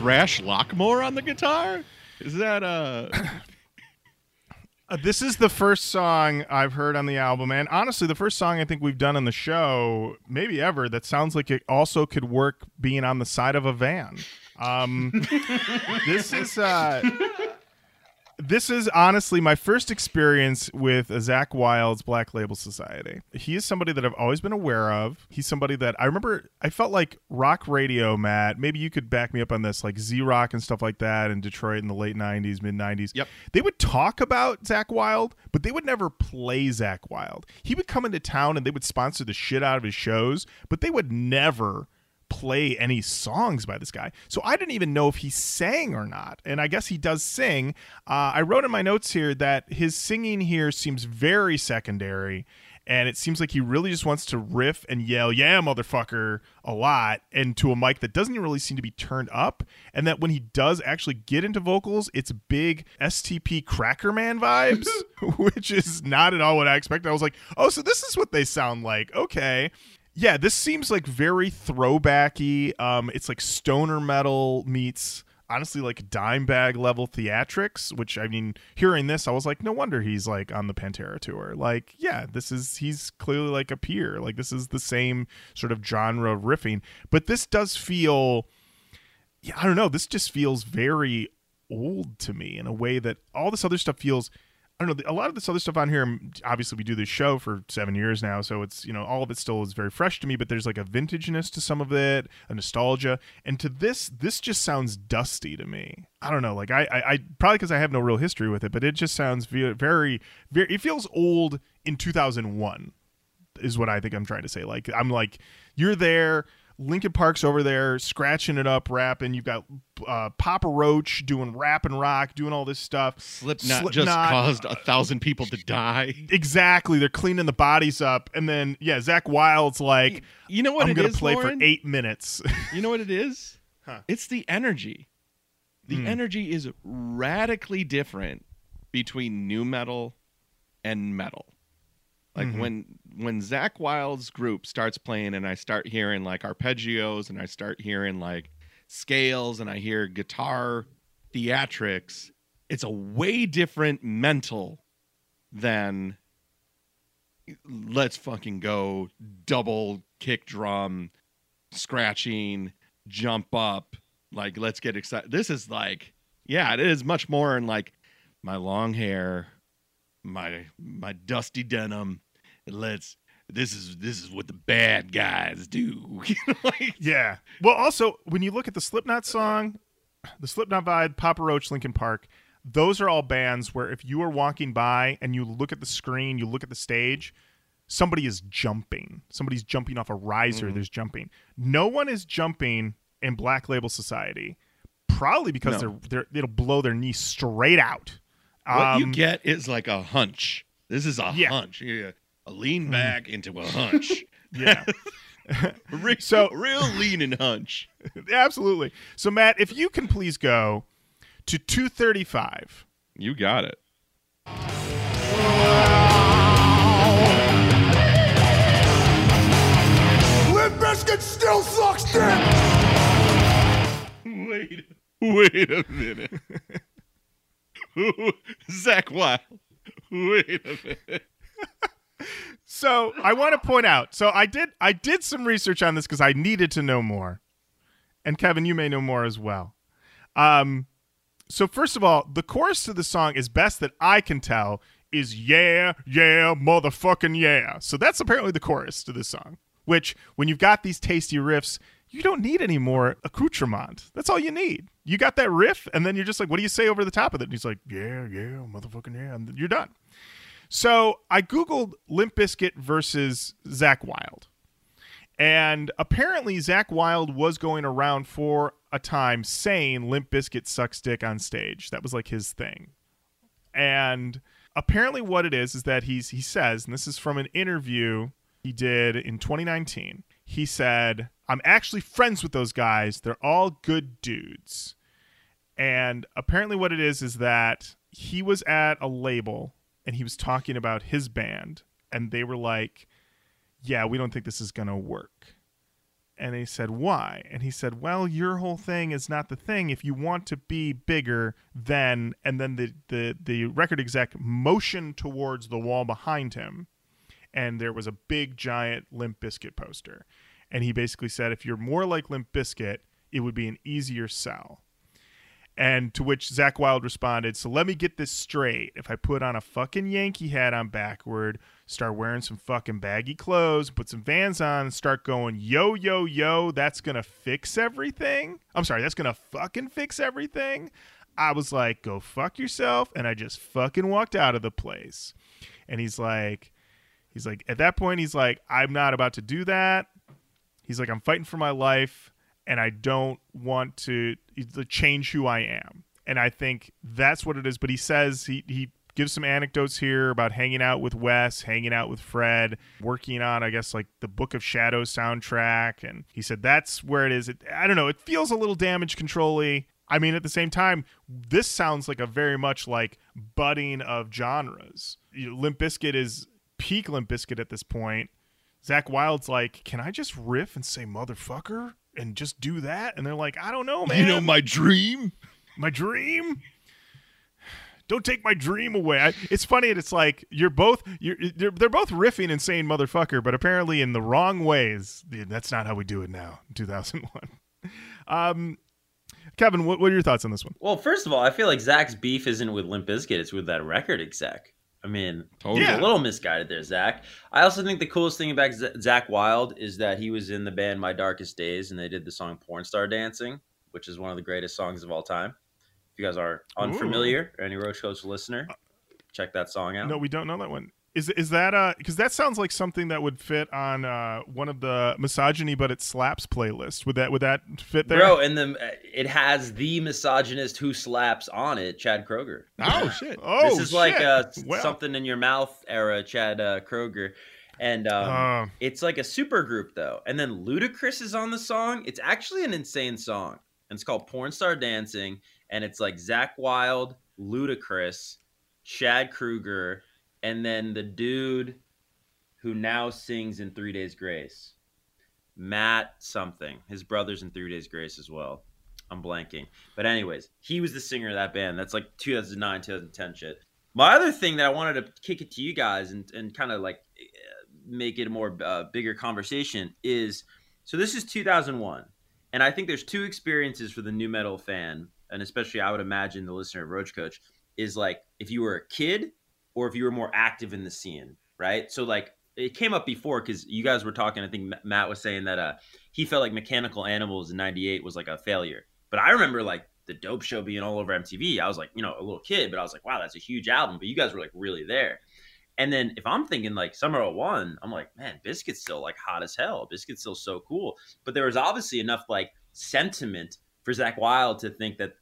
Thrash Lockmore on the guitar? Is that uh? Uh, this is the first song I've heard on the album, and honestly, the first song I think we've done on the show, maybe ever, that sounds like it also could work being on the side of a van. Um, [laughs] this is uh, this is honestly my first experience with Zakk Wylde's Black Label Society. He is somebody that I've always been aware of. He's somebody that I remember. I felt like rock radio, Matt. Maybe you could back me up on this, like Z Rock and stuff like that in Detroit in the late '90s, mid '90s. Yep. They would talk about Zakk Wylde, but they would never play Zakk Wylde. He would come into town and they would sponsor the shit out of his shows, but they would never play any songs by this guy. So I didn't even know if he sang or not. And I guess he does sing. Uh, I wrote in my notes here that his singing here seems very secondary. And it seems like he really just wants to riff and yell, yeah, motherfucker, a lot, and to a mic that doesn't really seem to be turned up. And that when he does actually get into vocals, it's big STP Crackerman vibes, [laughs] [laughs] which is not at all what I expected. I was like, oh, so this is what they sound like. Okay yeah, this seems like very throwbacky. Um, it's like stoner metal meets honestly like Dimebag level theatrics. Which I mean, hearing this, I was like, no wonder he's like on the Pantera tour. Like, yeah, this is he's clearly like a peer. Like this is the same sort of genre of riffing, but this does feel. Yeah, I don't know. This just feels very old to me in a way that all this other stuff feels I don't know. A lot of this other stuff on here, um, obviously, we do this show for seven years now, so it's you know all of it still is very fresh to me. But there's like a vintageness to some of it, a nostalgia, and to this, this just sounds dusty to me. I don't know. Like I, I, I probably because I have no real history with it, but it just sounds very, very. It feels old in 2001, is what I think I'm trying to say. Like I'm like you're there. Linkin Park's over there scratching it up, rapping. You've got uh, Papa Roach doing rap and rock, doing all this stuff. Slipknot, just caused a thousand people to die. Exactly. They're cleaning the bodies up. And then, yeah, Zakk Wylde's like, You know what I'm it going is, to play Lorin? for eight minutes. [laughs] You know what it is? Huh. It's the energy. The Hmm. energy is radically different between nu metal and metal. Like Mhm. when when Zakk Wylde's group starts playing and I start hearing like arpeggios and I start hearing like scales and I hear guitar theatrics, it's a way different mental than let's fucking go double kick drum scratching jump up like let's get excited this is like yeah it is much more in like my long hair my my dusty denim let's this is this is what the bad guys do [laughs] like, yeah. Well, also, when you look at the Slipknot song, the Slipknot vibe, Papa Roach, Linkin Park, those are all bands where if you are walking by and you look at the screen, you look at the stage, somebody is jumping. Somebody's jumping off a riser. There's jumping. No one is jumping in Black Label Society, probably because No. they're, they're it'll blow their knee straight out. what you Um, get is like a hunch this is a Yeah. Hunch yeah a lean hmm. back into a hunch [laughs] Yeah. [laughs] real, So- real lean and hunch [laughs] Absolutely. So Matt, if you can please go to 235. you got it Limp Bizkit still sucks dick! Wait, wait a minute. Zakk Wylde. Wait a minute. So I want to point out. So I did I did some research on this because I needed to know more, and Kevan, you may know more as well. Um, so first of all, the chorus to the song, as best that I can tell, is "Yeah, yeah, motherfucking yeah." So that's apparently the chorus to this song. Which, when you've got these tasty riffs, you don't need any more accoutrement. That's all you need. You got that riff, and then you're just like, "What do you say over the top of it?" And he's like, "Yeah, yeah, motherfucking yeah," and you're done. So I googled Limp Bizkit versus Zakk Wylde, and apparently Zakk Wylde was going around for a time saying Limp Bizkit sucks dick on stage. That was like his thing, and apparently what it is is that he's he says, and this is from an interview he did in 2019. He said, "I'm actually friends with those guys. They're all good dudes." And apparently, what it is is that he was at a label and he was talking about his band, and they were like, yeah, we don't think this is going to work. And they said, why? And he said, well, your whole thing is not the thing. If you want to be bigger, then, and then the, the, the record exec motioned towards the wall behind him. And there was a big, giant Limp Bizkit poster. And he basically said, if you're more like Limp Bizkit, it would be an easier sell. And to which Zakk Wylde responded, So let me get this straight. If I put on a fucking Yankee hat on backward, start wearing some fucking baggy clothes, put some vans on, and start going, yo, yo, yo, that's gonna fix everything. I'm sorry, that's gonna fucking fix everything. I was like, Go fuck yourself. And I just fucking walked out of the place. And he's like, He's like, At that point, he's like, I'm not about to do that. He's like, I'm fighting for my life and I don't want to change who I am. And I think that's what it is. But he says he he gives some anecdotes here about hanging out with Wes, hanging out with Fred, working on I guess like the Book of Shadows soundtrack, and he said that's where it is. It, I don't know. It feels a little damage control-y. I mean, at the same time, this sounds like a very much like budding of genres. Limp Bizkit is peak Limp Bizkit at this point. Zakk Wylde's like, can I just riff and say motherfucker? And just do that? And they're like i don't know man. You know my dream? my dream? Don't take my dream away. I, it's funny and it's like you're both you're they're, they're both riffing and saying motherfucker but apparently in the wrong ways. That's not how we do it now [laughs] in 2001 um kevan what, what are your thoughts on this one? Well, first of all, I feel like Zakk's beef isn't with Limp Bizkit; it's with that record exec. I mean, Totally. he's a little misguided there, Zakk. I also think the coolest thing about Zakk Wylde is that he was in the band My Darkest Days, and they did the song "Porn Star Dancing," which is one of the greatest songs of all time. If you guys are unfamiliar or any Roach Koach listener, check that song out. no we don't know that one is is that uh because that sounds like something that would fit on uh one of the misogyny but it slaps playlist would that would that fit there Bro, and the it has the misogynist who slaps on it, Chad Kroeger. Oh shit. oh this is like shit. uh, Well, something in your mouth era, Chad uh, Kroeger, and um, uh, it's like a super group though. And then Ludacris is on the song. It's actually an insane song, and it's called "Porn Star Dancing," and it's like Zakk Wylde, Ludacris, Chad Kroeger, and then the dude who now sings in Three Days Grace, Matt something. His brother's in Three Days Grace as well. I'm blanking. But anyways, he was the singer of that band. That's like 2009, 2010 shit. My other thing that I wanted to kick it to you guys and, and kind of like eh, make it a more uh, bigger conversation is so this is 2001 and I think there's two experiences for the nu metal fan and especially I would imagine the listener of Roach Koach is like if you were a kid or if you were more active in the scene, right? So like it came up before because you guys were talking. I think Matt was saying that uh, he felt like Mechanical Animals in '98 was like a failure. But I remember like the Dope Show being all over MTV. I was like, you know, a little kid, but I was like, wow, that's a huge album. But you guys were like really there. And then if I'm thinking like Summer of One, I'm like, man, Bizkit's still like hot as hell. Bizkit's still so cool. But there was obviously enough like sentiment for Zakk Wylde to think that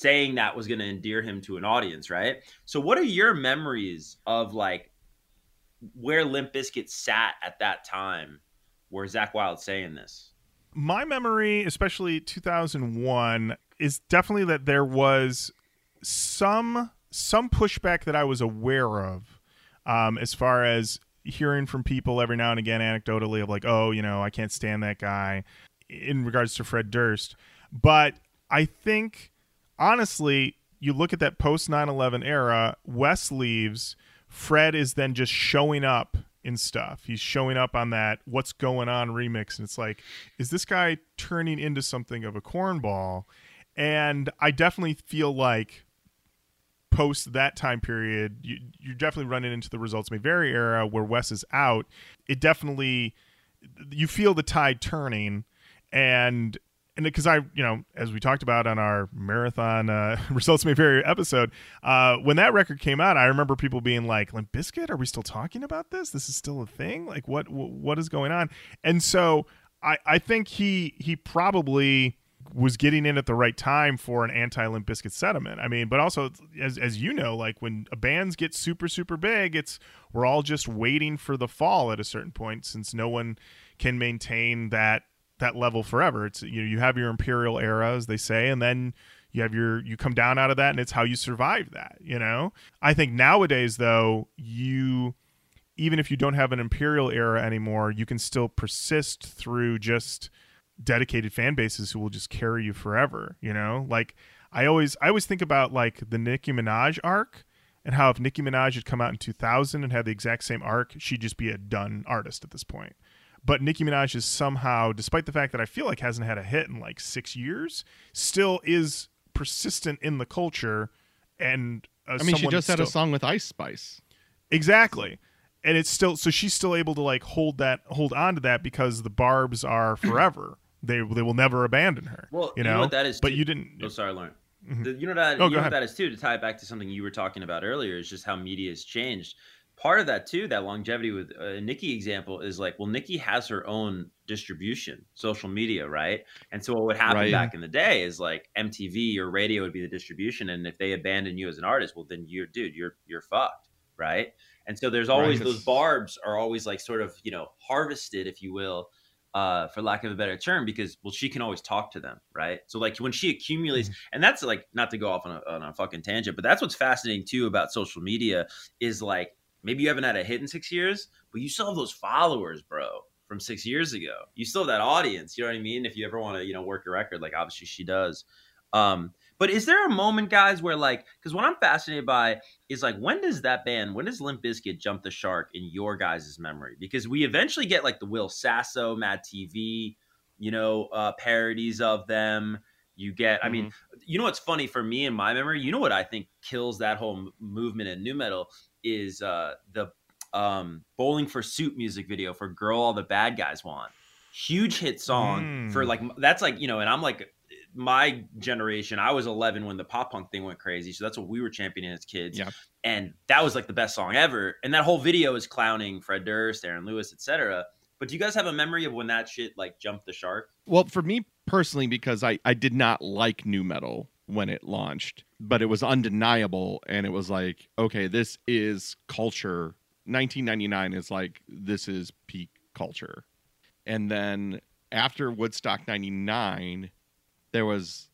saying that was going to endear him to an audience, right? So, what are your memories of like where Limp Bizkit sat at that time, where Zakk Wylde saying this? my memory, especially 2001, is definitely that there was some some pushback that I was aware of, um, as far as hearing from people every now and again, anecdotally, of like, oh, you know, I can't stand that guy, in regards to Fred Durst. But I think, honestly, you look at that post 9/11 era. Wes leaves. Fred is then just showing up in stuff. He's showing up on that "What's Going On" remix, and it's like, is this guy turning into something of a cornball? And I definitely feel like post that time period, you, you're definitely running into the results may vary era where Wes is out. It definitely you feel the tide turning, and and because I, you know, as we talked about on our marathon uh, [laughs] results may vary episode, uh, when that record came out, I remember people being like, "Limp Bizkit, are we still talking about this? This is still a thing? Like, what what is going on?" And so I I think he he probably was getting in at the right time for an anti Limp Bizkit sentiment. I mean, but also as as you know, like when a bands get super super big, it's we're all just waiting for the fall at a certain point since no one can maintain that that level forever. It's you know you have your imperial era as they say, and then you have your you come down out of that, and it's how you survive that. You know, I think nowadays though you even if you don't have an imperial era anymore, you can still persist through just dedicated fan bases who will just carry you forever. You know, like I always I always think about like the Nicki Minaj arc and how if Nicki Minaj had come out in 2000 and had the exact same arc, she'd just be a done artist at this point. But Nicki Minaj is somehow, despite the fact that I feel like hasn't had a hit in like six years, still is persistent in the culture. And uh, I mean, she just that's had a song with Ice Spice. Exactly. And it's still so she's still able to like hold that hold on to that because the barbs are [clears throat] forever. they they will never abandon her. Well, you you know, know what that is But too? you didn't. Oh, sorry, Lorin. Mhm. The- you know that Oh, you go know ahead. what that is too. To tie it back to something you were talking about earlier is just how media has changed. Part of that too, that longevity with uh, Nicki example is like, well, Nicki has her own distribution, social media, right? And so what would happen Right. back in the day is like MTV or radio would be the distribution, and if they abandon you as an artist, well, then you're dude, you're you're fucked, right? And so there's always Right. those barbs are always like sort of you know harvested, if you will, uh, for lack of a better term, because well, she can always talk to them, right? So like when she accumulates, and that's like not to go off on a, on a fucking tangent, but that's what's fascinating too about social media is like maybe you haven't had a hit in six years, but you still have those followers, bro, from six years ago. You still have that audience. You know what I mean? If you ever want to, you know, work a record, like obviously she does. Um, but is there a moment, guys, where like, because what I'm fascinated by is like, when does that band, when does Limp Bizkit jump the shark in your guys' memory? Because we eventually get like the Will Sasso, Mad TV, you know, uh, parodies of them. You get, I mean, you know what's funny for me in my memory? You know what I think kills that whole m- movement in nu metal is uh, the um, Bowling for Soup music video for "Girl All the Bad Guys Want." Huge hit song Mm. for like that's like you know, and I'm like my generation. I was 11 when the pop punk thing went crazy, so that's what we were championing as kids. Yeah. and that was like the best song ever. And that whole video is clowning Fred Durst, Aaron Lewis, etc. But do you guys have a memory of when that shit like jumped the shark? Well, for me personally, because I, I did not like nu metal when it launched, but it was undeniable. And it was like, okay, this is culture. 1999 is like, this is peak culture. And then after Woodstock 99, there was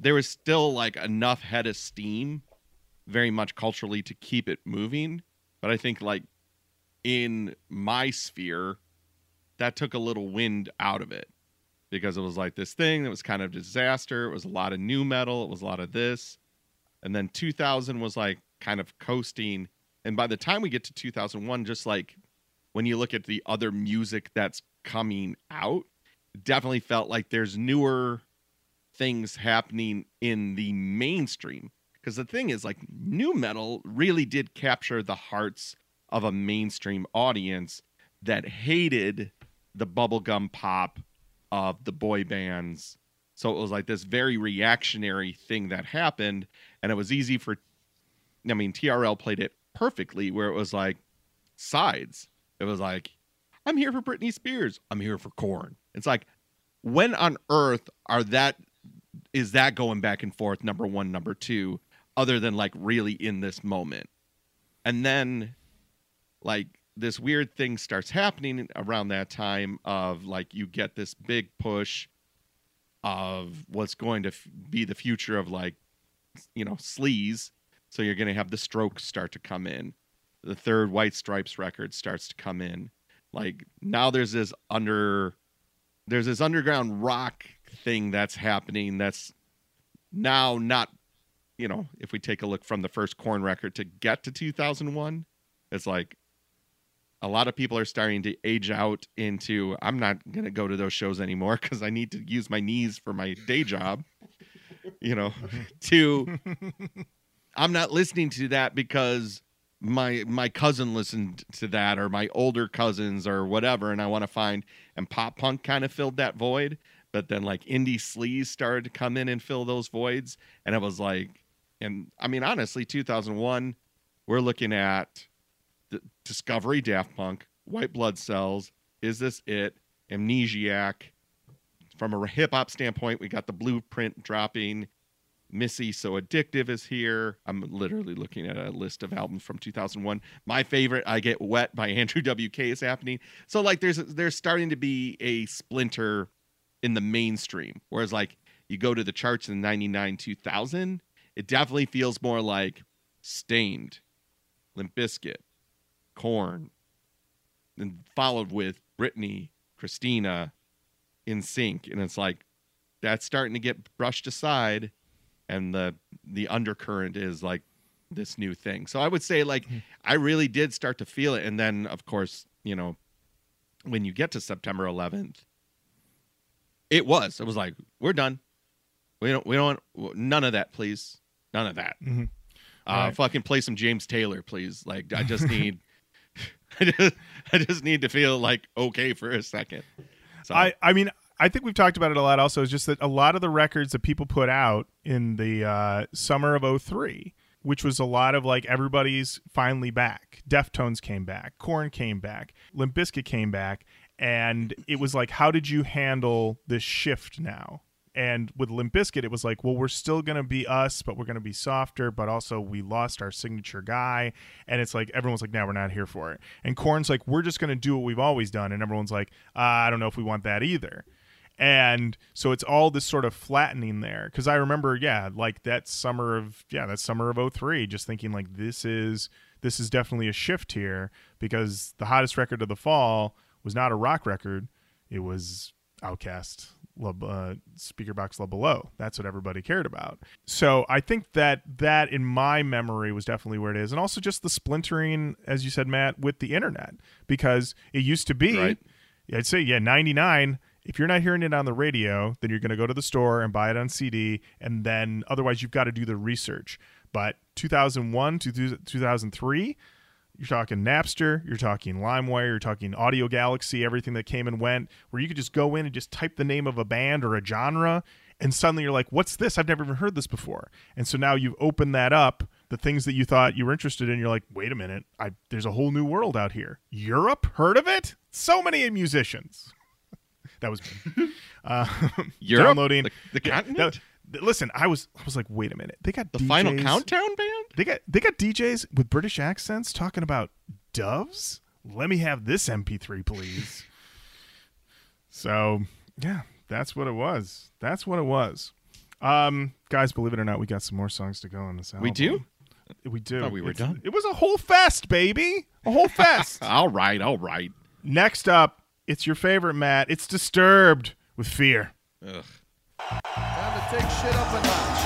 there was still like enough head of steam very much culturally to keep it moving but i think like in my sphere that took a little wind out of it because it was like this thing that was kind of disaster. It was a lot of nu metal. It was a lot of this. And then 2000 was like kind of coasting. And by the time we get to 2001, just like when you look at the other music that's coming out, definitely felt like there's newer things happening in the mainstream. Because the thing is, like, nu metal really did capture the hearts of a mainstream audience that hated the bubblegum pop of the boy bands. So it was like this very reactionary thing that happened. And it was easy for, I mean, TRL played it perfectly where it was like sides. It was like, I'm here for Britney Spears. I'm here for Korn. It's like, when on earth are that, is that going back and forth, number one, number two, other than like really in this moment? And then like this weird thing starts happening around that time of like you get this big push of what's going to f- be the future of like you know sleaze. So you're going to have the strokes start to come in. The third white stripes record starts to come in. Like now there's this under there's this underground rock thing that's happening that's now not you know if we take a look from the first Korn record to get to 2001 it's like a lot of people are starting to age out into I'm not going to go to those shows anymore because I need to use my knees for my day job. You know, [laughs] to I'm not listening to that because my my cousin listened to that or my older cousins or whatever and I want to find and pop punk kind of filled that void but then like indie sleaze started to come in and fill those voids and it was like and I mean honestly 2001 we're looking at Discovery Daft Punk, White Blood Cells, Is This It, Amnesiac. From a hip hop standpoint, we got the blueprint dropping. Missy So Addictive is here. I'm literally looking at a list of albums from 2001. My favorite, I Get Wet by [laughs] Andrew WK is happening. So like there's there's starting to be a splinter in the mainstream. Whereas like you go to the charts in 99 2000, it definitely feels more like Staind, Limp Bizkit, Korn, and followed with Britney, Christina, NSYNC, and it's like that's starting to get brushed aside, and the the undercurrent is like this new thing. So I would say like I really did start to feel it, and then of course you know when you get to September 11th, it was it was like we're done. We don't we don't none of that, please, none of that. Mhm. Uh, Right. fucking play some James Taylor, please. Like I just [laughs] need, [laughs] I just, I just need to feel like okay for a second. So I, I mean, I think we've talked about it a lot. Also, is just that a lot of the records that people put out in the uh, summer of 03, which was a lot of like everybody's finally back. Deftones came back, Korn came back, Limp Bizkit came back, and it was like, how did you handle this shift now? And with Limp Bizkit, it was like, well, we're still gonna be us, but we're gonna be softer. But also, we lost our signature guy, and it's like everyone's like, now we're not here for it." And Korn's like, "We're just gonna do what we've always done," and everyone's like, uh, "I don't know if we want that either." And so it's all this sort of flattening there. Because I remember, yeah, like that summer of yeah, that summer of 03, just thinking like this is this is definitely a shift here because the hottest record of the fall was not a rock record; it was OutKast, uh, Speakerboxxx Love Below. That's what everybody cared about. So I think that that in my memory was definitely where it is, and also just the splintering, as you said, Matt, with the internet, because it used to be, Right. I'd say, yeah, ninety nine. If you're not hearing it on the radio, then you're going to go to the store and buy it on CD, and then otherwise you've got to do the research. But 2001 to 2003, you're talking Napster, you're talking LimeWire, you're talking Audiogalaxy, everything that came and went, where you could just go in and just type the name of a band or a genre, and suddenly you're like, what's this? I've never even heard this before. And so now you've opened that up, the things that you thought you were interested in, you're like, wait a minute, I, there's a whole new world out here. Europe? Heard of it? So many musicians. [laughs] that was. [laughs] Uh, [laughs] Europe? downloading The- the continent? that- listen, I was I was like, wait a minute. They got the final countdown band. they got they got DJs with British accents talking about doves. Let me have this MP3, please. [laughs] so yeah, that's what it was. That's what it was. Um, guys, believe it or not, we got some more songs to go on this album. We do? We do. thought we were It's- done. It was a whole fest, baby. A whole fest. [laughs] All right, all right. Next up, it's your favorite, Matt. It's Disturbed with Fear. Ugh. Time to take shit up a notch.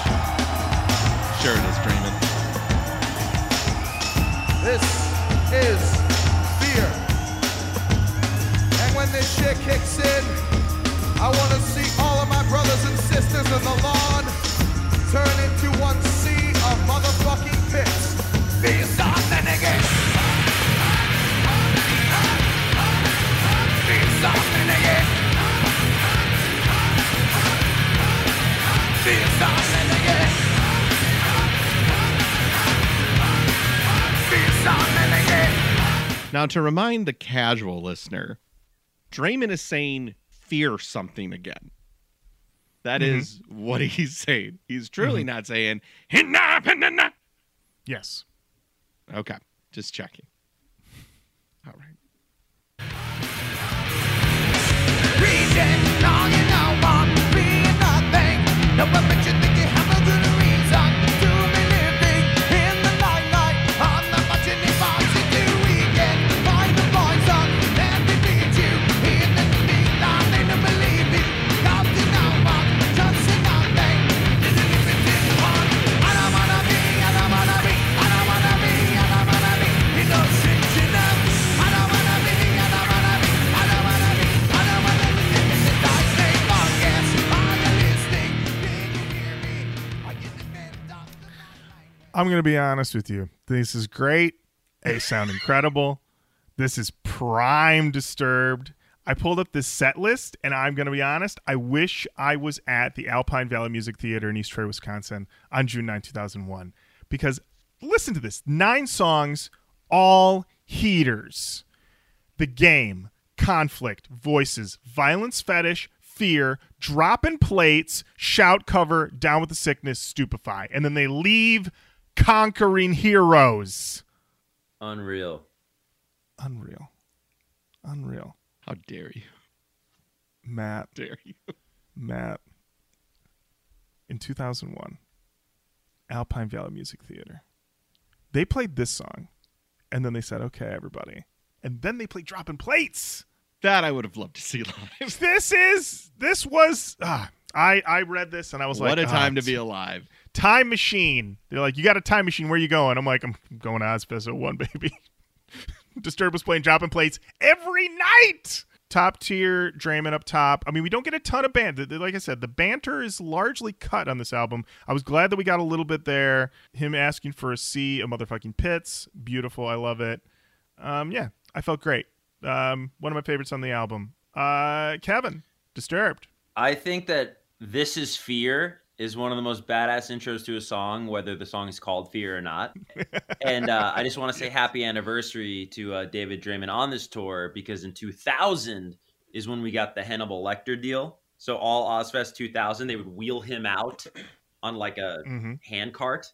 Sure it is, Draiman. This is fear. And when this shit kicks in, I want to see all of my brothers and sisters in the lawn turn into one sea of motherfucking pits. Be something again. Be something again. Be something Now, to remind the casual listener, Draiman is saying fear something again. That mm-hmm. is what he's saying. He's truly mm-hmm. not saying, "Hinna, hinna." Yes. okay, just checking. All right. reason No I'm going to be honest with you. This is great. They sound [laughs] incredible. This is prime disturbed. I pulled up this set list, and I'm going to be honest. I wish I was at the Alpine Valley Music Theater in East Troy, Wisconsin on June 9, 2001. Because listen to this nine songs, all heaters. The game, conflict, voices, violence fetish, fear, dropping plates, shout cover, down with the sickness, stupefy. And then they leave conquering heroes. Unreal. Unreal. Unreal. How dare you? Matt, Dare you? Matt. In 2001, Alpine Valley Music Theater. They played this song, and then they said, okay, everybody, and then they played dropping plates. That I would have loved to see live. This is this was ah, I I read this and I was what like, what a time ah, to be alive. Time machine. They're like, you got a time machine. Where you going? I'm like, I'm going to Ozzfest 01, [laughs] baby. Disturbed was playing dropping plates every night. Top tier, Draiman up top. I mean, we don't get a ton of band. Like I said, the banter is largely cut on this album. I was glad that we got a little bit there. Him asking for a sea of motherfucking pits. Beautiful. I love it. Um, yeah, I felt great. Um, one of my favorites on the album. Uh, Kevan, Disturbed. I think that This Is Fear is one of the most badass intros to a song, whether the song is called Fear or not. [laughs] and uh, I just want to say happy anniversary to uh, David Draiman on this tour because in 2000 is when we got the Hannibal Lecter deal. So all Ozzfest 2000, they would wheel him out on like a Mhm. hand cart.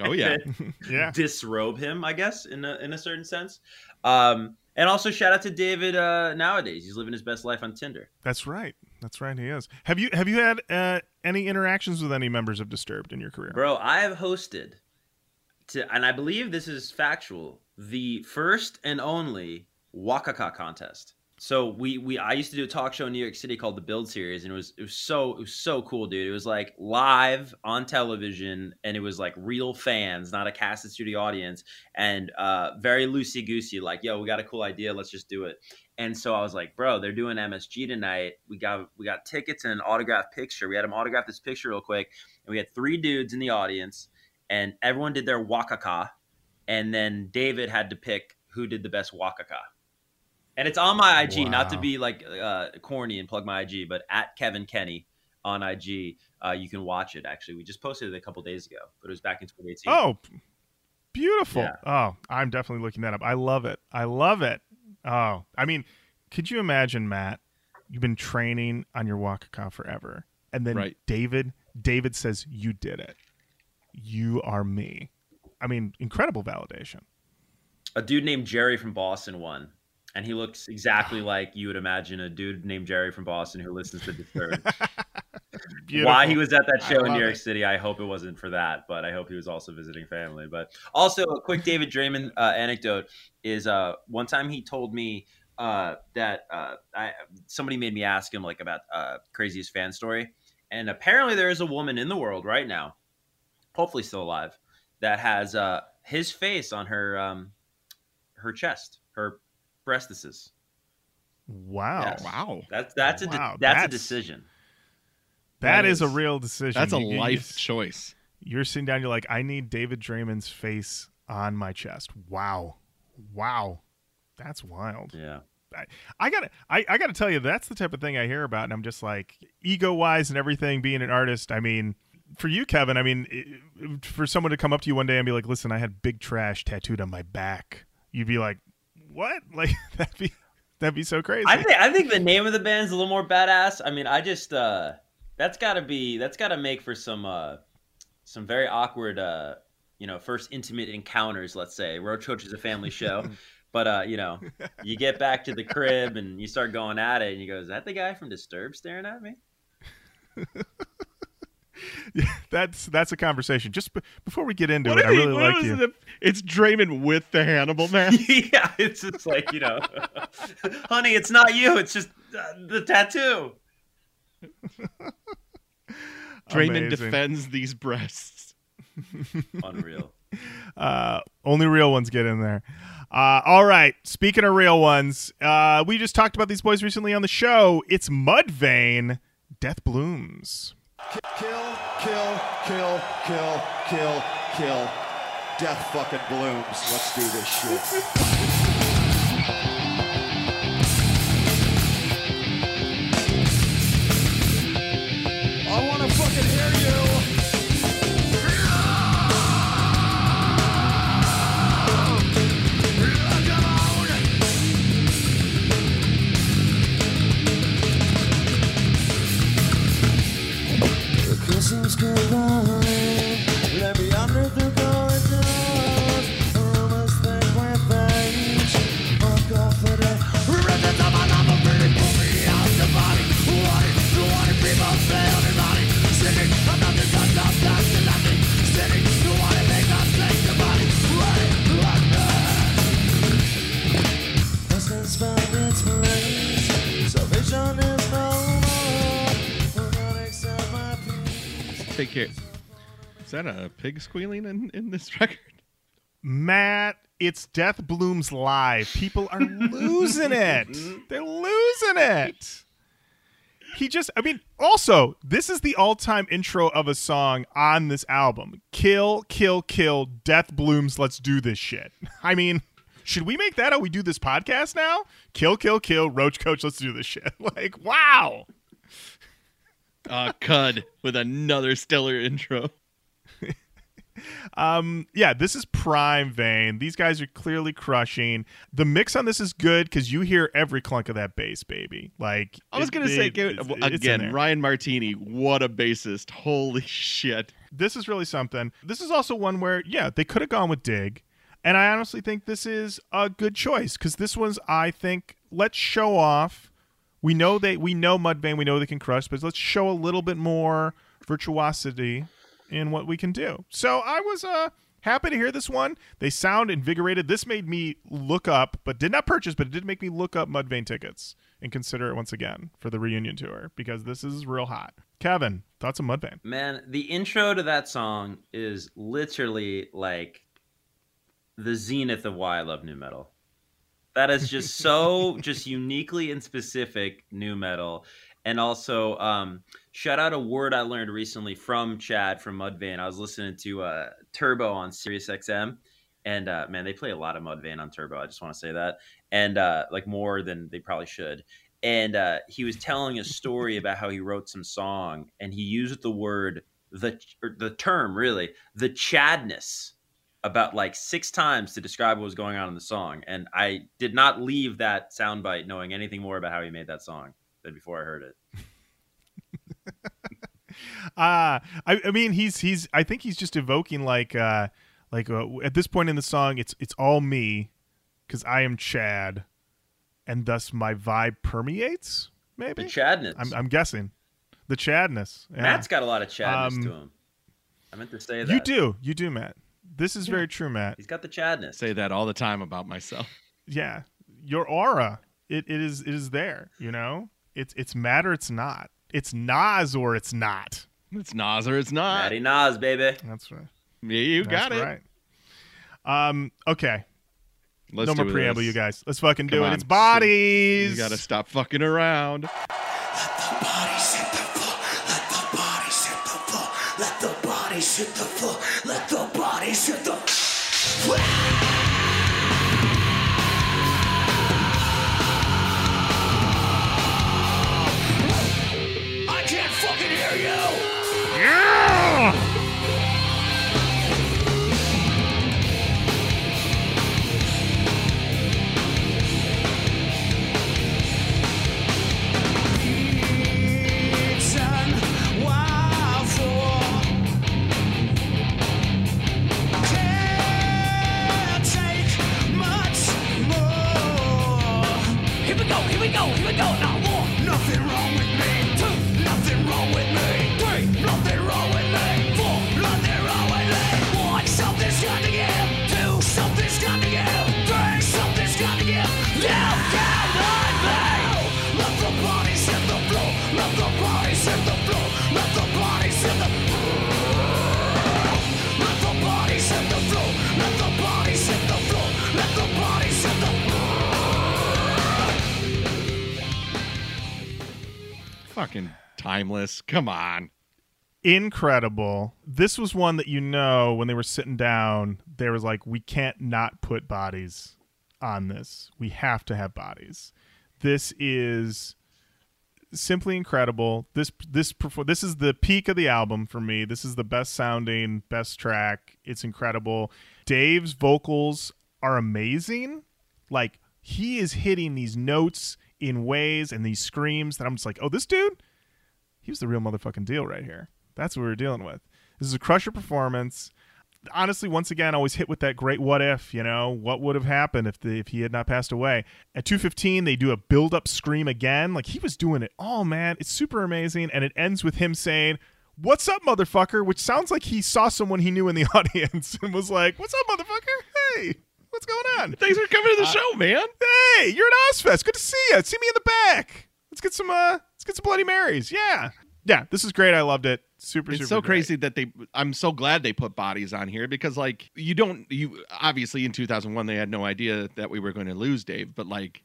Oh, yeah. [laughs] [laughs] Yeah. disrobe him, I guess, in a, in a certain sense. Um, and also shout out to David. Uh, nowadays, he's living his best life on Tinder. That's right. That's right. He is. Have you have you had uh, any interactions with any members of Disturbed in your career? Bro, I have hosted, to, and I believe this is factual, the first and only Wakaka contest. So we we I used to do a talk show in New York City called the Build Series, and it was it was so it was so cool, dude. It was like live on television, and it was like real fans, not a casted studio audience, and uh, very loosey goosey. Like, yo, we got a cool idea, let's just do it. And so I was like, bro, they're doing MSG tonight. We got we got tickets and an autographed picture. We had them autograph this picture real quick, and we had three dudes in the audience, and everyone did their wakaka, and then David had to pick who did the best wakaka. And it's on my IG, not to be like uh, corny and plug my IG, but at Kevan Kenney on IG, uh, you can watch it. Actually, we just posted it a couple days ago, but it was back in 2018. Oh, beautiful. Yeah. Oh, I'm definitely looking that up. I love it. I love it. Oh, I mean, could you imagine, Matt? You've been training on your Wakaka forever, and then Right. David, David says you did it. You are me. I mean, incredible validation. a dude named Jerry from Boston won, and he looks exactly like you would imagine a dude named Jerry from Boston who listens to Disturbed. [laughs] Why he was at that show in New York it. City, I hope it wasn't for that, but I hope he was also visiting family. But also, a quick David Draiman uh, anecdote is uh, one time he told me uh, that uh, I, somebody made me ask him like about uh, craziest fan story, and apparently there is a woman in the world right now, hopefully still alive, that has uh, his face on her um, her chest, her breastises. Wow. Yes. Wow. That's that's a de- Wow, that's, a decision. that That is, a real decision. That's a You- you- life you- choice. You're sitting down. You're like, I need David Draiman's face on my chest. Wow, wow, that's wild. Yeah. I gotta, I, I gotta tell you, that's the type of thing I hear about, and I'm just like, ego wise and everything. Being an artist, I mean, for you, Kevan, I mean, i- for someone to come up to you one day and be like, "Listen, I had big trash tattooed on my back," you'd be like, "What?" [laughs] Like that'd be that'd be so crazy. I think I think the name of the band's a little more badass. I mean, I just uh that's got to be that's got to make for some uh some very awkward uh you know, first intimate encounters, let's say. Roach Koach is a family show. [laughs] But uh, you know, you get back to the crib and you start going at it and you go, "Is that the guy from Disturbed staring at me?" [laughs] [laughs] that's that's a conversation. Just b- before we get into What it, if I really what like you. it if It's Draiman with the Hannibal [laughs] man. yeah, it's just like, you know, [laughs] honey, it's not you, it's just uh, the tattoo. Draiman Amazing. defends these breasts. Unreal. Uh, only real ones get in there. Uh, all right. Speaking of real ones, uh, we just talked about these boys recently on the show. It's Mudvayne, Death Blooms. Kill, kill, kill, kill, kill, kill. Death fucking blooms. Let's do this shit. Take care. Is that a pig squealing in, in this [laughs] record? Matt, it's Death Blooms live. People are [laughs] losing it. They're losing it. He just, I mean, also, this is the all time intro of a song on this album Kill, Kill, Kill, Death Blooms, Let's Do This Shit. [laughs] I mean, should we make that how we do this podcast now? Kill, Kill, Kill, Roach Koach, Let's Do This Shit. Like, wow. Uh, Kud with another stellar intro. [laughs] Um, yeah, this is prime vein. These guys are clearly crushing. The mix on this is good because you hear every clunk of that bass, baby. Like I was it- gonna say it- it's- it's again. Ryan Martinie, what a bassist! Holy shit! This is really something. This is also one where, yeah, they could have gone with Dig. And I honestly think this is a good choice because this one's, I think, let's show off. We know they, we know Mudvayne, we know they can crush, but let's show a little bit more virtuosity in what we can do. So I was uh, happy to hear this one. They sound invigorated. This made me look up, but did not purchase, but it did make me look up Mudvayne tickets and consider it once again for the reunion tour because this is real hot. Kevan, thoughts on Mudvayne? Man, the intro to that song is literally like the zenith of why I love nu metal. That is just so [laughs] just uniquely and specific nu metal. And also, um, shout out a word I learned recently from Chad from Mudvayne. I was listening to uh, Turbo on Sirius XM, and uh, man, they play a lot of Mudvayne on Turbo. I just want to say that, and uh, like more than they probably should. And uh, he was telling a story about how he wrote some song, and he used the word the the term really the chadness about like six times to describe what was going on in the song. And I did not leave that soundbite knowing anything more about how he made that song than before I heard it. Uh [laughs] I, I mean he's he's I think he's just evoking like uh like uh, at this point in the song it's it's all me cuz I am Chad and thus my vibe permeates maybe The chadness. I'm I'm guessing the Chadness yeah. Matt's got a lot of chadness Um, to him. I meant to say that. you do you do Matt this is very true Matt He's got the chadness. Say that all the time about myself. yeah your aura it, it is it is there you know it's it's Matt or it's not it's Nas or it's not It's Nas or it's not. Matty Nas, baby. that's right Yeah, you that's got it. right um okay Let's no more do preamble, this. you guys. Let's fucking do it. on. It's bodies. You gotta stop fucking around. Let the bodies hit the floor. Let the bodies hit the floor. Let the bodies hit the floor. Let the go, here we go, Fucking timeless. Come on. Incredible. This was one that you know when they were sitting down, they was like, we can't not put bodies on this. We have to have bodies. This is simply incredible. This this this is the peak of the album for me. This is the best sounding, best track. It's incredible. Dave's vocals are amazing. Like he is hitting these notes in ways and these screams that I'm just like, oh, this dude, he was the real motherfucking deal right here. That's what we were dealing with. This is a crusher performance. Honestly, once again, always hit with that great what if, you know, what would have happened if the, if he had not passed away. At 215, they do a build up scream again. Like he was doing it all, man. It's super amazing. And it ends with him saying, What's up, motherfucker? Which sounds like he saw someone he knew in the [laughs] audience and was like, What's up, motherfucker? Hey, what's going on? Thanks for coming to the show, man. Hey, you're at Ozzfest. Good to see you. See me in the back. Let's get some uh let's get some Bloody Marys. Yeah. yeah, this is great. I loved it. Super, it's super so great. crazy that they i'm so glad they put bodies on here because like you don't you obviously in 2001 they had no idea that we were going to lose dave but like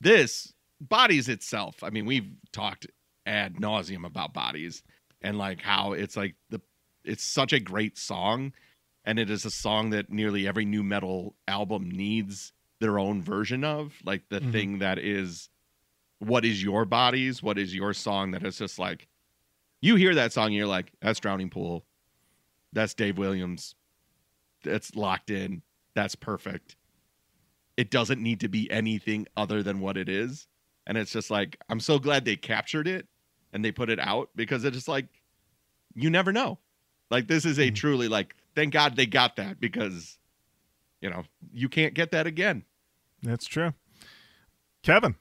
this bodies itself i mean we've talked ad nauseum about bodies and like how it's like the it's such a great song and it is a song that nearly every nu metal album needs their own version of like the Mhm. thing that is what is your bodies what is your song that is just like you hear that song and you're like that's drowning pool. That's dave williams. That's locked in. That's perfect. It doesn't need to be anything other than what it is. And it's just like i'm so glad they captured it and they put it out because it's just like you never know. Like this is a Mhm. truly like thank god they got that because you know you can't get that again That's true. Kevan.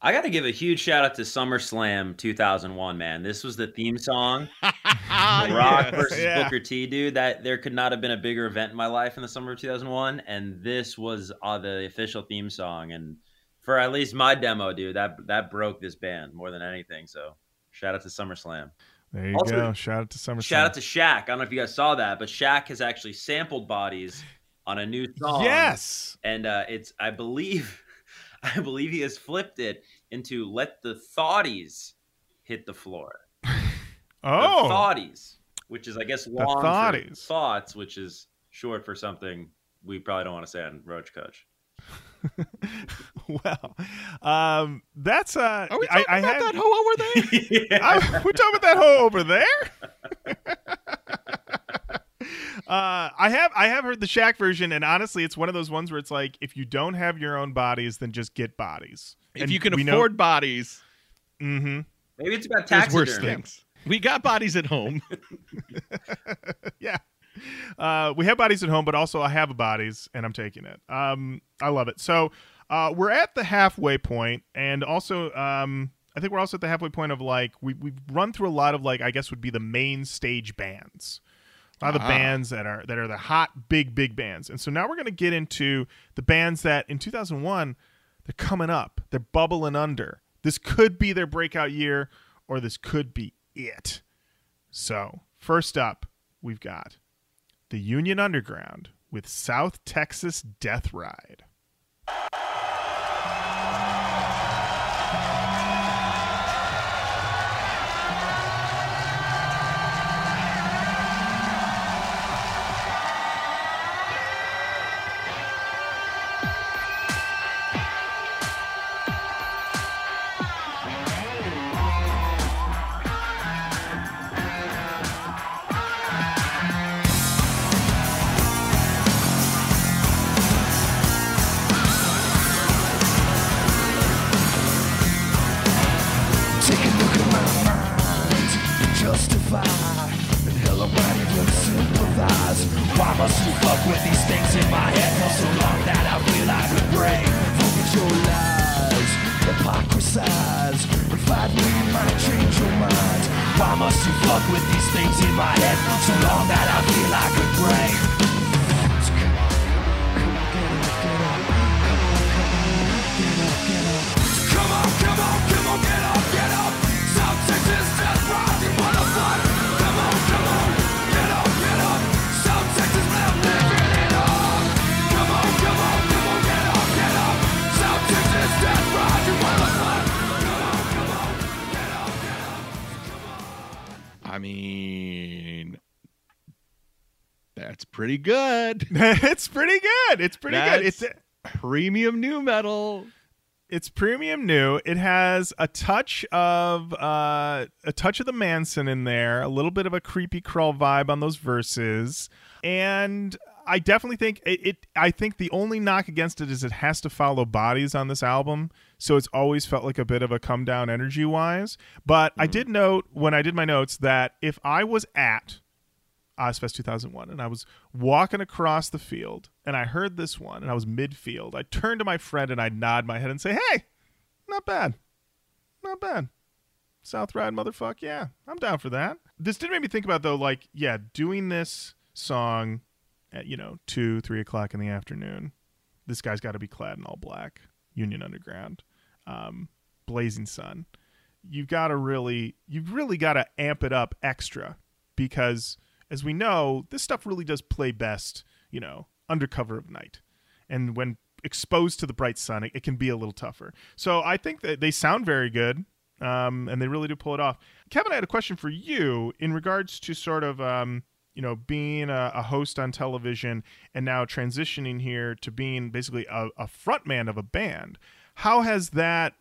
I got to give a huge shout out to SummerSlam 2001, man. This was the theme song. The [laughs] Rock Yes. versus Yeah. Booker T, dude. That there could not have been a bigger event in my life in the summer of 2001, and this was uh, the official theme song. And for at least my demo, dude, that that broke this band more than anything. So shout out to SummerSlam. There you Also, go. Shout out to Summer. Shout out to Shaq. I don't know if you guys saw that, but Shaq has actually sampled bodies on a new song. Yes. and uh, it's I believe, [laughs] I believe he has flipped it into "Let the Thoughties Hit the Floor." [laughs] Oh. the thoughties, which is I guess long thoughties. thoughts, which is short for something we probably don't want to say on Roach Koach. [laughs] well, um, that's uh. are we talking I about had, that hoe over there [laughs] I, we're talking about that hoe over there. [laughs] uh, I have I have heard the Shaq version, and honestly, it's one of those ones where it's like, if you don't have your own bodies, then just get bodies. if you can afford Know, bodies mm-hmm. Maybe it's about there's worse things we got bodies at home yeah. Uh, we have bodies at home, but also I have a bodies, and I'm taking it. Um, I love it. So uh, we're at the halfway point, and also um, I think we're also at the halfway point of like we we've run through a lot of like I guess would be the main stage bands. A lot of the Ah. bands that are that are the hot big big bands, and so now we're going to get into the bands that in 2001 they're coming up, they're bubbling under. This could be their breakout year, or this could be it. So first up, we've got the Union Underground with South Texas Death Ride. Must you fuck with these things in my head for so long that I feel I could break? Forget your lies, hypocrisize. Knew you might change your mind. Why must you fuck with these things in my head for so long that I feel I could break? I mean, that's pretty good. [laughs] it's pretty good. It's pretty good. It's That's- Premium nu metal. it's premium new. It has a touch of uh, a touch of the Manson in there, a little bit of a creepy crawl vibe on those verses, and I definitely think it, it. I think the only knock against it is it has to follow bodies on this album, so it's always felt like a bit of a come down energy wise. But I mm-hmm. did note when I did my notes that if I was at Ozzfest 2001 and I was walking across the field and I heard this one and I was midfield, I turned to my friend and I'd nod my head and say, "Hey, not bad, not bad." South Ride, motherfuck, yeah, I'm down for that. This did make me think about though, like, yeah, doing this song at you know two, three o'clock in the afternoon. This guy's got to be clad in all black. Union Underground, um, Blazing Sun. you've got to really you've really got to amp it up extra because as we know, this stuff really does play best, you know, under cover of night. And when exposed to the bright sun, it, it can be a little tougher. So I think that they sound very good. Um, and they really do pull it off. Kevan, I had a question for you in regards to sort of um, you know, being a, a, host on television and now transitioning here to being basically a, a frontman of a band. How has that?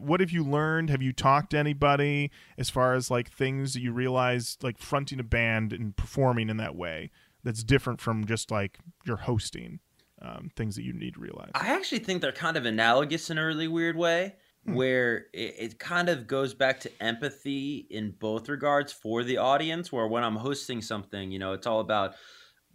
What have you learned? Have you talked to anybody as far as like things that you realize, like fronting a band and performing in that way, that's different from just like your hosting? Um, things that you need to realize. I actually think they're kind of analogous in a really weird way. Hmm. where it, it, kind of goes back to empathy in both regards for the audience where when i'm hosting something you know it's all about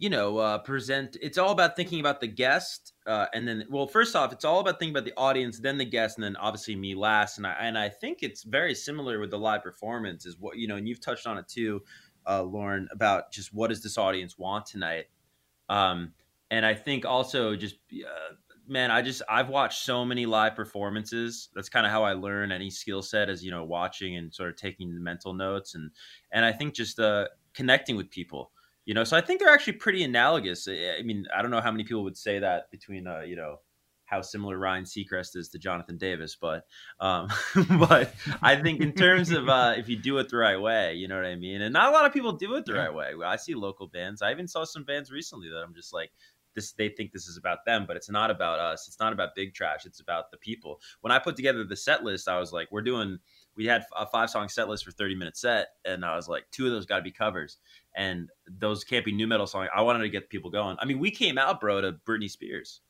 you know uh, present it's all about thinking about the guest uh, and then well first off it's all about thinking about the audience then the guest and then obviously me last and i and i think it's very similar with the live performance is what you know and you've touched on it too uh, Lorin about just what does this audience want tonight um, and i think also just man, I just I've watched so many live performances. That's kind of how I learn any skill set, as you know, watching and sort of taking the mental notes and and I think just uh, connecting with people. You know, so I think they're actually pretty analogous. I mean, I don't know how many people would say that between uh, you know how similar Ryan Seacrest is to Jonathan Davis, but um, [laughs] but I think in terms of [laughs] uh, if you do it the right way, you know what I mean. And not a lot of people do it the right way. I see local bands. I even saw some bands recently that I'm just like, this they think this is about them, but it's not about us. It's not about Big Trash. It's about the people. When I put together the set list, I was like, we're doing. We had a five song set list for 30 minute set, and I was like, two of those got to be covers, and those can't be nu metal songs. I wanted to get people going. I mean, we came out, bro, to Britney Spears.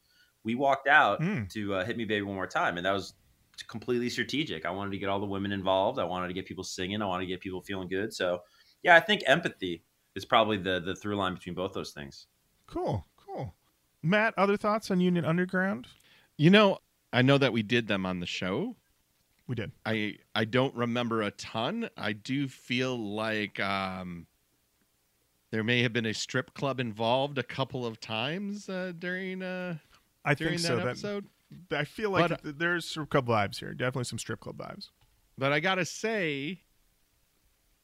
We walked out mm. to uh, "Hit Me, Baby, One More Time," and that was completely strategic. I wanted to get all the women involved. I wanted to get people singing. I wanted to get people feeling good. So, yeah, I think empathy is probably the the through line between both those things. Cool, cool. Matt, other thoughts on Union Underground? You know, I know that we did them on the show. We did. I I don't remember a ton. I do feel like um, there may have been a strip club involved a couple of times uh, during. Uh, I during think so. That episode. That, I feel like but, there's strip club vibes here. Definitely some strip club vibes. But I gotta say,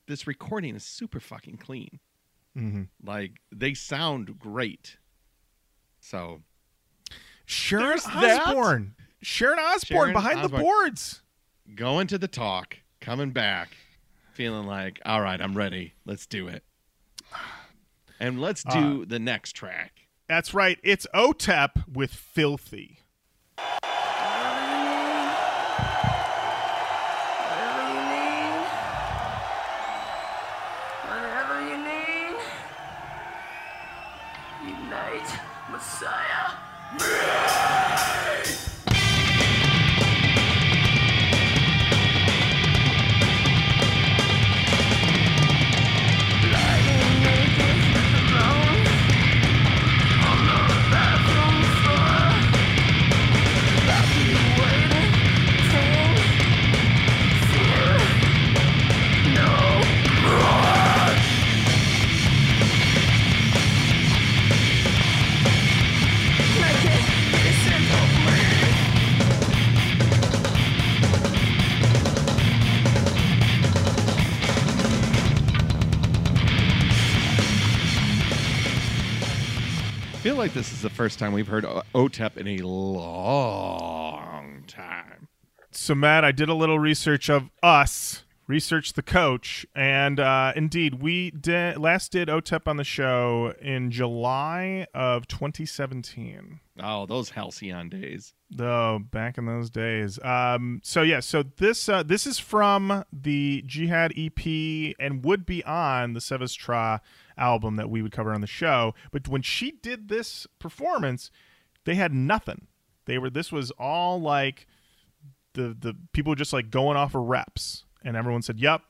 this recording is super fucking clean. Mm-hmm. Like they sound great. So Sharon Osbourne. Sharon Osbourne Sharon behind Osbourne. the boards. Going to the talk, coming back, feeling like, all right, I'm ready. Let's do it. And let's do uh, the next track. That's right. It's OTEP with Filthy. Like this is the first time we've heard OTEP in a long time. So, Matt, I did a little research of us, researched the coach, and uh, indeed, we did last did OTEP on the show in July of 2017. Oh, those halcyon days. Oh, back in those days. Um, so yeah, so this uh, this is from the Jihad EP and would be on the Sevas Tra album that we would cover on the show. But when she did this performance, they had nothing. They were this was all like the the people just like going off of reps, and everyone said, "Yep,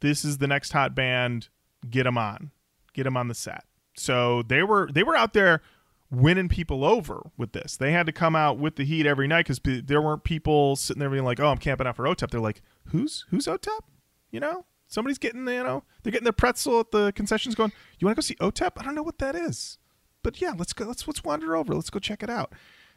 this is the next hot band. Get them on, get them on the set." So they were they were out there winning people over with this. They had to come out with the heat every night because there weren't people sitting there being like, "Oh, I'm camping out for OTEP." They're like, "Who's who's OTEP?" You know, Somebody's getting, you know, they're getting their pretzel at the concessions going, you want to go see OTEP? I don't know what that is. But yeah, let's go. Let's let's wander over. Let's go check it out.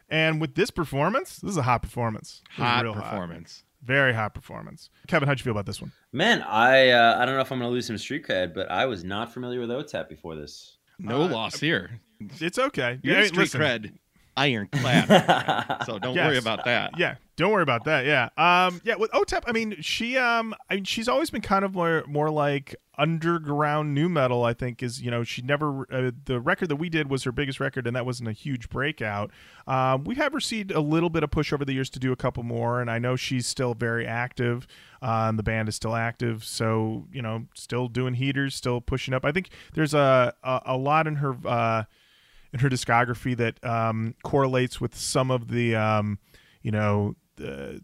And with this performance, this is a hot performance. Hot performance. Very hot performance. Kevan, how'd you feel about this one? Man, I uh, I don't know if I'm gonna lose some street cred, but I was not familiar with OTEP before this. No Uh, loss here. It's okay. Your Yeah, street listen. cred, ironclad. [laughs] so don't worry about that. Yeah, don't worry about that. Yeah, um, yeah. With OTEP, I mean, she, um, I mean, she's always been kind of more, more like underground nu metal. I think is, you know, she never. Uh, the record that we did was her biggest record, and that wasn't a huge breakout. Um, we have received a little bit of push over the years to do a couple more, and I know she's still very active. Uh, and the band is still active, so you know, still doing heaters, still pushing up. I think there's a a, a lot in her. Uh, in her discography that um, correlates with some of the um, you know the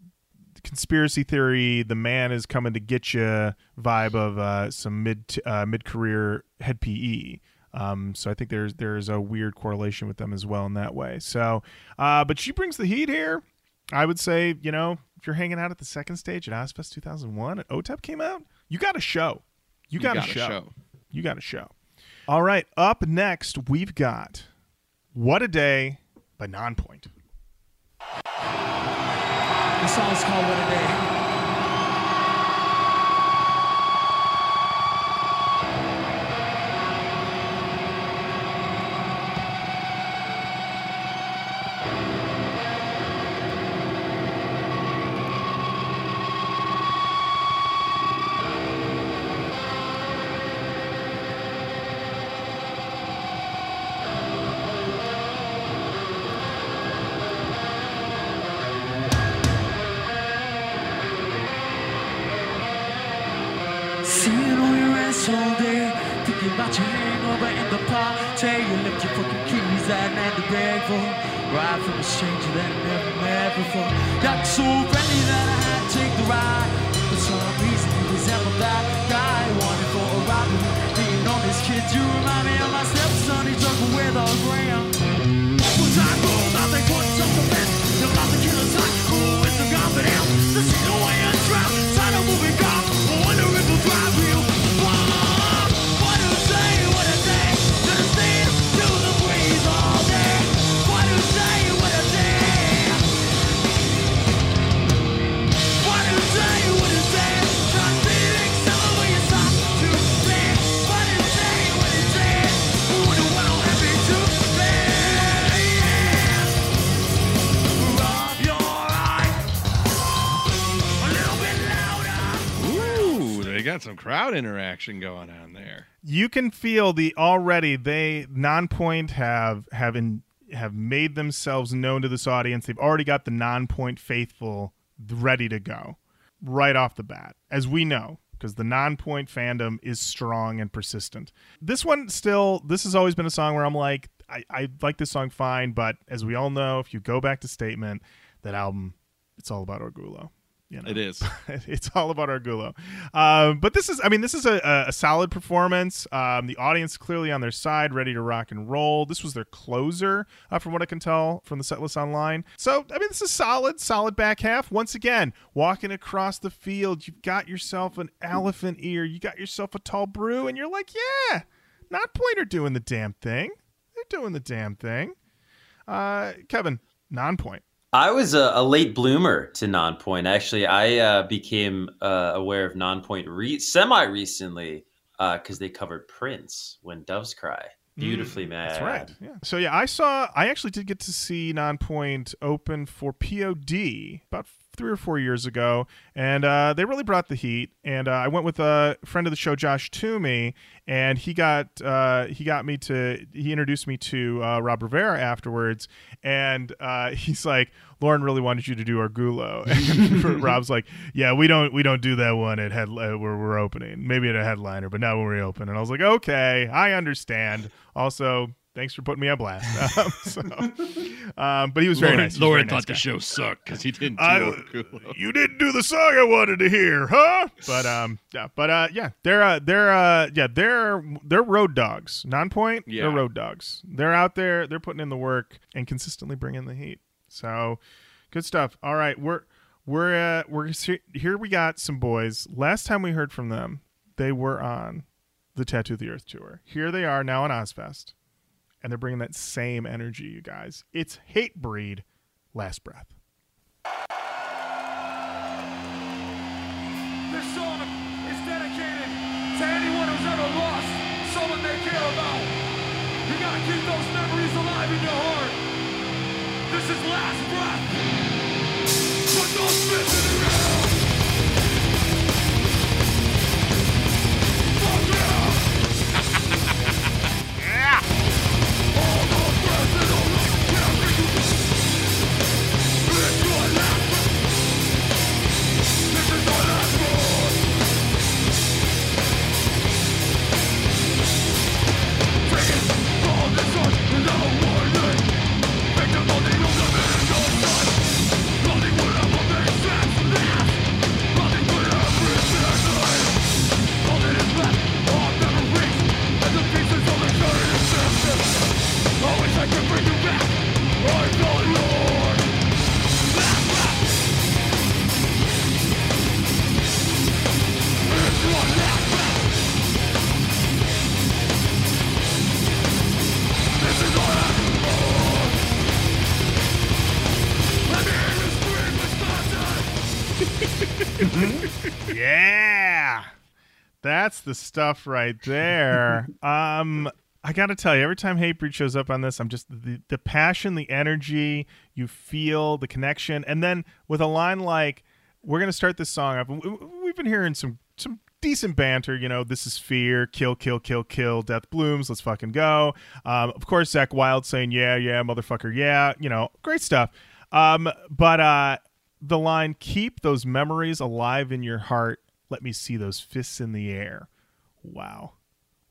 conspiracy theory the man is coming to get you vibe of uh, some mid uh, mid career Hed PE. Um, so I think there's there's a weird correlation with them as well in that way. So, uh, but she brings the heat here. I would say you know if you're hanging out at the second stage at Ozzfest 2001 and OTEP came out, you got a show. You got, got a a show. show. You got a show. All right, up next we've got "What a Day" by Nonpoint. The song's called What a Day. You left your fucking keys out and the bag for ride from a stranger that I never met before. Got so friendly that I had to take the ride. For some reason, you resemble that guy wanted for a robbery. Being on this kid, you remind me of my stepson. He took away the gram. Got some crowd interaction going on there. you can feel the already they non-point have have in, have made themselves known to this audience. They've already got the non-point faithful ready to go right off the bat, as we know, because the non-point fandom is strong and persistent. This one still, this has always been a song where I'm like, I, I like this song fine, but as we all know, if you go back to Statement, that album, it's all about Orgullo. You know? It is. [laughs] it's all about Orgullo. Um, but this is, I mean, this is a, a, solid performance. Um, the audience clearly on their side, ready to rock and roll. This was their closer, uh, from what I can tell from the set list online. So, I mean, this is solid, solid back half. Once again, walking across the field, you've got yourself an elephant ear, you got yourself a tall brew, and you're like, yeah, not Pointer doing the damn thing. They're doing the damn thing. Uh, Kevan, non point. I was a, a late bloomer to Nonpoint. Actually, I uh, became uh, aware of Nonpoint re- semi recently because they covered Prince when Doves Cry. Beautifully mad. Mm, That's right. Yeah. So yeah, I saw. I actually did get to see Nonpoint open for POD about three or four years ago, and uh, they really brought the heat. And uh, I went with a friend of the show, Josh Toomey, and he got uh, he got me to he introduced me to uh, Rob Rivera afterwards, and uh, [laughs] he's like, Lorin really wanted you to do Orgullo. [laughs] And Rob's like, yeah, we don't we don't do that one at head uh, where we're opening, maybe at a headliner, but not when we open. And I was like, okay, I understand. Also, thanks for putting me on blast. [laughs] Um, so, um, but he was very Lorin, nice. Was Lorin very nice thought the show sucked because he didn't do I, [laughs] you didn't do the song I wanted to hear, huh? But um, yeah, but uh, yeah, they're uh, they're uh, yeah, they're they're road dogs. Non-point, Yeah. they're road dogs. They're out there, they're putting in the work and consistently bringing the heat. So, good stuff. All right, we're we're uh, we're here. We got some boys. Last time we heard from them, they were on the Tattoo the Earth tour. Here they are now on Ozfest, and they're bringing that same energy, you guys. It's Hatebreed, Last Breath. This song is dedicated to anyone who's ever lost someone they care about. You gotta keep those memories alive in your heart. This is last breath. That's the stuff right there. [laughs] um I got to tell you every time Hatebreed shows up on this I'm just the the passion, the energy, you feel the connection and then with a line like we're going to start this song up. we- We've been hearing some some decent banter, you know, this is fear, kill kill kill kill, death blooms, let's fucking go. Um of course Zakk Wylde saying yeah, yeah, motherfucker, yeah, you know, great stuff. Um but uh the line keep those memories alive in your heart let me see those fists in the air. Wow.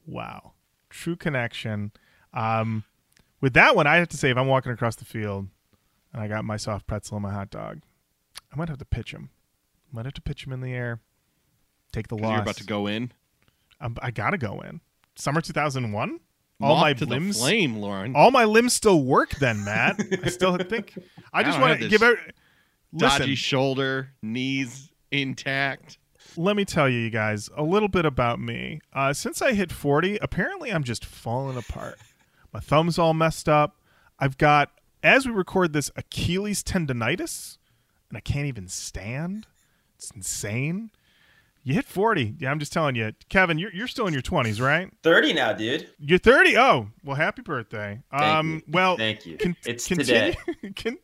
Wow. True connection. Um with that one i have to say if i'm walking across the field and i got my soft pretzel and my hot dog i might have to pitch him might have to pitch him in the air. Take the loss You're about to go in. Um, i gotta go in. Summer 2001 all my to limbs flame, Lorin. all my limbs still work then matt. I still [laughs] think i just want to give out. listen. Dodgy shoulder, knees intact. Let me tell you, you guys, a little bit about me. Uh, since I hit 40, apparently I'm just falling apart. My thumb's all messed up. I've got, as we record this, Achilles tendonitis, and I can't even stand. It's insane. You hit 40. Yeah, I'm just telling you. Kevan, you're, you're still in your 20s, right? 30 now, dude. You're 30. Oh, well, happy birthday. Thank um, you. Well, Thank you. con- It's continue- [laughs] Can,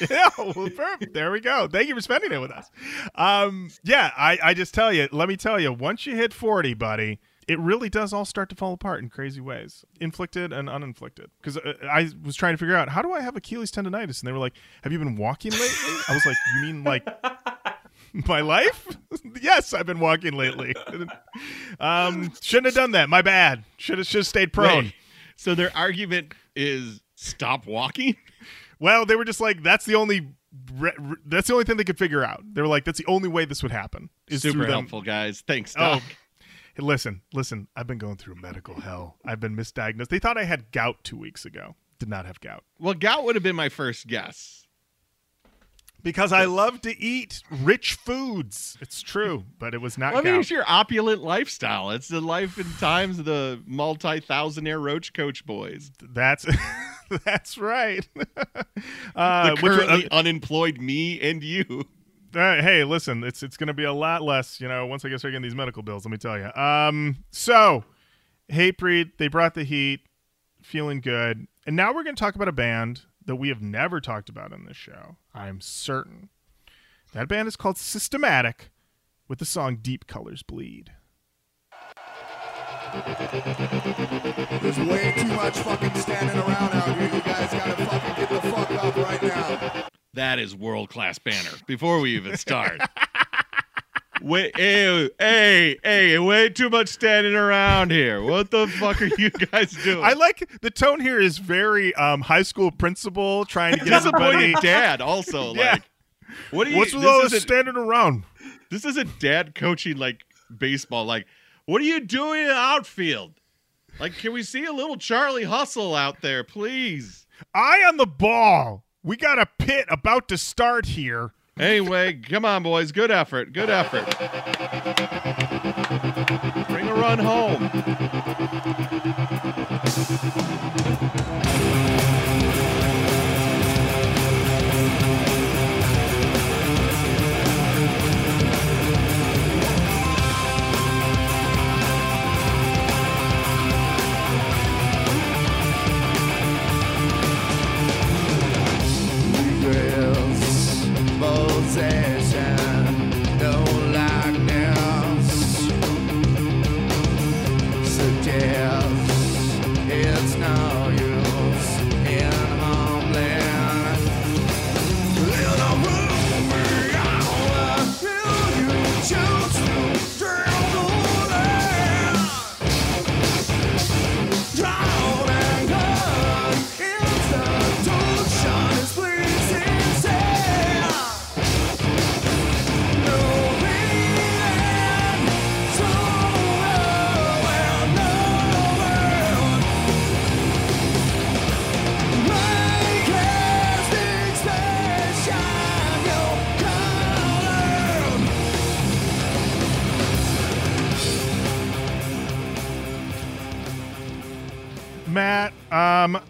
[laughs] yeah, well, perfect. There we go. Thank you for spending it with us. Um, yeah, I, I just tell you, let me tell you, once you hit 40, buddy, it really does all start to fall apart in crazy ways, inflicted and uninflicted. Because uh, I was trying to figure out how do I have Achilles tendonitis, and they were like, "Have you been walking lately?" I was like, "You mean like [laughs] my life?" [laughs] yes, I've been walking lately. um, shouldn't have done that. My bad. Should have should have stayed prone. Wait, so their argument is stop walking. Well, they were just like, that's the only. Re- re- that's the only thing they could figure out. They were like, "That's the only way this would happen." Is Super helpful, guys. Thanks, Oh, hey, listen, listen. I've been going through medical hell. I've been misdiagnosed. They thought I had gout two weeks ago. Did not have gout Well, gout would have been my first guess. Because I love to eat rich foods. It's true, but it was not Well, I mean, it's your opulent lifestyle. It's the life and times of the multi-thousandaire roach koach boys. That's [laughs] that's right. [laughs] uh, the which was- currently unemployed me and you. Uh, hey, listen, it's it's going to be a lot less, you know, once I get start getting these medical bills. Let me tell you. Um, so Hatebreed, they brought the heat, feeling good, and now we're going to talk about a band that we have never talked about in this show. I'm certain that band is called Systematic, with the song "Deep Colors Bleed." There's way too much fucking standing around out here. You guys gotta fucking get the fuck up right now. That is world-class banner. Before we even start. [laughs] Wait, hey, hey, hey, way too much standing around here. What the fuck are you guys doing? I like the tone here is very um, high school principal trying to get everybody. [laughs] dad also Yeah. like what do you What's with all this standing around? This is a dad coaching like baseball. Like, what are you doing in the outfield? Like, can we see a little Charlie hustle out there, please? Eye on the ball. We got a pit about to start here. Anyway, come on, boys. Good effort. Good effort. Bring a run home. say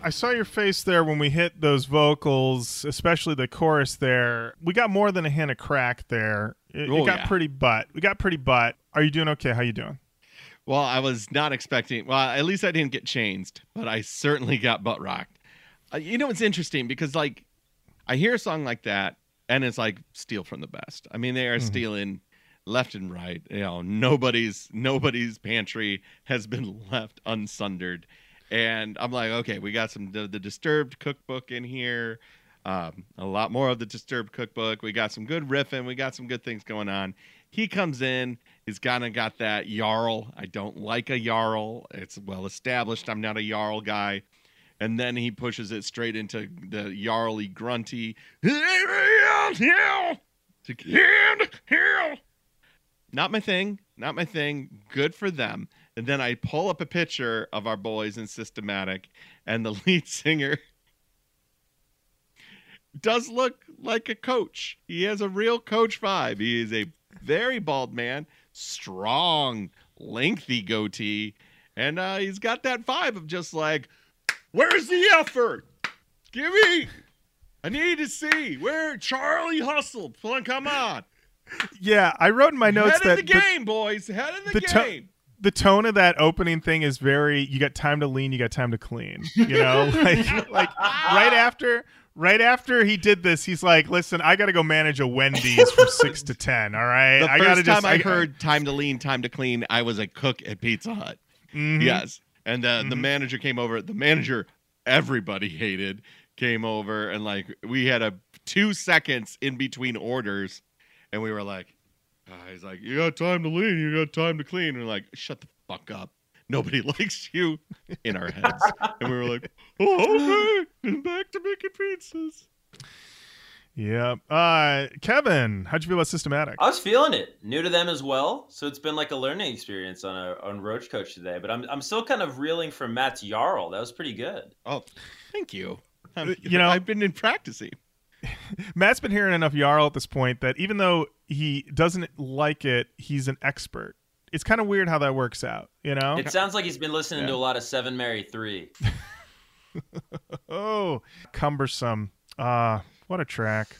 I saw your face there when we hit those vocals, especially the chorus there. We got more than a hint of crack there. It, it Oh, got yeah. pretty butt. We got pretty butt. Are you doing okay? How you doing? Well, I was not expecting. Well, at least I didn't get changed, but I certainly got butt rocked. Uh, you know, it's interesting because like I hear a song like that, and it's like steal from the best. I mean, they are stealing left and right. You know, nobody's nobody's pantry has been [laughs] left unsundered, and I'm like, okay, we got some the, the Disturbed cookbook in here. Um, a lot more of the Disturbed cookbook. We got some good riffing. We got some good things going on. He comes in. He's kind of got that Jarl. I don't like a Jarl. It's well established. I'm not a Jarl guy. And then he pushes it straight into the Jarly grunty. Not my thing. Not my thing. Good for them. And then I pull up a picture of our boys in Systematic, and the [laughs] lead singer does look like a coach. He has a real coach vibe. He is a very bald man, strong, lengthy goatee, and uh, he's got that vibe of just like, where's the effort? Give me. I need to see where Charlie hustled. Come on, [laughs] Yeah, I wrote in my notes head that in the game, boys. Head in the, the to- game. The tone of that opening thing is very you got time to lean you got time to clean you know [laughs] like like right after right after he did this he's like listen i gotta go manage a wendy's from [laughs] six to ten all right The i first gotta just time I, heard "time to lean, time to clean," I was a cook at Pizza Hut. Mhm. Yes, and uh, the Mhm. manager came over. The manager, everybody hated, came over, and like we had a two seconds in between orders, and we were like, uh, "He's like, you got time to lean, you got time to clean," and we're like, "Shut the fuck up." Nobody [laughs] likes you in our heads. and we were like, oh, okay. Back to making pizzas. yeah uh kevan how'd you feel about systematic I was feeling it. New to them as well, so it's been like a learning experience on a on Roach Koach today. But I'm I'm still kind of reeling from Matt's Jarl. That was pretty good. Oh, thank you. Um, Uh, you know- I've been in practicing. [laughs] matt's been hearing enough jarl at this point that even though he doesn't like it he's an expert it's kind of weird how that works out you know It sounds like he's been listening to a lot of Seven Mary Three. [laughs] oh cumbersome uh what a track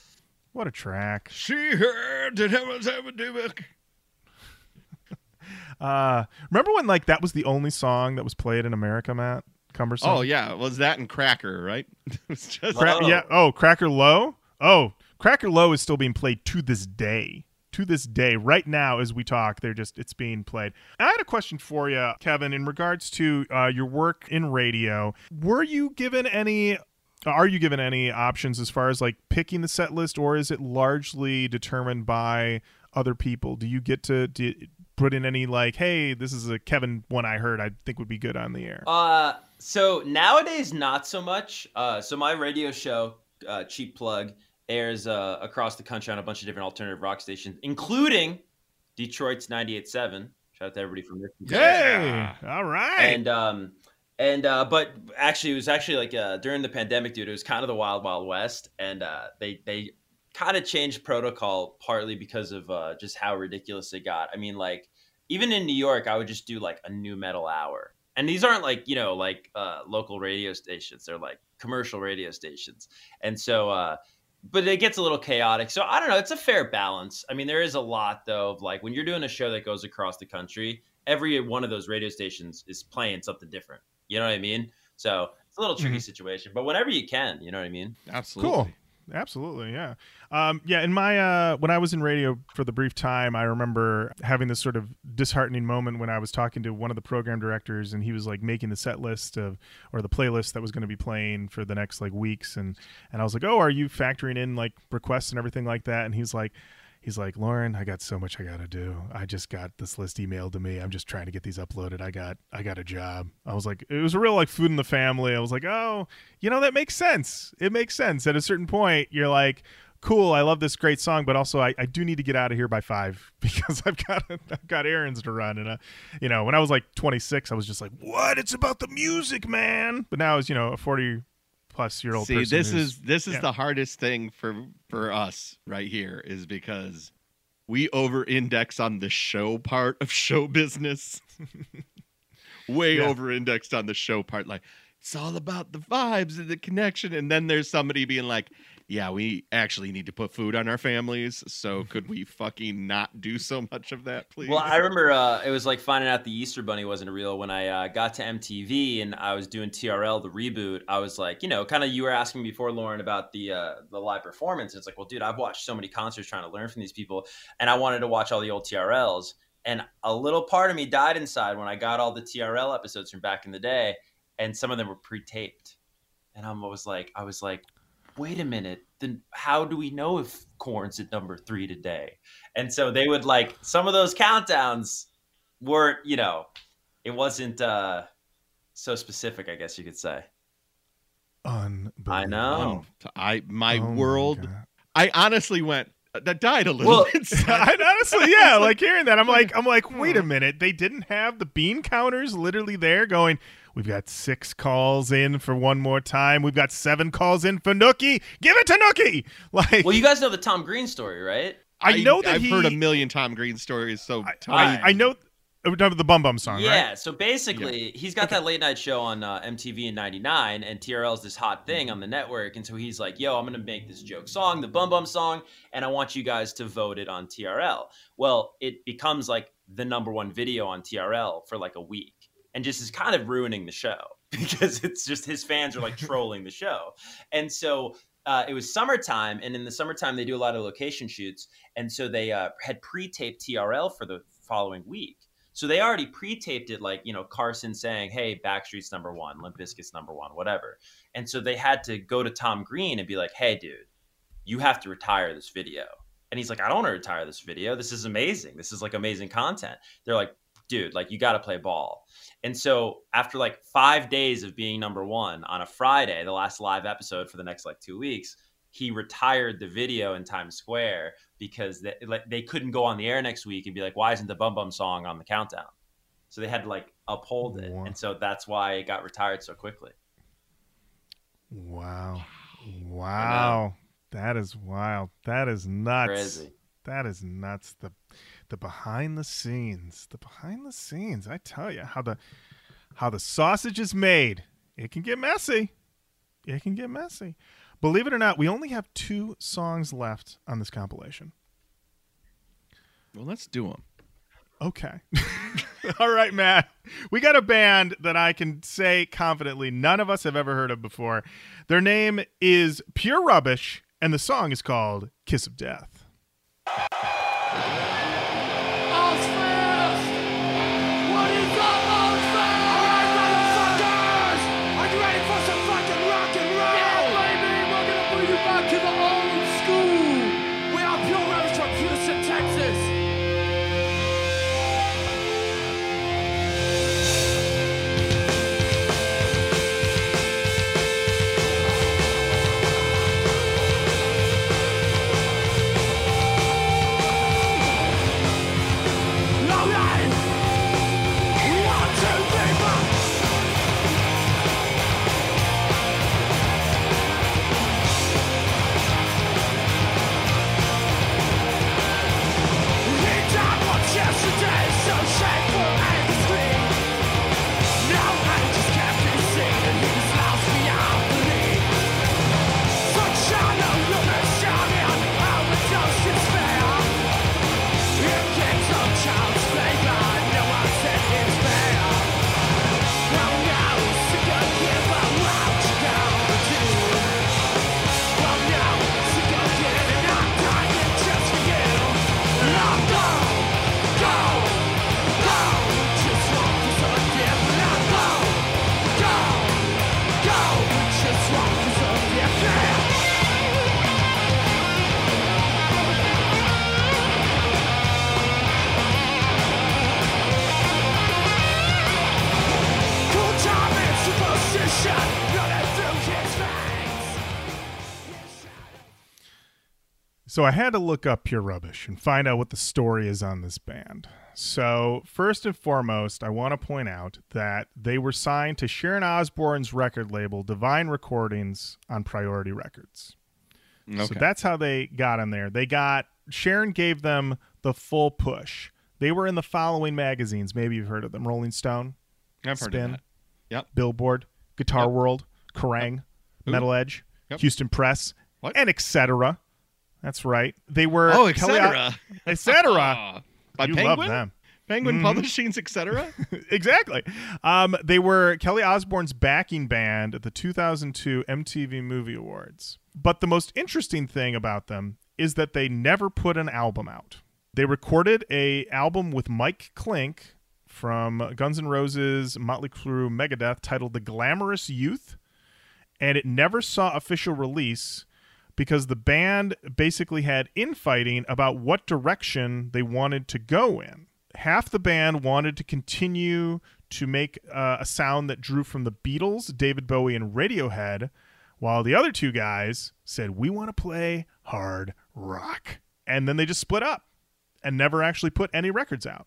what a track She heard that heavens have a dick. Uh, remember when like that was the only song that was played in America, Matt? Cumbersome. Oh yeah, was that in Cracker, right? [laughs] it was just Cra- yeah. Oh, Cracker Low. Oh, Cracker Low is still being played to this day. To this day, right now as we talk, they're just it's being played. I had a question for you, Kevan, in regards to uh, your work in radio. Were you given any? Are you given any options as far as like picking the set list, or is it largely determined by other people? Do you get to do, put in any like, hey, this is a Kevan one I heard I think would be good on the air? Uh, so nowadays, not so much. Uh, so my radio show, uh, Cheap Plug, airs uh, across the country on a bunch of different alternative rock stations, including Detroit's 98.7. Shout out to everybody from Michigan. Hey, all right. And um, and uh, but actually, it was actually like uh, during the pandemic, dude. It was kind of the wild, wild west, and uh, they they kind of changed protocol partly because of uh, just how ridiculous it got. I mean, like even in New York, I would just do like a nu metal hour, and these aren't like you know like uh, local radio stations; they're like commercial radio stations, and so. Uh, but it gets a little chaotic. So I don't know. It's a fair balance. I mean, there is a lot though of like when you're doing a show that goes across the country, every one of those radio stations is playing something different. You know what I mean? So it's a little tricky situation, but whenever you can, you know what I mean? absolutely Cool. Absolutely, yeah. Um, yeah, in my uh, when I was in radio for the brief time, I remember having this sort of disheartening moment when I was talking to one of the program directors, and he was like making the set list of or the playlist that was going to be playing for the next like weeks, and and I was like, oh, are you factoring in like requests and everything like that? And he's like. He's like, Lorin, I got so much I got to do. I just got this list emailed to me. I'm just trying to get these uploaded. I got, I got a job. I was like, it was real like food in the family. I was like, oh, you know, that makes sense. It makes sense. At a certain point, you're like, cool, I love this great song, but also I, I do need to get out of here by five [laughs] because I've got I've got errands to run. And uh, you know, when I was like 26, I was just like, what? It's about the music, man. But now, as you know, a 40 plus year old See, this is this is yeah. the hardest thing for for us right here is because we over index on the show part of show business. [laughs] Way Yeah. over indexed on the show part. Like, it's all about the vibes and the connection. And then there's somebody being like, yeah, we actually need to put food on our families. So could we fucking not do so much of that, please? Well, I remember uh, it was like finding out the Easter Bunny wasn't real when I uh, got to MTV and I was doing TRL, the reboot. I was like, you know, kind of you were asking before, Lorin, about the uh, the live performance. It's like, well, dude, I've watched so many concerts trying to learn from these people, and I wanted to watch all the old TRLs. And a little part of me died inside when I got all the TRL episodes from back in the day, and some of them were pre-taped. And I was like, I was like, wait a minute, then how do we know if Korn's at number three today? And so they would like some of those countdowns weren't, you know, it wasn't uh so specific, I guess you could say. Unbelievable. I know. I my Oh world. God. I honestly went. uh, That died a little Well, bit. [laughs] I [laughs] honestly, yeah, like hearing that, I'm like, I'm like, wait a minute, they didn't have the bean counters literally there going. We've got six calls in for one more time. We've got seven calls in for Nookie. Give it to Nookie. [laughs] Like, Well, you guys know the Tom Green story, right? I know that I've he, heard a million Tom Green stories. So I, tell I, me- I know uh, the Bum Bum song, yeah. right? So basically, he's got that late night show on uh, MTV in '99, and TRL is this hot thing on the network. And so he's like, "Yo, I'm gonna make this joke song, the Bum Bum song, and I want you guys to vote it on TRL." Well, it becomes like the number one video on TRL for like a week, and just is kind of ruining the show [laughs] because it's just his fans are like [laughs] trolling the show, and so. Uh, it was summertime, and in the summertime they do a lot of location shoots, and so they uh, had pre-taped TRL for the following week. So they already pre-taped it, like you know Carson saying, "Hey, Backstreet's number one, Limp Bizkit's number one, whatever." And so they had to go to Tom Green and be like, "Hey, dude, you have to retire this video." And he's like, "I don't want to retire this video. This is amazing. This is like amazing content." They're like, "Dude, like you got to play ball." And so after like five days of being number one on a Friday, the last live episode for the next like two weeks, he retired the video in Times Square because they, like, they couldn't go on the air next week and be like, why isn't the Bum Bum song on the countdown? So they had to like uphold it. Wow. And so that's why it got retired so quickly. Wow, wow, that is wild. That is nuts. Crazy. That is nuts. The the behind the scenes. The behind the scenes. I tell you how the how the sausage is made. It can get messy. It can get messy. Believe it or not, we only have two songs left on this compilation. well, let's do them. Okay. [laughs] All right, Matt. We got a band that I can say confidently none of us have ever heard of before. Their name is Pure Rubbish, and the song is called Kiss of Death. So I had to look up Pure Rubbish and find out what the story is on this band. So, first and foremost, I want to point out that they were signed to Sharon Osbourne's record label, Divine Recordings, on Priority Records. Okay. So that's how they got in there. They got Sharon gave them the full push. They were in the following magazines. Maybe you've heard of them: Rolling Stone, I've heard Spin, of that. Yep. Billboard. Guitar Yep. World, Kerrang, Who? Metal Edge, Yep. Houston Press, What? and etc. That's right. They were Oh, etc. [laughs] etc. Ah, By you Penguin? love them. Penguin Mhm. Publishing's etc. [laughs] exactly. Um, they were Kelly Osbourne's backing band at the 2002 MTV Movie Awards. But the most interesting thing about them is that they never put an album out. They recorded a album with Mike Clink from Guns N' Roses, Motley Crue, Megadeth titled "The Glamorous Youth," and it never saw official release because the band basically had infighting about what direction they wanted to go in. Half the band wanted to continue to make uh, a sound that drew from the Beatles, David Bowie, and Radiohead, while the other two guys said, We want to play hard rock. And then they just split up and never actually put any records out.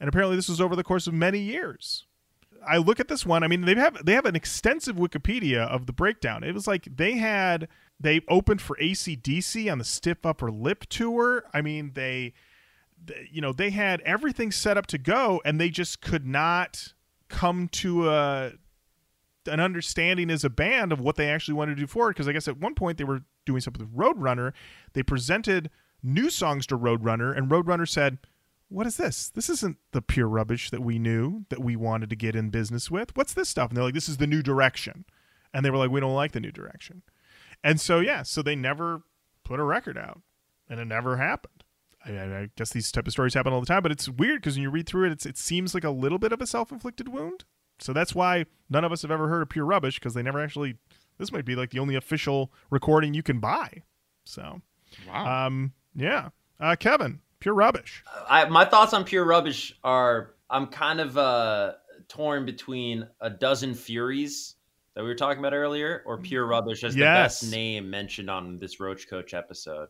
And apparently, this was over the course of many years. I look at this one. I mean, they have they have an extensive Wikipedia of the breakdown. It was like they had they opened for ACDC on the Stiff Upper Lip tour. I mean, they, they you know they had everything set up to go, and they just could not come to a an understanding as a band of what they actually wanted to do forward. Because I guess at one point they were doing something with Roadrunner. They presented new songs to Roadrunner, and Roadrunner said, "What is this? This isn't the pure rubbish that we knew that we wanted to get in business with. What's this stuff?" And they're like, "This is the new direction," and they were like, "We don't like the new direction." And so yeah, so they never put a record out, and it never happened. I, I I guess these type of stories happen all the time, but it's weird because when you read through it, it's, it seems like a little bit of a self-inflicted wound. So that's why none of us have ever heard of Pure Rubbish because they never actually. This might be like the only official recording you can buy. So, Wow. um, yeah, uh, Kevan, Pure Rubbish. I, my thoughts on pure rubbish are I'm kind of uh, torn between a dozen furies that we were talking about earlier, or mm-hmm. pure rubbish as Yes. the best name mentioned on this Roach Koach episode.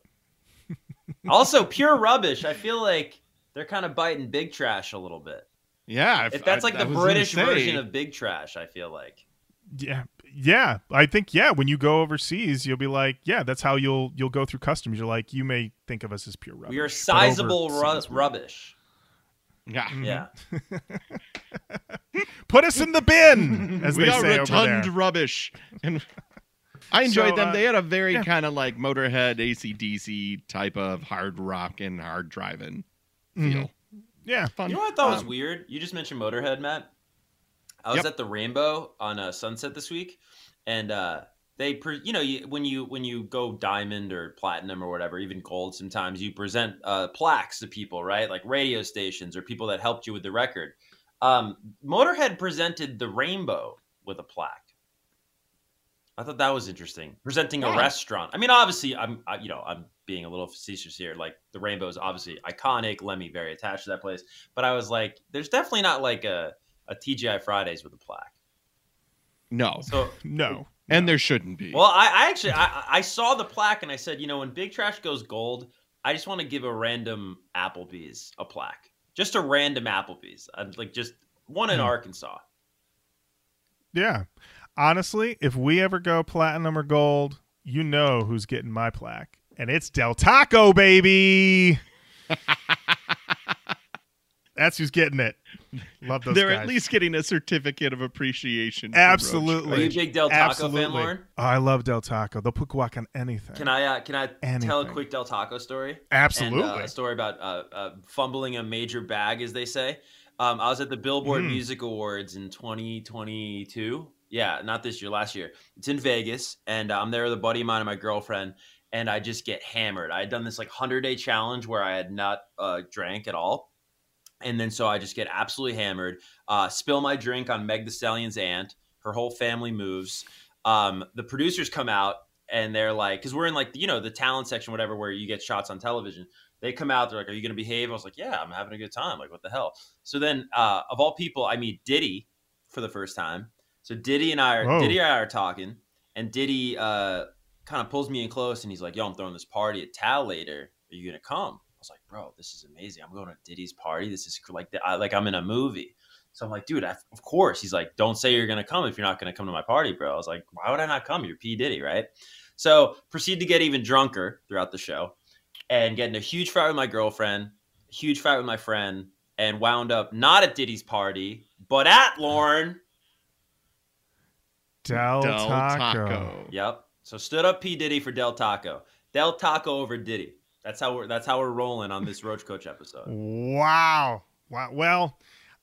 [laughs] also, pure rubbish. I feel like they're kind of biting big trash a little bit. yeah. If that's like I the was gonna British version of big trash, I feel like. Yeah, yeah. I think yeah. When you go overseas, you'll be like, yeah, that's how you'll you'll go through customs. You're like, you may think of us as Pure Rubbish. We are but sizable ru- overseas, rubbish. Yeah. Yeah. [laughs] Put us in the bin, as we they are say over rotund there. rubbish. And I enjoyed So, them. uh, they had a very yeah. kind of like Motorhead, ACDC type of hard rock and hard driving Mhm. feel. Yeah, Fun. You know what I thought was Um, weird? You just mentioned Motorhead, Matt. I was Yep. at the Rainbow on uh, Sunset this week, and uh, they, pre- you know, you, when you when you go diamond or platinum or whatever, even gold, sometimes you present uh, plaques to people, right? Like radio stations or people that helped you with the record. Um, Motorhead presented the Rainbow with a plaque. I thought that was interesting. Presenting a restaurant. I mean, obviously, I'm, I, you know, I'm being a little facetious here. Like the Rainbow is obviously iconic. Lemmy very attached to that place. But I was like, there's definitely not like a, a TGI Fridays with a plaque. No. So, [laughs] no. And there shouldn't be. well, I, I actually I, I saw the plaque and I said, you know, when Big Trash goes gold, I just want to give a random Applebee's a plaque, just a random Applebee's, I'd like just one in Hmm. Arkansas. Yeah. Honestly, if we ever go platinum or gold, you know who's getting my plaque. And it's Del Taco, baby. [laughs] That's who's getting it. Love those They're guys. at least getting a certificate of appreciation. Absolutely. Are you a big Del Taco Absolutely. fan, Lorin? Oh, I love Del Taco. They'll put guac on anything. Can I uh, can I tell a quick Del Taco story? Absolutely. And, uh, a story about uh, uh, fumbling a major bag, as they say. Um, I was at the Billboard Mhm. Music Awards in 2022. Yeah, not this year, last year. It's in Vegas, and I'm there with a buddy of mine and my girlfriend, and I just get hammered. I had done this like 100 day challenge where I had not uh, drank at all. And then so I just get absolutely hammered, uh, spill my drink on Meg the Stallion's aunt. Her whole family moves. Um, the producers come out and they're like, because we're in like, you know, the talent section, whatever, where you get shots on television. They come out, they're like, Are you going to behave? I was like, Yeah, I'm having a good time. Like, what the hell? So then, uh, of all people, I meet Diddy for the first time. So Diddy and I are, Whoa. Diddy and I are talking, and Diddy uh, kind of pulls me in close and he's like, Yo, I'm throwing this party at Tal later. Are you going to come? I was like, Bro, this is amazing. I'm going to Diddy's party. This is like, the, I, like I'm in a movie. So I'm like, dude, I, of course. He's like, don't say you're gonna come if you're not gonna come to my party, bro. I was like, why would I not come? You're P Diddy, right? So proceed to get even drunker throughout the show, and get in a huge fight with my girlfriend, huge fight with my friend, and wound up not at Diddy's party, but at Lorin. Del, Del Taco. Taco. Yep. So stood up P Diddy for Del Taco. Del Taco over Diddy. That's how we're that's how we're rolling on this Roach Koach episode. Wow. Wow. Well,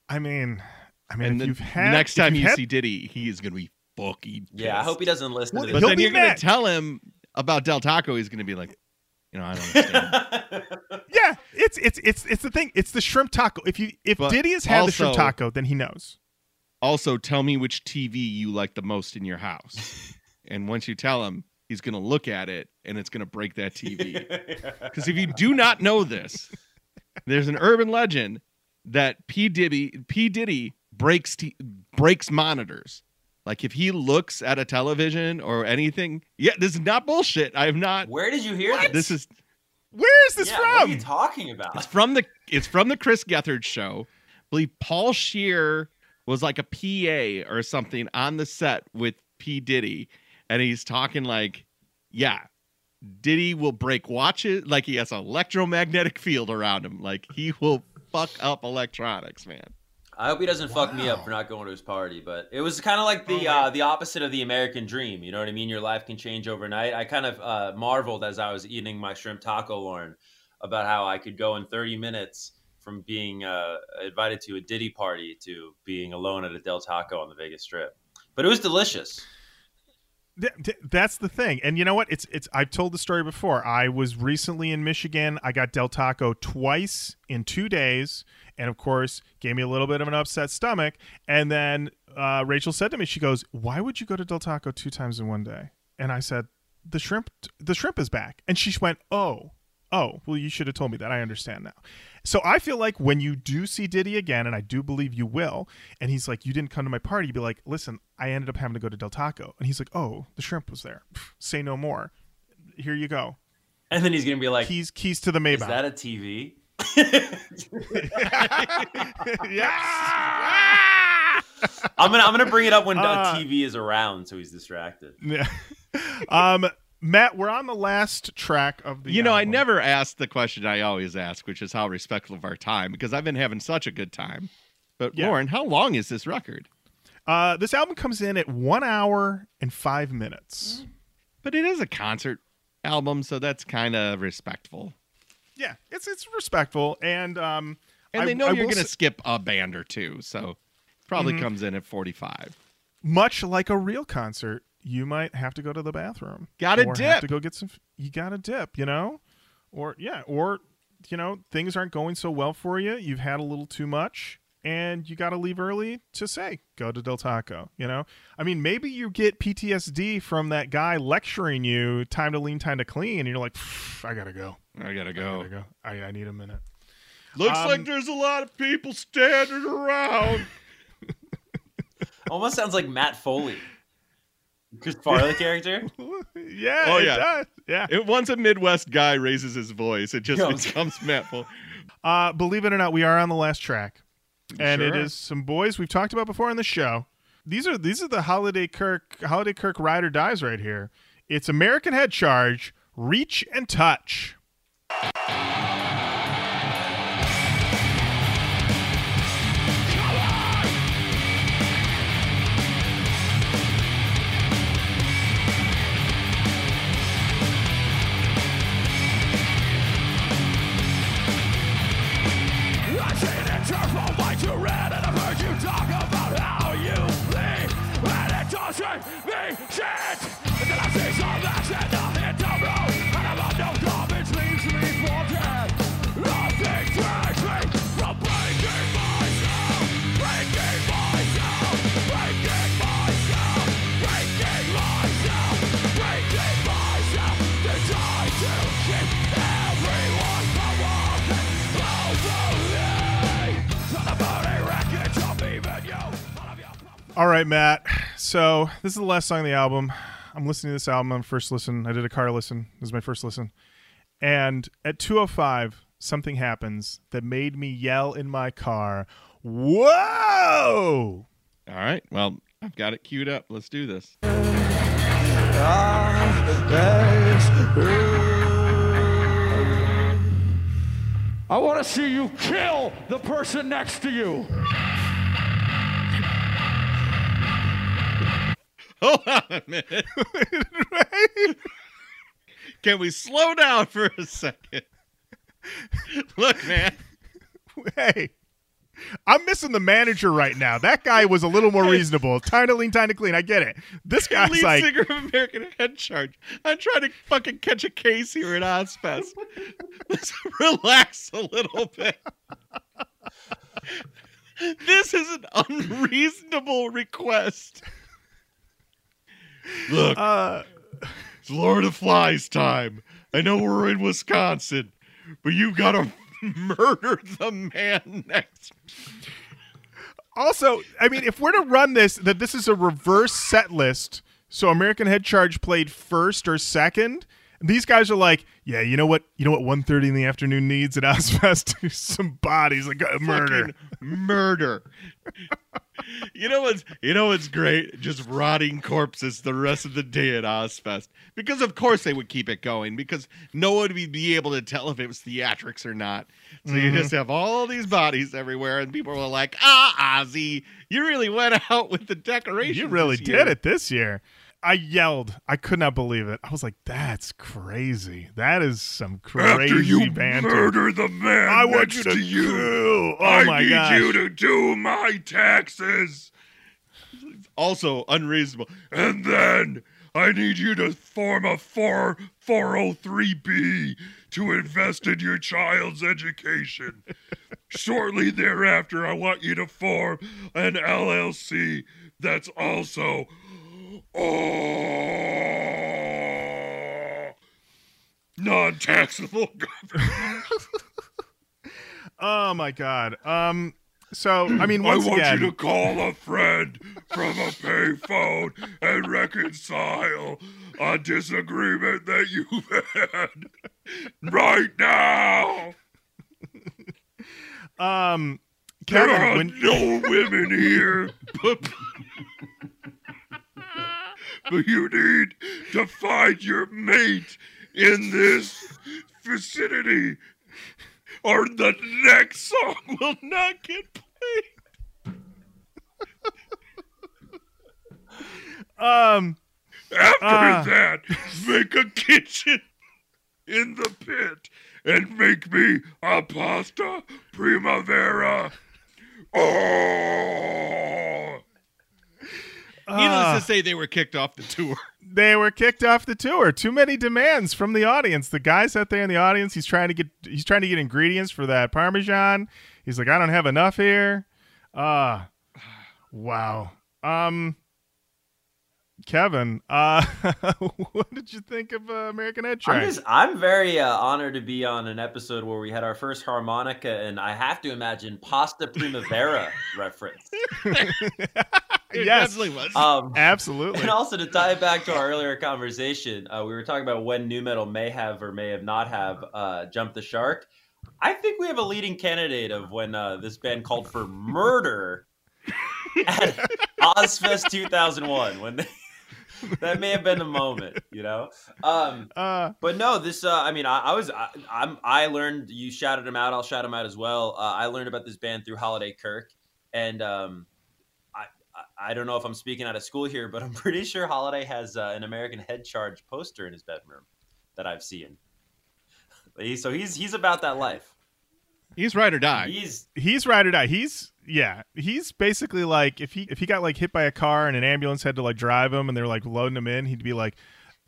I mean, I mean, And if you've had next if time you've you had- see Diddy, he is gonna be fucking. Yeah, I hope he doesn't listen Well, to But this. He'll then be you're gonna tell him about Del Taco. He's gonna be like, you know, I don't understand. [laughs] yeah, it's it's it's it's the thing. It's the shrimp taco. If you if But Diddy has had the shrimp also- taco, then he knows. also, tell me which TV you like the most in your house. [laughs] and once you tell him, he's gonna look at it and it's gonna break that TV. Because [laughs] if you do not know this, there's an urban legend that P Diddy P Diddy breaks t- breaks monitors. Like if he looks at a television or anything, yeah, this is not bullshit. I have not. Where did you hear this? This is Where is this yeah, What are from? you talking about? it's from the it's from the Chris Gethard show. I believe Paul Scheer was like a PA or something on the set with P Diddy, and he's talking like, yeah, Diddy will break watches like he has an electromagnetic field around him, like he will fuck up electronics, man. I hope he doesn't fuck me up for not going to his party, but it was kind of like the uh, the opposite of the American dream. You know what I mean? Your life can change overnight. I kind of uh, marveled as I was eating my shrimp taco, Lorin, about how I could go in 30 minutes from being uh, invited to a Diddy party to being alone at a Del Taco on the Vegas Strip. But it was delicious. Th- th- That's the thing, and you know what? It's it's. I've told the story before. I was recently in Michigan. I got Del Taco twice in two days, and of course, gave me a little bit of an upset stomach. And then uh, Rachel said to me, she goes, "Why would you go to Del Taco two times in one day?" And I said, "The shrimp, the shrimp is back." And she went, "Oh, oh, well, you should have told me that. I understand now." So I feel like when you do see Diddy again, and I do believe you will, and he's like, "You didn't come to my party," you'd be like, "Listen, I ended up having to go to Del Taco," and he's like, "Oh, the shrimp was there. Say no more. Here you go. And then he's going to be like, Keys, keys to the Maybach. is that a TV? [laughs] yes. I'm gonna I'm gonna bring it up when Uh, the TV is around, so he's distracted. [laughs] Yeah. um, Matt, we're on the last track of the. you know, I never asked the question I always ask, which is how respectful of our time, because I've been having such a good time. But Yeah. Lauren, how long is this record? Uh, this album comes in at one hour and five minutes. But it is a concert album, so that's kind of respectful. Yeah, it's it's respectful, and um, And I- they know I you're going to s- skip a band or two, so probably Mhm. comes in at 45. much like a real concert, you might have to go to the bathroom. Gotta dip. Have to go get some. You got to dip. You know, or yeah, or you know things aren't going so well for you. You've had a little too much, and you got to leave early to say go to Del Taco. You know, I mean, maybe you get PTSD from that guy lecturing you time to lean, time to clean, and you're like, I gotta go. I got to I go. gotta go. I, I need a minute. Looks Um, like there's a lot of people standing around. [laughs] Almost sounds like Matt Foley, Chris Farley character. [laughs] yeah. Oh, it yeah. does. Yeah. It, once a Midwest guy raises his voice, it just Yo. [laughs] becomes Matt Full. Uh, believe it or not, we are on the last track, and it Sure. is some boys we've talked about before on the show. These are these are the Holiday Kirk Holiday Kirk ride or dies right here. It's American Head Charge, Reach and Touch. From white All right, Matt. So this is the last song of the album. I'm listening to this album on first listen. I did a car listen. This is my first listen. And at 205, something happens that made me yell in my car, Whoa! All right. Well, I've got it queued up. Let's do this. I want to see you kill the person next to you. [laughs] Hold on a minute. [laughs] Can we slow down for a second? Look, man. hey, I'm missing the manager right now. That guy was a little more reasonable. Time to lean, time to clean. I get it. This guy's lead like, singer of American Head Charge. I'm trying to fucking catch a case here at Ozzfest. Let's [laughs] relax a little bit. This is an unreasonable request. Look, uh, it's Lord of Flies time. I know we're in Wisconsin, but you gotta [laughs] murder the man next. also, I mean, if we're to run this, that this is a reverse set list. So American Head Charge played first or second. These guys are like, yeah, you know what? You know what? 1.30 in the afternoon needs at Ozzfest some bodies, like murder. Murder. you know what's you know what's great? Just rotting corpses the rest of the day at Ozzfest. Because of course they would keep it going because no one would be able to tell if it was theatrics or not. So you just have all these bodies everywhere, and people were like, "Ah, Ozzy, you really went [laughs] out with the decorations. You really did it this year. I yelled. I could not believe it. I was like, "That's crazy. That is some crazy After you banter." murder the man I want next you to you, kill. Oh I my need gosh. you to do my taxes, Also unreasonable. and then I need you to form a 4 403b to invest in your child's education. Shortly thereafter, I want you to form an LLC that's also oh, [laughs] non-taxable government. [laughs] Oh my god. Um. So I mean, I want again, you to call a friend from a payphone and reconcile a disagreement that you've had right now. [laughs] um, There Kevan, are when no women here, but you need to find your mate in this vicinity, or the next song will not get played. um, After Ah. that, make a kitchen in the pit and make me a pasta primavera. Oh, Needless ah, to say, they were kicked off the tour. [laughs] they were kicked off the tour. Too many demands from the audience. The guy's out there in the audience. He's trying to get. He's trying to get ingredients for that parmesan. He's like, I don't have enough here. Ah, wow. Um. Kevan, uh, [laughs] what did you think of uh, American Head I'm just I'm very uh, honored to be on an episode where we had our first harmonica, and I have to imagine Pasta Primavera [laughs] reference. It Yes. definitely was. Um, [laughs] Absolutely. and also to tie it back to our earlier conversation, uh, we were talking about when nu metal may have or may have not have uh, jumped the shark. I think we have a leading candidate of when uh, this band called for murder [laughs] at Ozzfest 2001. When they, [laughs] that may have been the moment, you know. Um, uh, but no, this. Uh, I mean, I, I was. I, I'm. I learned. You shouted him out. I'll shout him out as well. Uh, I learned about this band through Holiday Kirk, and um, I, I. Don't know if I'm speaking out of school here, but I'm [laughs] pretty sure Holiday has uh, an American Head Charge poster in his bedroom that I've seen. So he's he's about that life. He's ride or die. He's he's ride or die. He's yeah. He's basically like if he if he got like hit by a car and an ambulance had to like drive him and they're like loading him in, he'd be like,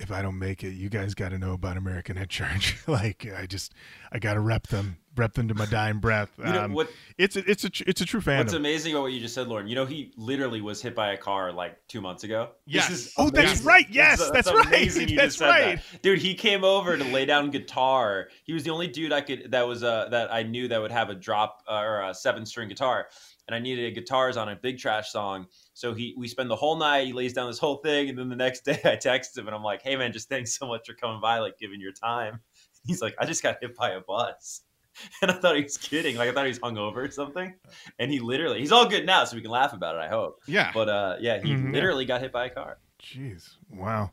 if I don't make it, you guys got to know about American Head Charge. [laughs] like I just I got to rep them, rep into my dying breath. you know Um, what it's a, it's a it's a true fan. What's amazing about what you just said, Lorin? You know, he literally was hit by a car like two months ago. Yes. This is Oh, that's right. Yes, That's- that's right. amazing you [laughs] That's just said right. that. dude. He came over to lay down guitar. He was the only dude I could that was uh that I knew that would have a drop uh, or a seven string guitar, and I needed guitars on a Big Trash song. So he we spend the whole night. He lays down this whole thing, and then the next [laughs] day I text him and I'm like, "Hey man, just thanks so much for coming by, like giving your time." [laughs] He's like, "I just got hit by a bus." [laughs] And I thought he was kidding. Like I thought he was hungover or something. And he literally, he's all good now, so we can laugh about it. I hope. Yeah. But uh, yeah, he Mhm. literally got hit by a car. Jeez, wow.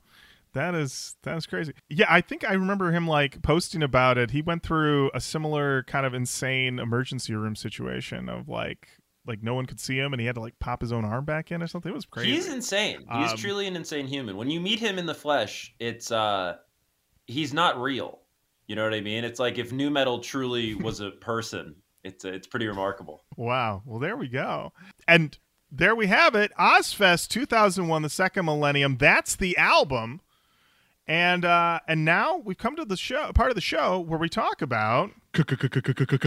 That is that is crazy. Yeah, I think I remember him like posting about it. He went through a similar kind of insane emergency room situation of like like no one could see him and he had to like pop his own arm back in or something. It was crazy. He's insane. He's Um, truly an insane human. When you meet him in the flesh, it's uh he's not real. You know what I mean? It's like if nu metal truly was a person. It's it's pretty remarkable. Wow. Well, there we go. And there we have it. Ozzfest 2001, the second millennium. That's the album. And uh and now we've come to the show part of the show where we talk about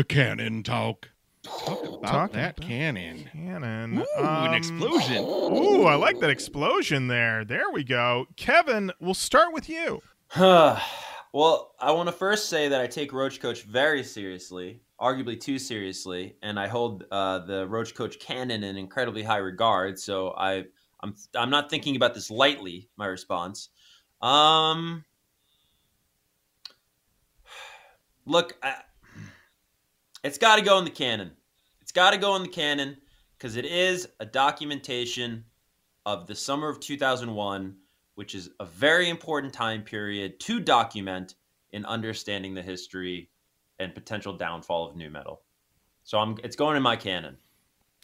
Cannon talk. Talk about Talk that about- cannon. Cannon. Ooh, an Um, explosion. Ooh, I like that explosion there. There we go. Kevan, we'll start with you. [sighs] [sighs] well, I want to first say that I take Roach Koach very seriously, arguably too seriously, and I hold uh, the Roach Koach canon in incredibly high regard. So I, I'm, I'm not thinking about this lightly. My response. Um, look, I, it's got to go in the canon. It's got to go in the canon because it is a documentation of the summer of 2001 which is a very important time period to document in understanding the history and potential downfall of nu metal. So I'm it's going in my canon.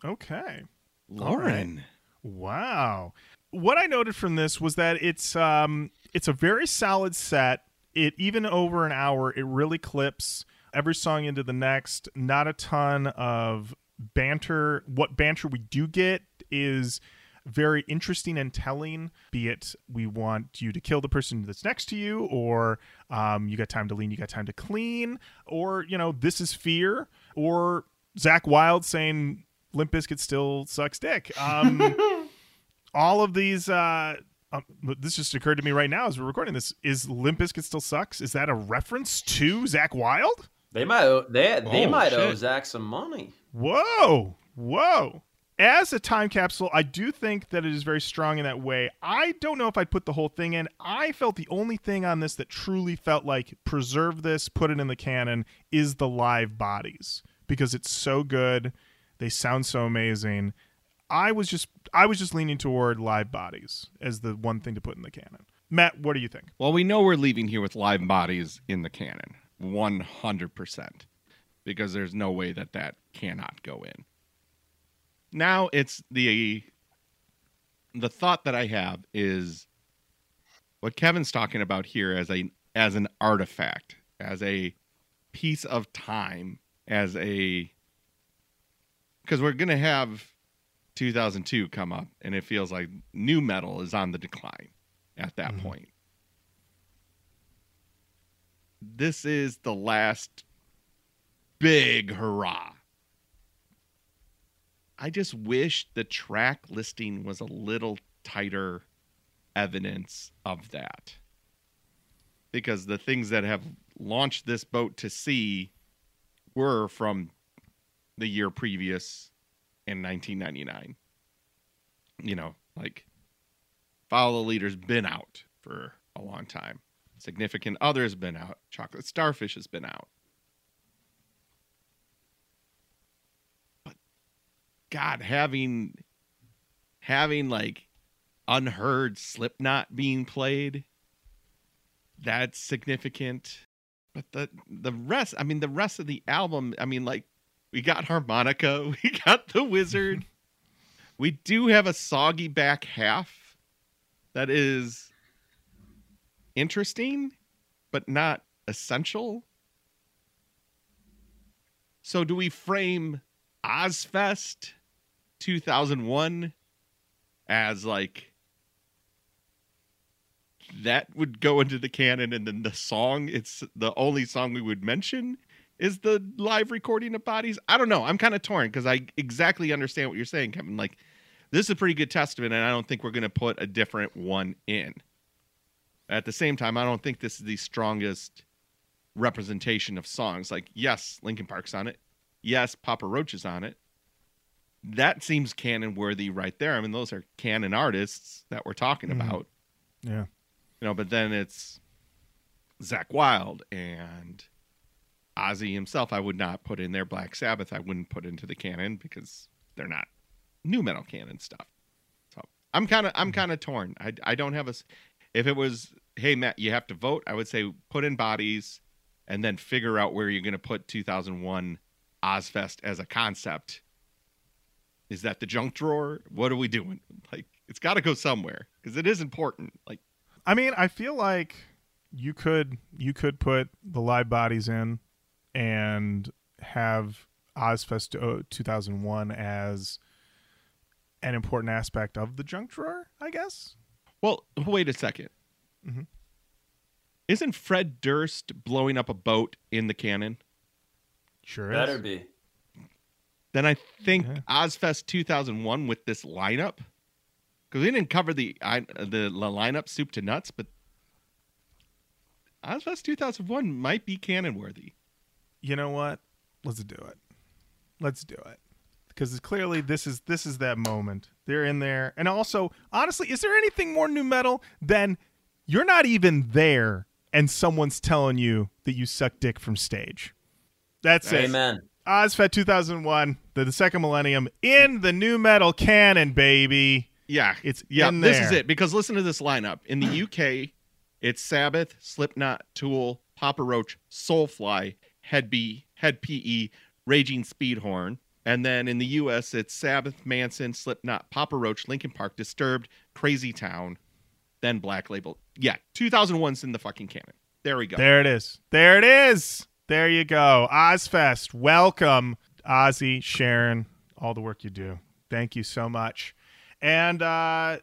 Okay. Lorin. Wow. What I noted from this was that it's um it's a very solid set. It even over an hour, it really clips every song into the next. Not a ton of banter. What banter we do get is very interesting and telling. Be it we want you to kill the person that's next to you, or um, you got time to lean, you got time to clean, or you know this is fear, or Zakk Wylde saying Limp Bizkit still sucks dick. Um, [laughs] all of these. Uh, um, this just occurred to me right now as we're recording this. Is Limp Bizkit still sucks? Is that a reference to Zakk Wylde? They might owe, they they Oh, might owe. Zakk some money. Whoa, whoa. As a time capsule, I do think that it is very strong in that way. I don't know if I'd put the whole thing in. I felt the only thing on this that truly felt like preserve this, put it in the canon, is the live bodies because it's so good. They sound so amazing. I was just I was just leaning toward live bodies as the one thing to put in the canon. Matt, what do you think? Well, we know we're leaving here with live bodies in the canon, one hundred percent, because there's no way that that cannot go in. Now it's the the thought that I have is what Kevan's talking about here as a as an artifact, as a piece of time, as a because we're gonna have 2002 come up, and it feels like nu metal is on the decline at that Mhm. point. This is the last big hurrah. I just wish the track listing was a little tighter evidence of that. Because the things that have launched this boat to sea were from the year previous in 1999. You know, like Follow the Leader's been out for a long time. Significant Other's been out. Chocolate Starfish has been out. God, having having like unheard Slipknot being played, that's significant. But the the rest, I mean, the rest of the album, I mean, like we got harmonica, [laughs] we got the wizard. [laughs] we do have a soggy back half that is interesting, but not essential. So, do we frame Ozzfest 2001 as like that would go into the canon, and then the song, it's the only song we would mention is the live recording of bodies? I don't know. I'm kind of torn because I exactly understand what you're saying, Kevan. Like, this is a pretty good testament, and I don't think we're going to put a different one in. At the same time, I don't think this is the strongest representation of songs. Like, yes, Linkin Park's on it. Yes, Papa Roach is on it. That seems canon worthy right there. I mean, those are canon artists that we're talking Mhm. about. Yeah. You know, but then it's Zakk Wylde and Ozzy himself. I would not put in there. Black Sabbath, I wouldn't put into the canon because they're not nu metal canon stuff. So I'm kind of I'm kind of torn. I I don't have a. If it was, hey Matt, you have to vote. I would say put in bodies, and then figure out where you're going to put 2001 Ozzfest as a concept. Is that the junk drawer? What are we doing? Like, it's got to go somewhere because it is important. Like, I mean, I feel like you could you could put the live bodies in and have Ozzfest uh, 2001 as an important aspect of the junk drawer, I guess. well, wait a 2nd Mhm. Isn't Fred Durst blowing up a boat in the cannon? Sure Better is. be. Then I think Yeah. Ozzfest 2001 with this lineup, because we didn't cover the I, the lineup soup to nuts, but Ozzfest 2001 might be canon worthy. You know what? Let's do it. Let's do it. Because clearly this is this is that moment. They're in there. And also, honestly, is there anything more nu metal than you're not even there and someone's telling you that you suck dick from stage? That's it. Amen. Ozzfest 2001, the, the second millennium in the nu metal canon, baby. Yeah, It's yeah. This is it because listen to this lineup. In the UK, it's Sabbath, Slipknot, Tool, Papa Roach, Soulfly, Head B, Hed PE, Raging Speedhorn, and then in the US, it's Sabbath, Manson, Slipknot, Papa Roach, Linkin Park, Disturbed, Crazy Town, then Black Label. Yeah, 2001's in the fucking canon. There we go. There it is. There it is. There you go. Ozzfest. Welcome, Ozzy, Sharon, all the work you do. Thank you so much. And uh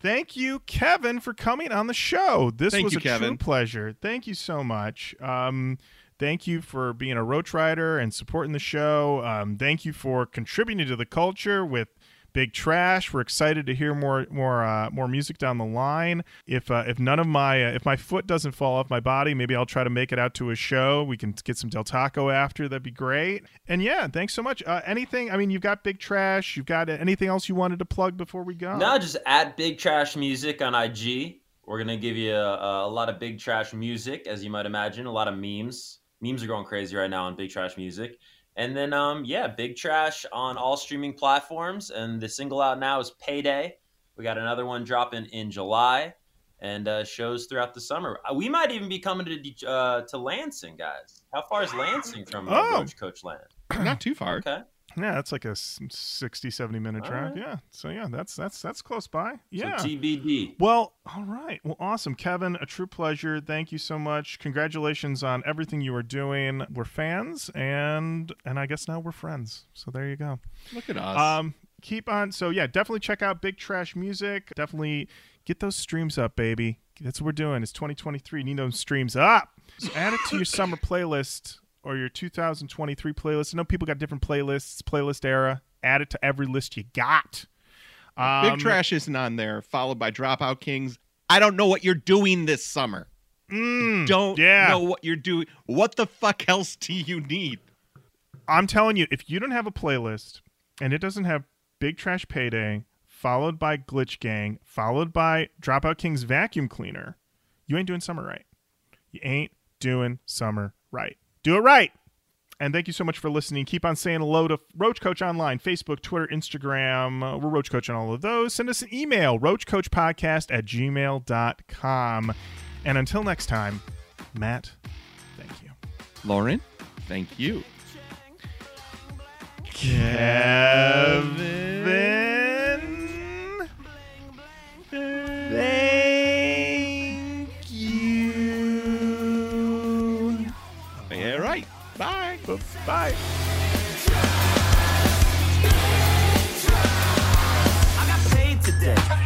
thank you, Kevan, for coming on the show. This Thank was you, a true Kevan. pleasure. Thank you so much. Um Thank you for being a roach ryder and supporting the show. Um, thank you for contributing to the culture with Big Trash. We're excited to hear more more uh, more music down the line. If uh, if none of my uh, if my foot doesn't fall off my body, maybe I'll try to make it out to a show. We can get some Del Taco after. That'd be great. And yeah, thanks so much. Uh, anything? I mean, you've got Big Trash. You've got anything else you wanted to plug before we go? No, just at Big Trash Music on IG. We're gonna give you a, a lot of Big Trash music, as you might imagine. A lot of memes. Memes are going crazy right now on Big Trash Music. And then, um, yeah, Big Trash on all streaming platforms. And the single out now is Payday. We got another one dropping in July, and uh, shows throughout the summer. Uh, We might even be coming to uh, to Lansing, guys. How far is Lansing from uh, Oh. Roach Koach Land? Not too far. Okay. Yeah, that's like a 60, 70 minute All drive. right. Yeah. So yeah, that's that's that's close by. Yeah. So TBD. Well, all right. Well, awesome. Kevan, a true pleasure. Thank you so much. Congratulations on everything you are doing. We're fans and and I guess now we're friends. So there you go. Look at us. Um keep on so yeah, definitely check out Big Trash Music. Definitely get those streams up, baby. That's what we're doing. It's 2023. Need those streams up. So add it to your [laughs] summer playlist or your 2023 playlist. I know people got different playlists, playlist era. Add it to every list you got. Big Um, Trash isn't on there, followed by Dropout Kings. I don't know what you're doing this summer. mm, Don't yeah. know what you're doing. What the fuck else do you need? I'm telling you, if you don't have a playlist and it doesn't have Big Trash Payday, followed by Glitch Gang, followed by Dropout King's Vacuum Cleaner, you ain't doing summer right. You ain't doing summer right. Do it right. And thank you so much for listening. Keep on saying hello to Roach Koach Online, Facebook, Twitter, Instagram. Uh, we're Roach Koach on all of those. Send us an email, roachkoachpodcast at gmail.com. And until next time, Matt, thank you. Lorin, thank you. Kevan. Bye. Today.